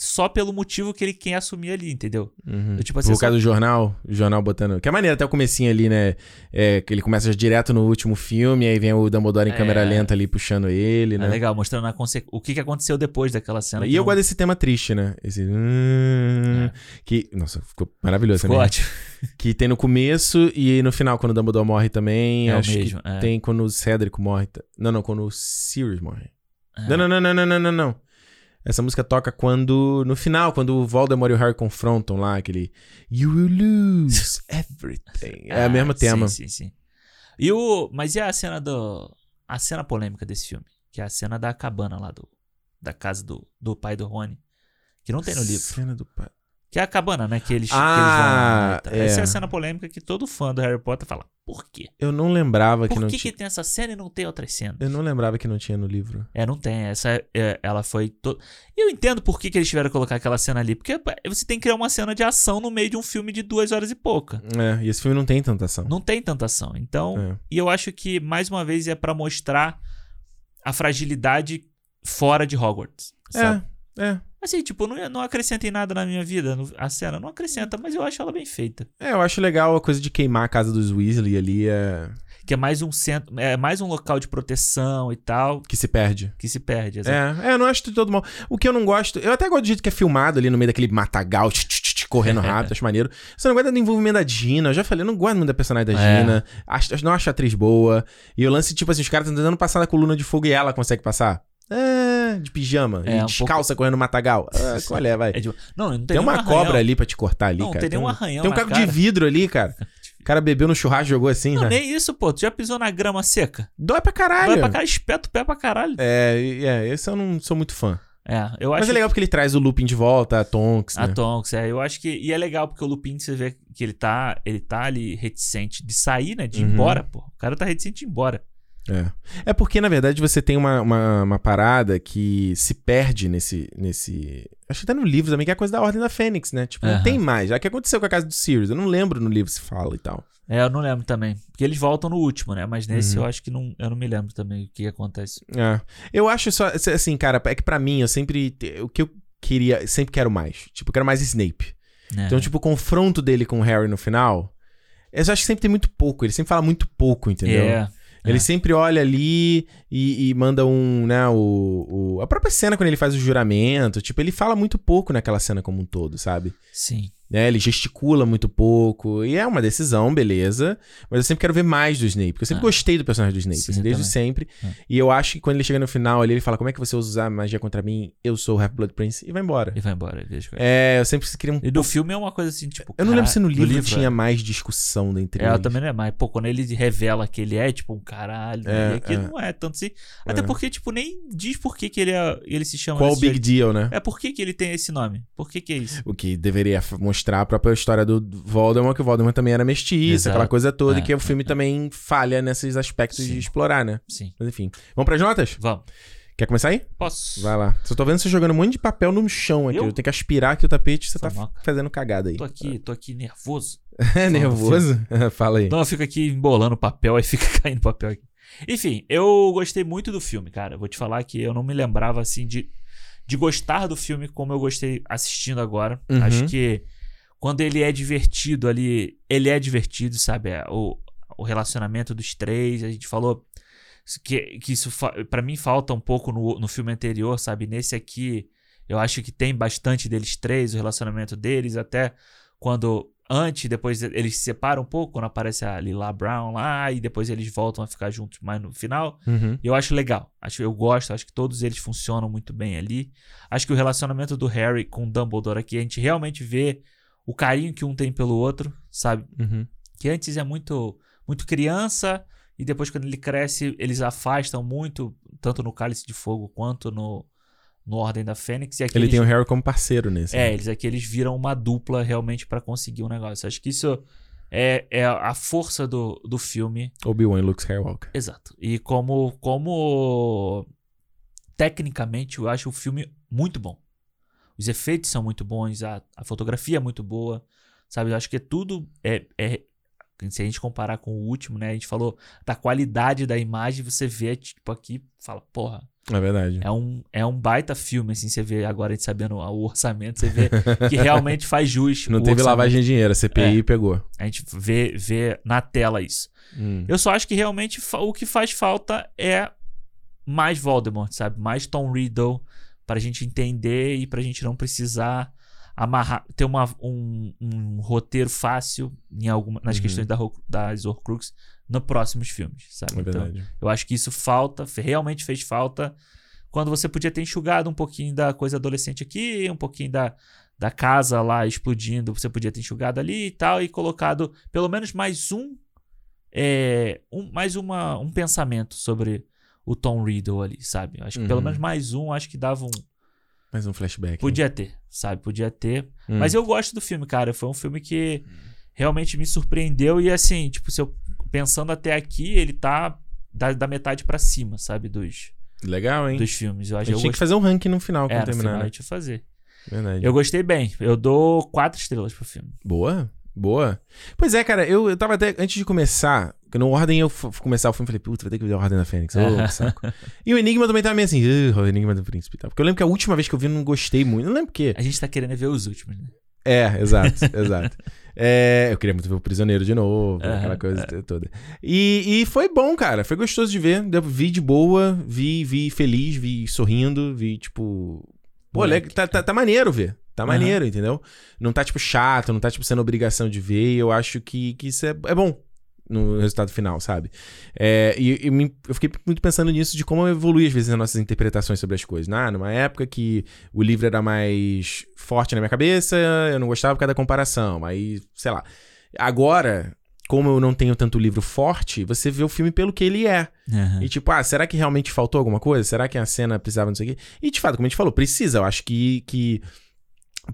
B: só pelo motivo que ele quer assumir ali, entendeu?
A: Uhum.
B: Eu, tipo assim,
A: Por causa do jornal, o jornal botando. Que é maneiro até o comecinho ali, né? É, que ele começa direto no último filme, aí vem o Dumbledore em
B: É.
A: câmera lenta ali puxando ele,
B: É
A: né?
B: legal, mostrando a conse- o que, que aconteceu depois daquela cena.
A: E eu
B: não-
A: gosto desse tema triste, né? Esse. hum, Que. Nossa, ficou maravilhoso
B: Ficou
A: também.
B: ótimo. [laughs]
A: Que tem no começo e no final, quando o Dumbledore morre também.
B: É o
A: acho
B: mesmo,
A: que
B: é.
A: tem quando o Cedric morre. Não, não, quando o Sirius morre.
B: É.
A: Não, não, não, não, não, não, não, não. Essa música toca quando. No final, quando o Voldemort e o Harry confrontam lá, aquele. You will lose [laughs] everything. É o
B: Ah,
A: mesmo tema.
B: Sim, sim, sim. E o, mas e a cena do. A cena polêmica desse filme? Que é a cena da cabana lá do. Da casa do, do pai do Rony. Que não tem no livro.
A: Cena do pai.
B: Que é a cabana, né? Que eles,
A: Ah,
B: que eles vão
A: é.
B: Essa é a cena polêmica que todo fã do Harry Potter fala. Por quê?
A: Eu não lembrava que
B: Por
A: não
B: que,
A: tinha.
B: que tem essa cena e não tem outras cenas?
A: Eu não lembrava que não tinha no livro.
B: É, não tem. Essa é, ela foi. To... Eu entendo por que, que eles tiveram que colocar aquela cena ali. Porque você tem que criar uma cena de ação no meio de um filme de duas horas e pouca.
A: É, e esse filme não tem tanta ação.
B: Não tem tanta ação. Então,
A: É.
B: e eu acho que, mais uma vez, é pra mostrar a fragilidade fora de Hogwarts. Sabe?
A: É, é.
B: Assim, tipo, não, não acrescenta em nada na minha vida. A cena não acrescenta, mas eu acho ela bem feita.
A: É, eu acho legal a coisa de queimar a casa dos Weasley ali, é...
B: Que é mais um centro. É mais um local de proteção e tal.
A: que se perde.
B: Que se perde. exato.
A: É, é, eu não acho de todo mal. O que eu não gosto, eu até gosto do jeito que é filmado ali no meio daquele matagal, tch, tch, tch, correndo rápido, [laughs] acho maneiro. Só não gosto do envolvimento da Gina. Eu já falei, eu não gosto muito da personagem da
B: É.
A: Gina. Acho, não acho a atriz boa. E o lance, tipo assim, os caras estão tentando passar na coluna de fogo e ela consegue passar. É, de pijama.
B: É,
A: e
B: um
A: descalça correndo no matagal. [laughs] Ah, qual é, vai.
B: É de- Não, não tem,
A: Tem uma cobra
B: arranhão.
A: ali pra te cortar ali,
B: Não,
A: cara.
B: tem nenhum
A: um-
B: arranhão
A: Tem um caco
B: cara.
A: de vidro ali, cara. [laughs] O cara bebeu no churrasco jogou assim,
B: Não,
A: né?
B: nem isso, pô. Tu já pisou na grama seca?
A: Dói pra caralho.
B: Vai pra cá, espeta o pé pra caralho.
A: É, é, esse eu não sou muito fã.
B: É, eu acho
A: Mas é legal porque ele traz o Lupin de volta, a Tonks, né?
B: A Tonks, é. Eu acho que. E é legal porque o Lupin, você vê que ele tá. Ele tá ali reticente de sair, né? De ir
A: Uhum.
B: embora, pô. O cara tá reticente de ir embora.
A: É. É porque, na verdade, você tem uma, uma, uma parada que se perde nesse, nesse. Acho que até no livro também, que é a coisa da Ordem da Fênix, né? Tipo, não
B: Aham.
A: tem mais. Já que aconteceu com a casa do Sirius. Eu não lembro no livro se fala e tal.
B: É, eu não lembro também. Porque eles voltam no último, né? Mas nesse
A: Uhum.
B: eu acho que não. Eu não me lembro também o que acontece.
A: É. Eu acho só. Assim, cara, é que pra mim, eu sempre. O que eu queria. Sempre quero mais. Tipo, eu quero mais Snape.
B: né?
A: Então, tipo, o confronto dele com o Harry no final. Eu acho que sempre tem muito pouco. Ele sempre fala muito pouco, entendeu?
B: É.
A: Ele
B: É.
A: sempre olha ali e, e manda um, né, o, o- A própria cena quando ele faz o juramento, tipo, ele fala muito pouco naquela cena como um todo, sabe?
B: Sim.
A: Né, ele gesticula muito pouco, e é uma decisão, beleza, mas eu sempre quero ver mais do Snape, porque eu sempre
B: Ah.
A: gostei do personagem do Snape,
B: Sim,
A: assim, desde sempre,
B: Ah.
A: e eu acho que quando ele chega no final ali, ele fala, como é que você usa usar magia contra mim? Eu sou o Half-Blood Prince, e vai embora.
B: E vai embora.
A: É, eu sempre queria um
B: E do filme é uma coisa assim, tipo.
A: Eu não lembro se no livro,
B: do
A: tinha
B: é.
A: mais discussão dentre
B: É, eu
A: eles.
B: também não é mais. Pô, quando ele revela que ele é, tipo, um caralho,
A: É,
B: e aqui
A: é.
B: não é tanto assim. Até
A: É.
B: porque, tipo, nem diz por que, que ele, é, ele se chama
A: Qual o big
B: jeito.
A: deal, né?
B: É por que, que ele tem esse nome? Por que, que é isso?
A: O que deveria f- mostrar a própria história do Voldemort, que o Voldemort também era mestiço,
B: Exato.
A: aquela coisa toda,
B: É,
A: e que o filme também falha nesses aspectos
B: Sim.
A: de explorar, né?
B: Sim.
A: Mas enfim. Vamos pras notas?
B: Vamos.
A: Quer começar aí?
B: Posso?
A: Vai lá. Só tô vendo você jogando um monte de papel no chão aqui.
B: Eu?
A: Eu, tenho que aspirar aqui o tapete, você tá
B: mal, cara.
A: fazendo cagada aí.
B: Tô aqui, tô aqui nervoso. [laughs]
A: É nervoso? [laughs] Fala aí.
B: Não, eu fico aqui embolando papel, aí [laughs] fica caindo papel aqui. Enfim, eu gostei muito do filme, cara. Vou te falar que eu não me lembrava, assim, de, de gostar do filme como eu gostei assistindo agora.
A: Uhum.
B: Acho que quando ele é divertido ali, ele é divertido, sabe? É, O, o relacionamento dos três, a gente falou que, que isso pra mim falta um pouco no, no filme anterior, sabe? Nesse aqui, eu acho que tem bastante deles três, o relacionamento deles, até quando antes depois eles se separam um pouco, quando aparece a Lila Brown lá, e depois eles voltam a ficar juntos mais no final.
A: Uhum.
B: Eu acho legal. Acho, eu gosto, acho que todos eles funcionam muito bem ali. Acho que o relacionamento do Harry com o Dumbledore aqui, a gente realmente vê o carinho que um tem pelo outro, sabe?
A: Uhum.
B: Que antes é muito, muito criança, e depois quando ele cresce, eles afastam muito, tanto no Cálice de Fogo quanto no, no Ordem da Fênix. E aqui
A: Ele
B: eles-
A: tem o Harry como parceiro nesse.
B: É,
A: né?
B: eles aqui eles viram uma dupla realmente pra conseguir um negócio. Acho que isso é, é a força do, do filme.
A: Obi-Wan e Luke Skywalker.
B: Exato. E como, como tecnicamente eu acho o filme muito bom. Os efeitos são muito bons, a, a fotografia é muito boa, sabe? Eu acho que é tudo é, é se a gente comparar com o último, né? A gente falou da qualidade da imagem, você vê tipo aqui, fala, porra,
A: É verdade.
B: é um, é um baita filme, assim, você vê agora a gente sabendo o orçamento, você vê que realmente faz jus. [laughs]
A: Não teve
B: orçamento.
A: lavagem de dinheiro, a CPI pegou.
B: A gente vê, vê na tela isso.
A: Hum.
B: Eu só acho que realmente o que faz falta é mais Voldemort, sabe? Mais Tom Riddle pra gente entender e pra gente não precisar amarrar, ter uma, um, um roteiro fácil em alguma, nas
A: Uhum.
B: questões da, das Horcrux nos próximos filmes, sabe?
A: É
B: Então, eu acho que isso falta, realmente fez falta quando você podia ter enxugado um pouquinho da coisa adolescente aqui, um pouquinho da, da casa lá explodindo, você podia ter enxugado ali e tal, e colocado pelo menos mais um, é, um mais uma, um pensamento sobre o Tom Riddle ali, sabe? Acho que pelo
A: Uhum.
B: menos mais um, acho que dava um.
A: Mais um flashback.
B: Podia ter, sabe? Podia ter.
A: Hum.
B: Mas eu gosto do filme, cara. Foi um filme que realmente me surpreendeu e assim, tipo, se eu pensando até aqui, ele tá da, da metade pra cima, sabe, dos,
A: Legal, hein?
B: dos filmes. Eu
A: A gente
B: eu
A: tinha que fazer um ranking no final
B: é,
A: quando
B: no
A: terminar.
B: final a
A: né?
B: gente ia fazer.
A: Verdade.
B: Eu gostei bem. Eu dou quatro estrelas pro filme.
A: Boa, boa. Pois é, cara, eu, eu tava até. Antes de começar, que no Ordem eu começar o filme, falei, puta, vai ter que ver a Ordem da Fênix. Ô, que [laughs] saco. E o Enigma também tava meio assim, "Ugh, o Enigma do Príncipe e tal. Porque eu lembro que a última vez que eu vi eu não gostei muito. Não lembro por quê.
B: A gente tá querendo ver os últimos, né?
A: É, exato, [laughs] exato. É, eu queria muito ver o Prisioneiro de novo,
B: Aham,
A: aquela coisa toda. E, e foi bom, cara. Foi gostoso de ver. Vi de boa, vi, vi feliz, vi sorrindo, vi, tipo. Pô,
B: Moleque.
A: le- tá, tá, tá maneiro ver. Tá maneiro, entendeu? Não tá, tipo, chato, não tá, tipo, sendo obrigação de ver. E eu acho que, que isso é, é bom no resultado final, sabe? É, e e me- eu fiquei muito pensando nisso, de como evolui, às vezes, as nossas interpretações sobre as coisas. Ah, numa época que o livro era mais forte na minha cabeça, eu não gostava por causa da comparação. Aí, sei lá. Agora, como eu não tenho tanto livro forte, você vê o filme pelo que ele é.
B: Aham.
A: E tipo, ah, será que realmente faltou alguma coisa? Será que a cena precisava disso aqui? E de fato, como a gente falou, precisa. Eu acho que, que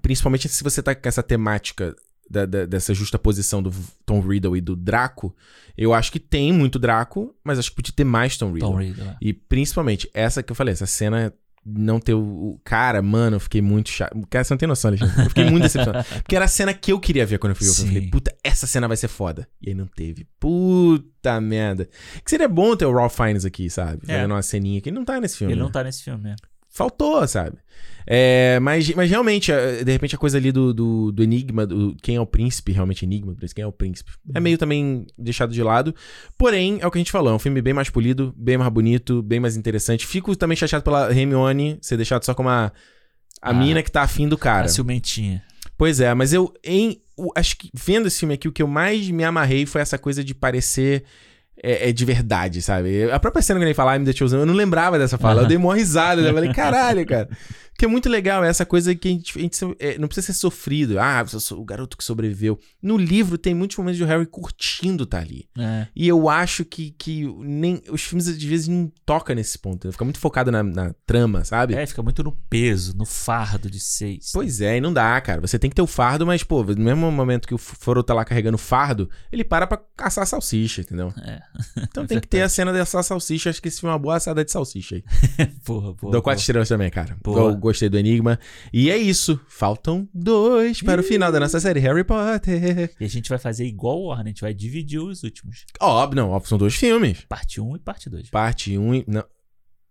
A: principalmente se você tá com essa temática da- da- dessa justa posição do Tom Riddle e do Draco, eu acho que tem muito Draco, mas acho que podia ter mais Tom Riddle.
B: Tom Riddle. é.
A: E principalmente, essa que eu falei, essa cena não ter o. o- Cara, mano, eu fiquei muito chato. Cara, você não tem noção, Alexandre. Eu fiquei muito decepcionado. [laughs] Porque era a cena que eu queria ver quando eu fui. Eu falei, puta, essa cena vai ser foda. E aí não teve. Puta merda. Que seria bom ter o Ralph Fiennes aqui, sabe?
B: É.
A: Fazendo uma ceninha que ele não tá nesse filme.
B: Ele
A: né?
B: não tá nesse filme, né?
A: Faltou, sabe? É, mas, mas realmente, é, de repente a coisa ali do, do, do enigma, do quem é o príncipe, realmente enigma, quem é o príncipe, é meio também deixado de lado. Porém, é o que a gente falou, é um filme bem mais polido, bem mais bonito, bem mais interessante. Fico também chateado pela Hermione ser deixado só como a, a
B: Ah.
A: mina que tá afim do cara.
B: A ciumentinha.
A: Pois é, mas eu, em, acho que vendo esse filme aqui, o que eu mais me amarrei foi essa coisa de parecer é, é de verdade, sabe? A própria cena que ele fala, I'm the Chosen, eu não lembrava dessa fala, eu dei uma risada, eu falei, caralho, cara. Que é muito legal, é essa coisa que a gente, a gente é, não precisa ser sofrido. Ah, sou o garoto que sobreviveu. No livro tem muitos momentos de o Harry curtindo estar ali.
B: É.
A: E eu acho que, que nem os filmes às vezes não tocam nesse ponto. Fica muito focado na, na trama, sabe?
B: É, fica muito no peso, no fardo de seis.
A: Pois é, e não dá, cara. Você tem que ter o fardo, mas, pô, no mesmo momento que o Foro tá lá carregando o fardo, ele para pra caçar salsicha, entendeu?
B: É.
A: Então tem que ter a cena de assar salsicha. Acho que esse filme é uma boa assada de salsicha aí. [laughs]
B: Porra, porra.
A: Dou quatro
B: porra.
A: estrelas também, cara. Eu gostei do Enigma. E é isso. Faltam dois para o final da nossa série Harry Potter.
B: E a gente vai fazer igual o Warner, a gente vai dividir os últimos.
A: Óbvio, não. Óbvio, são dois filmes.
B: Parte 1 e parte 2.
A: Parte 1 um e... Não.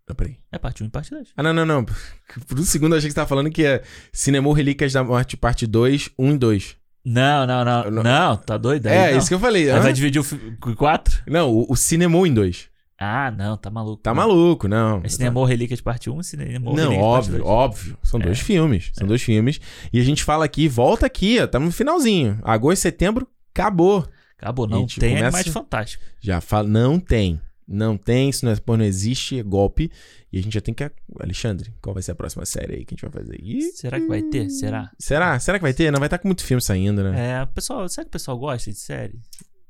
A: Não, peraí.
B: É parte 1 e parte 2.
A: Ah, não, não, não. [laughs] Por um segundo eu achei que você tava falando que é Cinema Relíquias da Morte, parte 2, 1 e 2.
B: Não, não, não.
A: Não.
B: Não, tá doido aí?
A: É,
B: não.
A: isso que eu falei. Hã?
B: vai dividir o fi- com 4?
A: Não, o, o Cinema em 2.
B: Ah, não, tá maluco.
A: Tá
B: Não.
A: maluco, não.
B: É Cinema Relíquia de parte 1 e Cinema
A: Não,
B: Relíquia de parte
A: óbvio,
B: 2.
A: óbvio. São dois
B: É.
A: filmes. São dois filmes. E a gente fala aqui, volta aqui, ó. Tamo no finalzinho. Agosto, setembro, acabou.
B: Acabou, não
A: gente
B: tem
A: começa-
B: Animais Fantásticos.
A: Já fala, não tem. Não tem, isso não, é, não existe, é golpe. E a gente já tem que. Alexandre, qual vai ser a próxima série aí que a gente vai fazer? Ih,
B: Será que vai ter? Será?
A: será? Será que vai ter? Não vai estar com muito filme saindo, né?
B: É, pessoal, será que o pessoal gosta de série?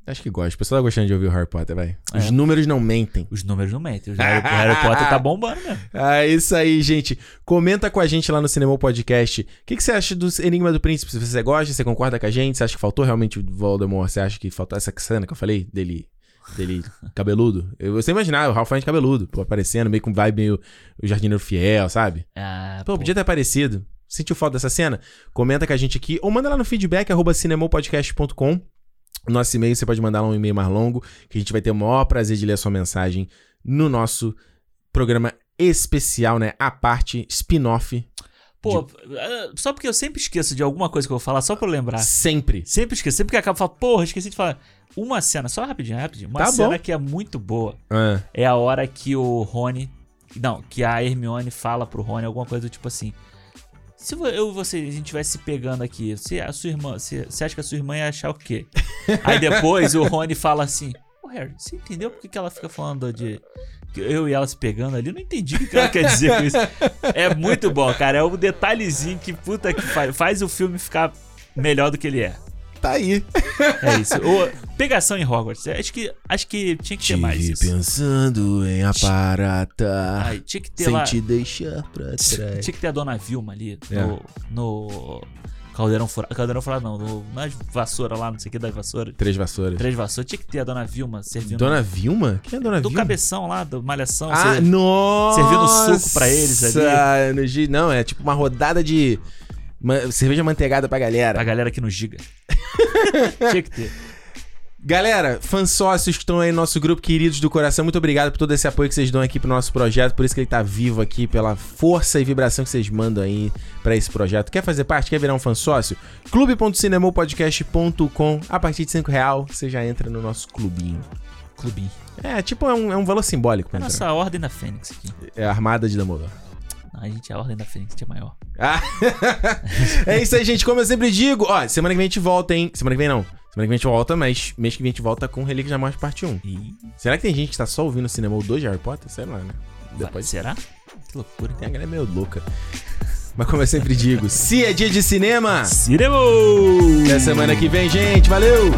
A: Acho que gosta. O pessoal tá gostando de ouvir o Harry Potter, vai. Os
B: É.
A: números não mentem.
B: Os números não mentem. O Harry, Harry Potter tá bombando mesmo. [laughs]
A: Ah, isso aí, gente. Comenta com a gente lá no Cinema Podcast. O que, que você acha do Enigma do Príncipe? Se você gosta, você concorda com a gente? Você acha que faltou realmente o Voldemort? Você acha que faltou essa cena que eu falei dele, dele [laughs] cabeludo? Eu, você imaginar o Ralph Fiennes cabeludo, pô, aparecendo, meio com vibe meio o Jardineiro Fiel, sabe?
B: Ah,
A: Pô,
B: pô.
A: podia ter aparecido. Sentiu falta dessa cena? Comenta com a gente aqui ou manda lá no feedback arroba cinemopodcast.com. Nosso e-mail, você pode mandar lá um e-mail mais longo, que a gente vai ter o maior prazer de ler a sua mensagem no nosso programa especial, né? A parte spin-off.
B: Pô, ah, só porque eu sempre esqueço de alguma coisa que eu vou falar, só pra eu lembrar.
A: Sempre.
B: Sempre esqueço. Sempre que acaba, eu falo, porra, esqueci de falar. Uma cena, só rapidinho, rapidinho. Uma
A: Tá
B: cena
A: bom.
B: que é muito boa.
A: Ah,
B: É a hora que o Rony. Não, que a Hermione fala pro Rony alguma coisa do tipo assim. Se eu e você, a gente estivesse se pegando aqui, você, a sua irmã, você, você acha que a sua irmã ia achar o quê? Aí depois o Rony fala assim: Ô Harry, você entendeu por que, que ela fica falando de. Eu e ela se pegando ali? Eu não entendi o que ela quer dizer com isso. É muito bom, cara. É um detalhezinho que puta que faz, faz o filme ficar melhor do que ele é.
A: Tá aí.
B: É isso. O, pegação em Hogwarts. Acho que, acho que tinha que ter mais isso.
A: pensando em aparatar.
B: Ai, tinha que ter
A: sem
B: lá.
A: te deixar pra [laughs] trás.
B: Tinha que ter a dona Vilma ali
A: É.
B: no, no Caldeirão Furado. Caldeirão Furado não, no, nas vassouras lá, não sei o que das vassouras.
A: Três vassouras.
B: Três vassouras. Tinha que ter a dona Vilma servindo.
A: Dona Vilma? Quem é Dona
B: do
A: Vilma?
B: cabeção lá, do Malhação.
A: Ah,
B: ser-
A: nossa!
B: servindo suco pra eles ali.
A: Não, é tipo uma rodada de ma- cerveja manteigada pra galera.
B: A galera aqui no Giga. [laughs] Tinha que ter.
A: Galera, fãs sócios que estão aí no nosso grupo, queridos do coração, muito obrigado por todo esse apoio que vocês dão aqui pro nosso projeto, por isso que ele tá vivo aqui, pela força e vibração que vocês mandam aí pra esse projeto. Quer fazer parte? Quer virar um fã sócio? clube.cinemopodcast.com A partir de 5 real, você já entra no nosso clubinho.
B: Clubinho.
A: É, tipo, é um, é um valor simbólico
B: É
A: pra
B: a
A: entrar.
B: nossa Ordem da Fênix aqui.
A: É a Armada de Dumbledore.
B: A gente é a Ordem da que é maior.
A: Ah. [laughs] é isso aí, gente. Como eu sempre digo, ó, semana que vem a gente volta, hein? Semana que vem não. Semana que vem a gente volta, mas mês que vem a gente volta com Relíquias da Morte Parte 1.
B: E...
A: Será que tem gente que tá só ouvindo o cinema 2 de Harry Potter? Sei lá, né? Depois
B: será? Que loucura.
A: tem a galera meio louca. Mas como eu sempre digo, se é dia de cinema,
B: Cinema!
A: até semana que vem, gente. Valeu!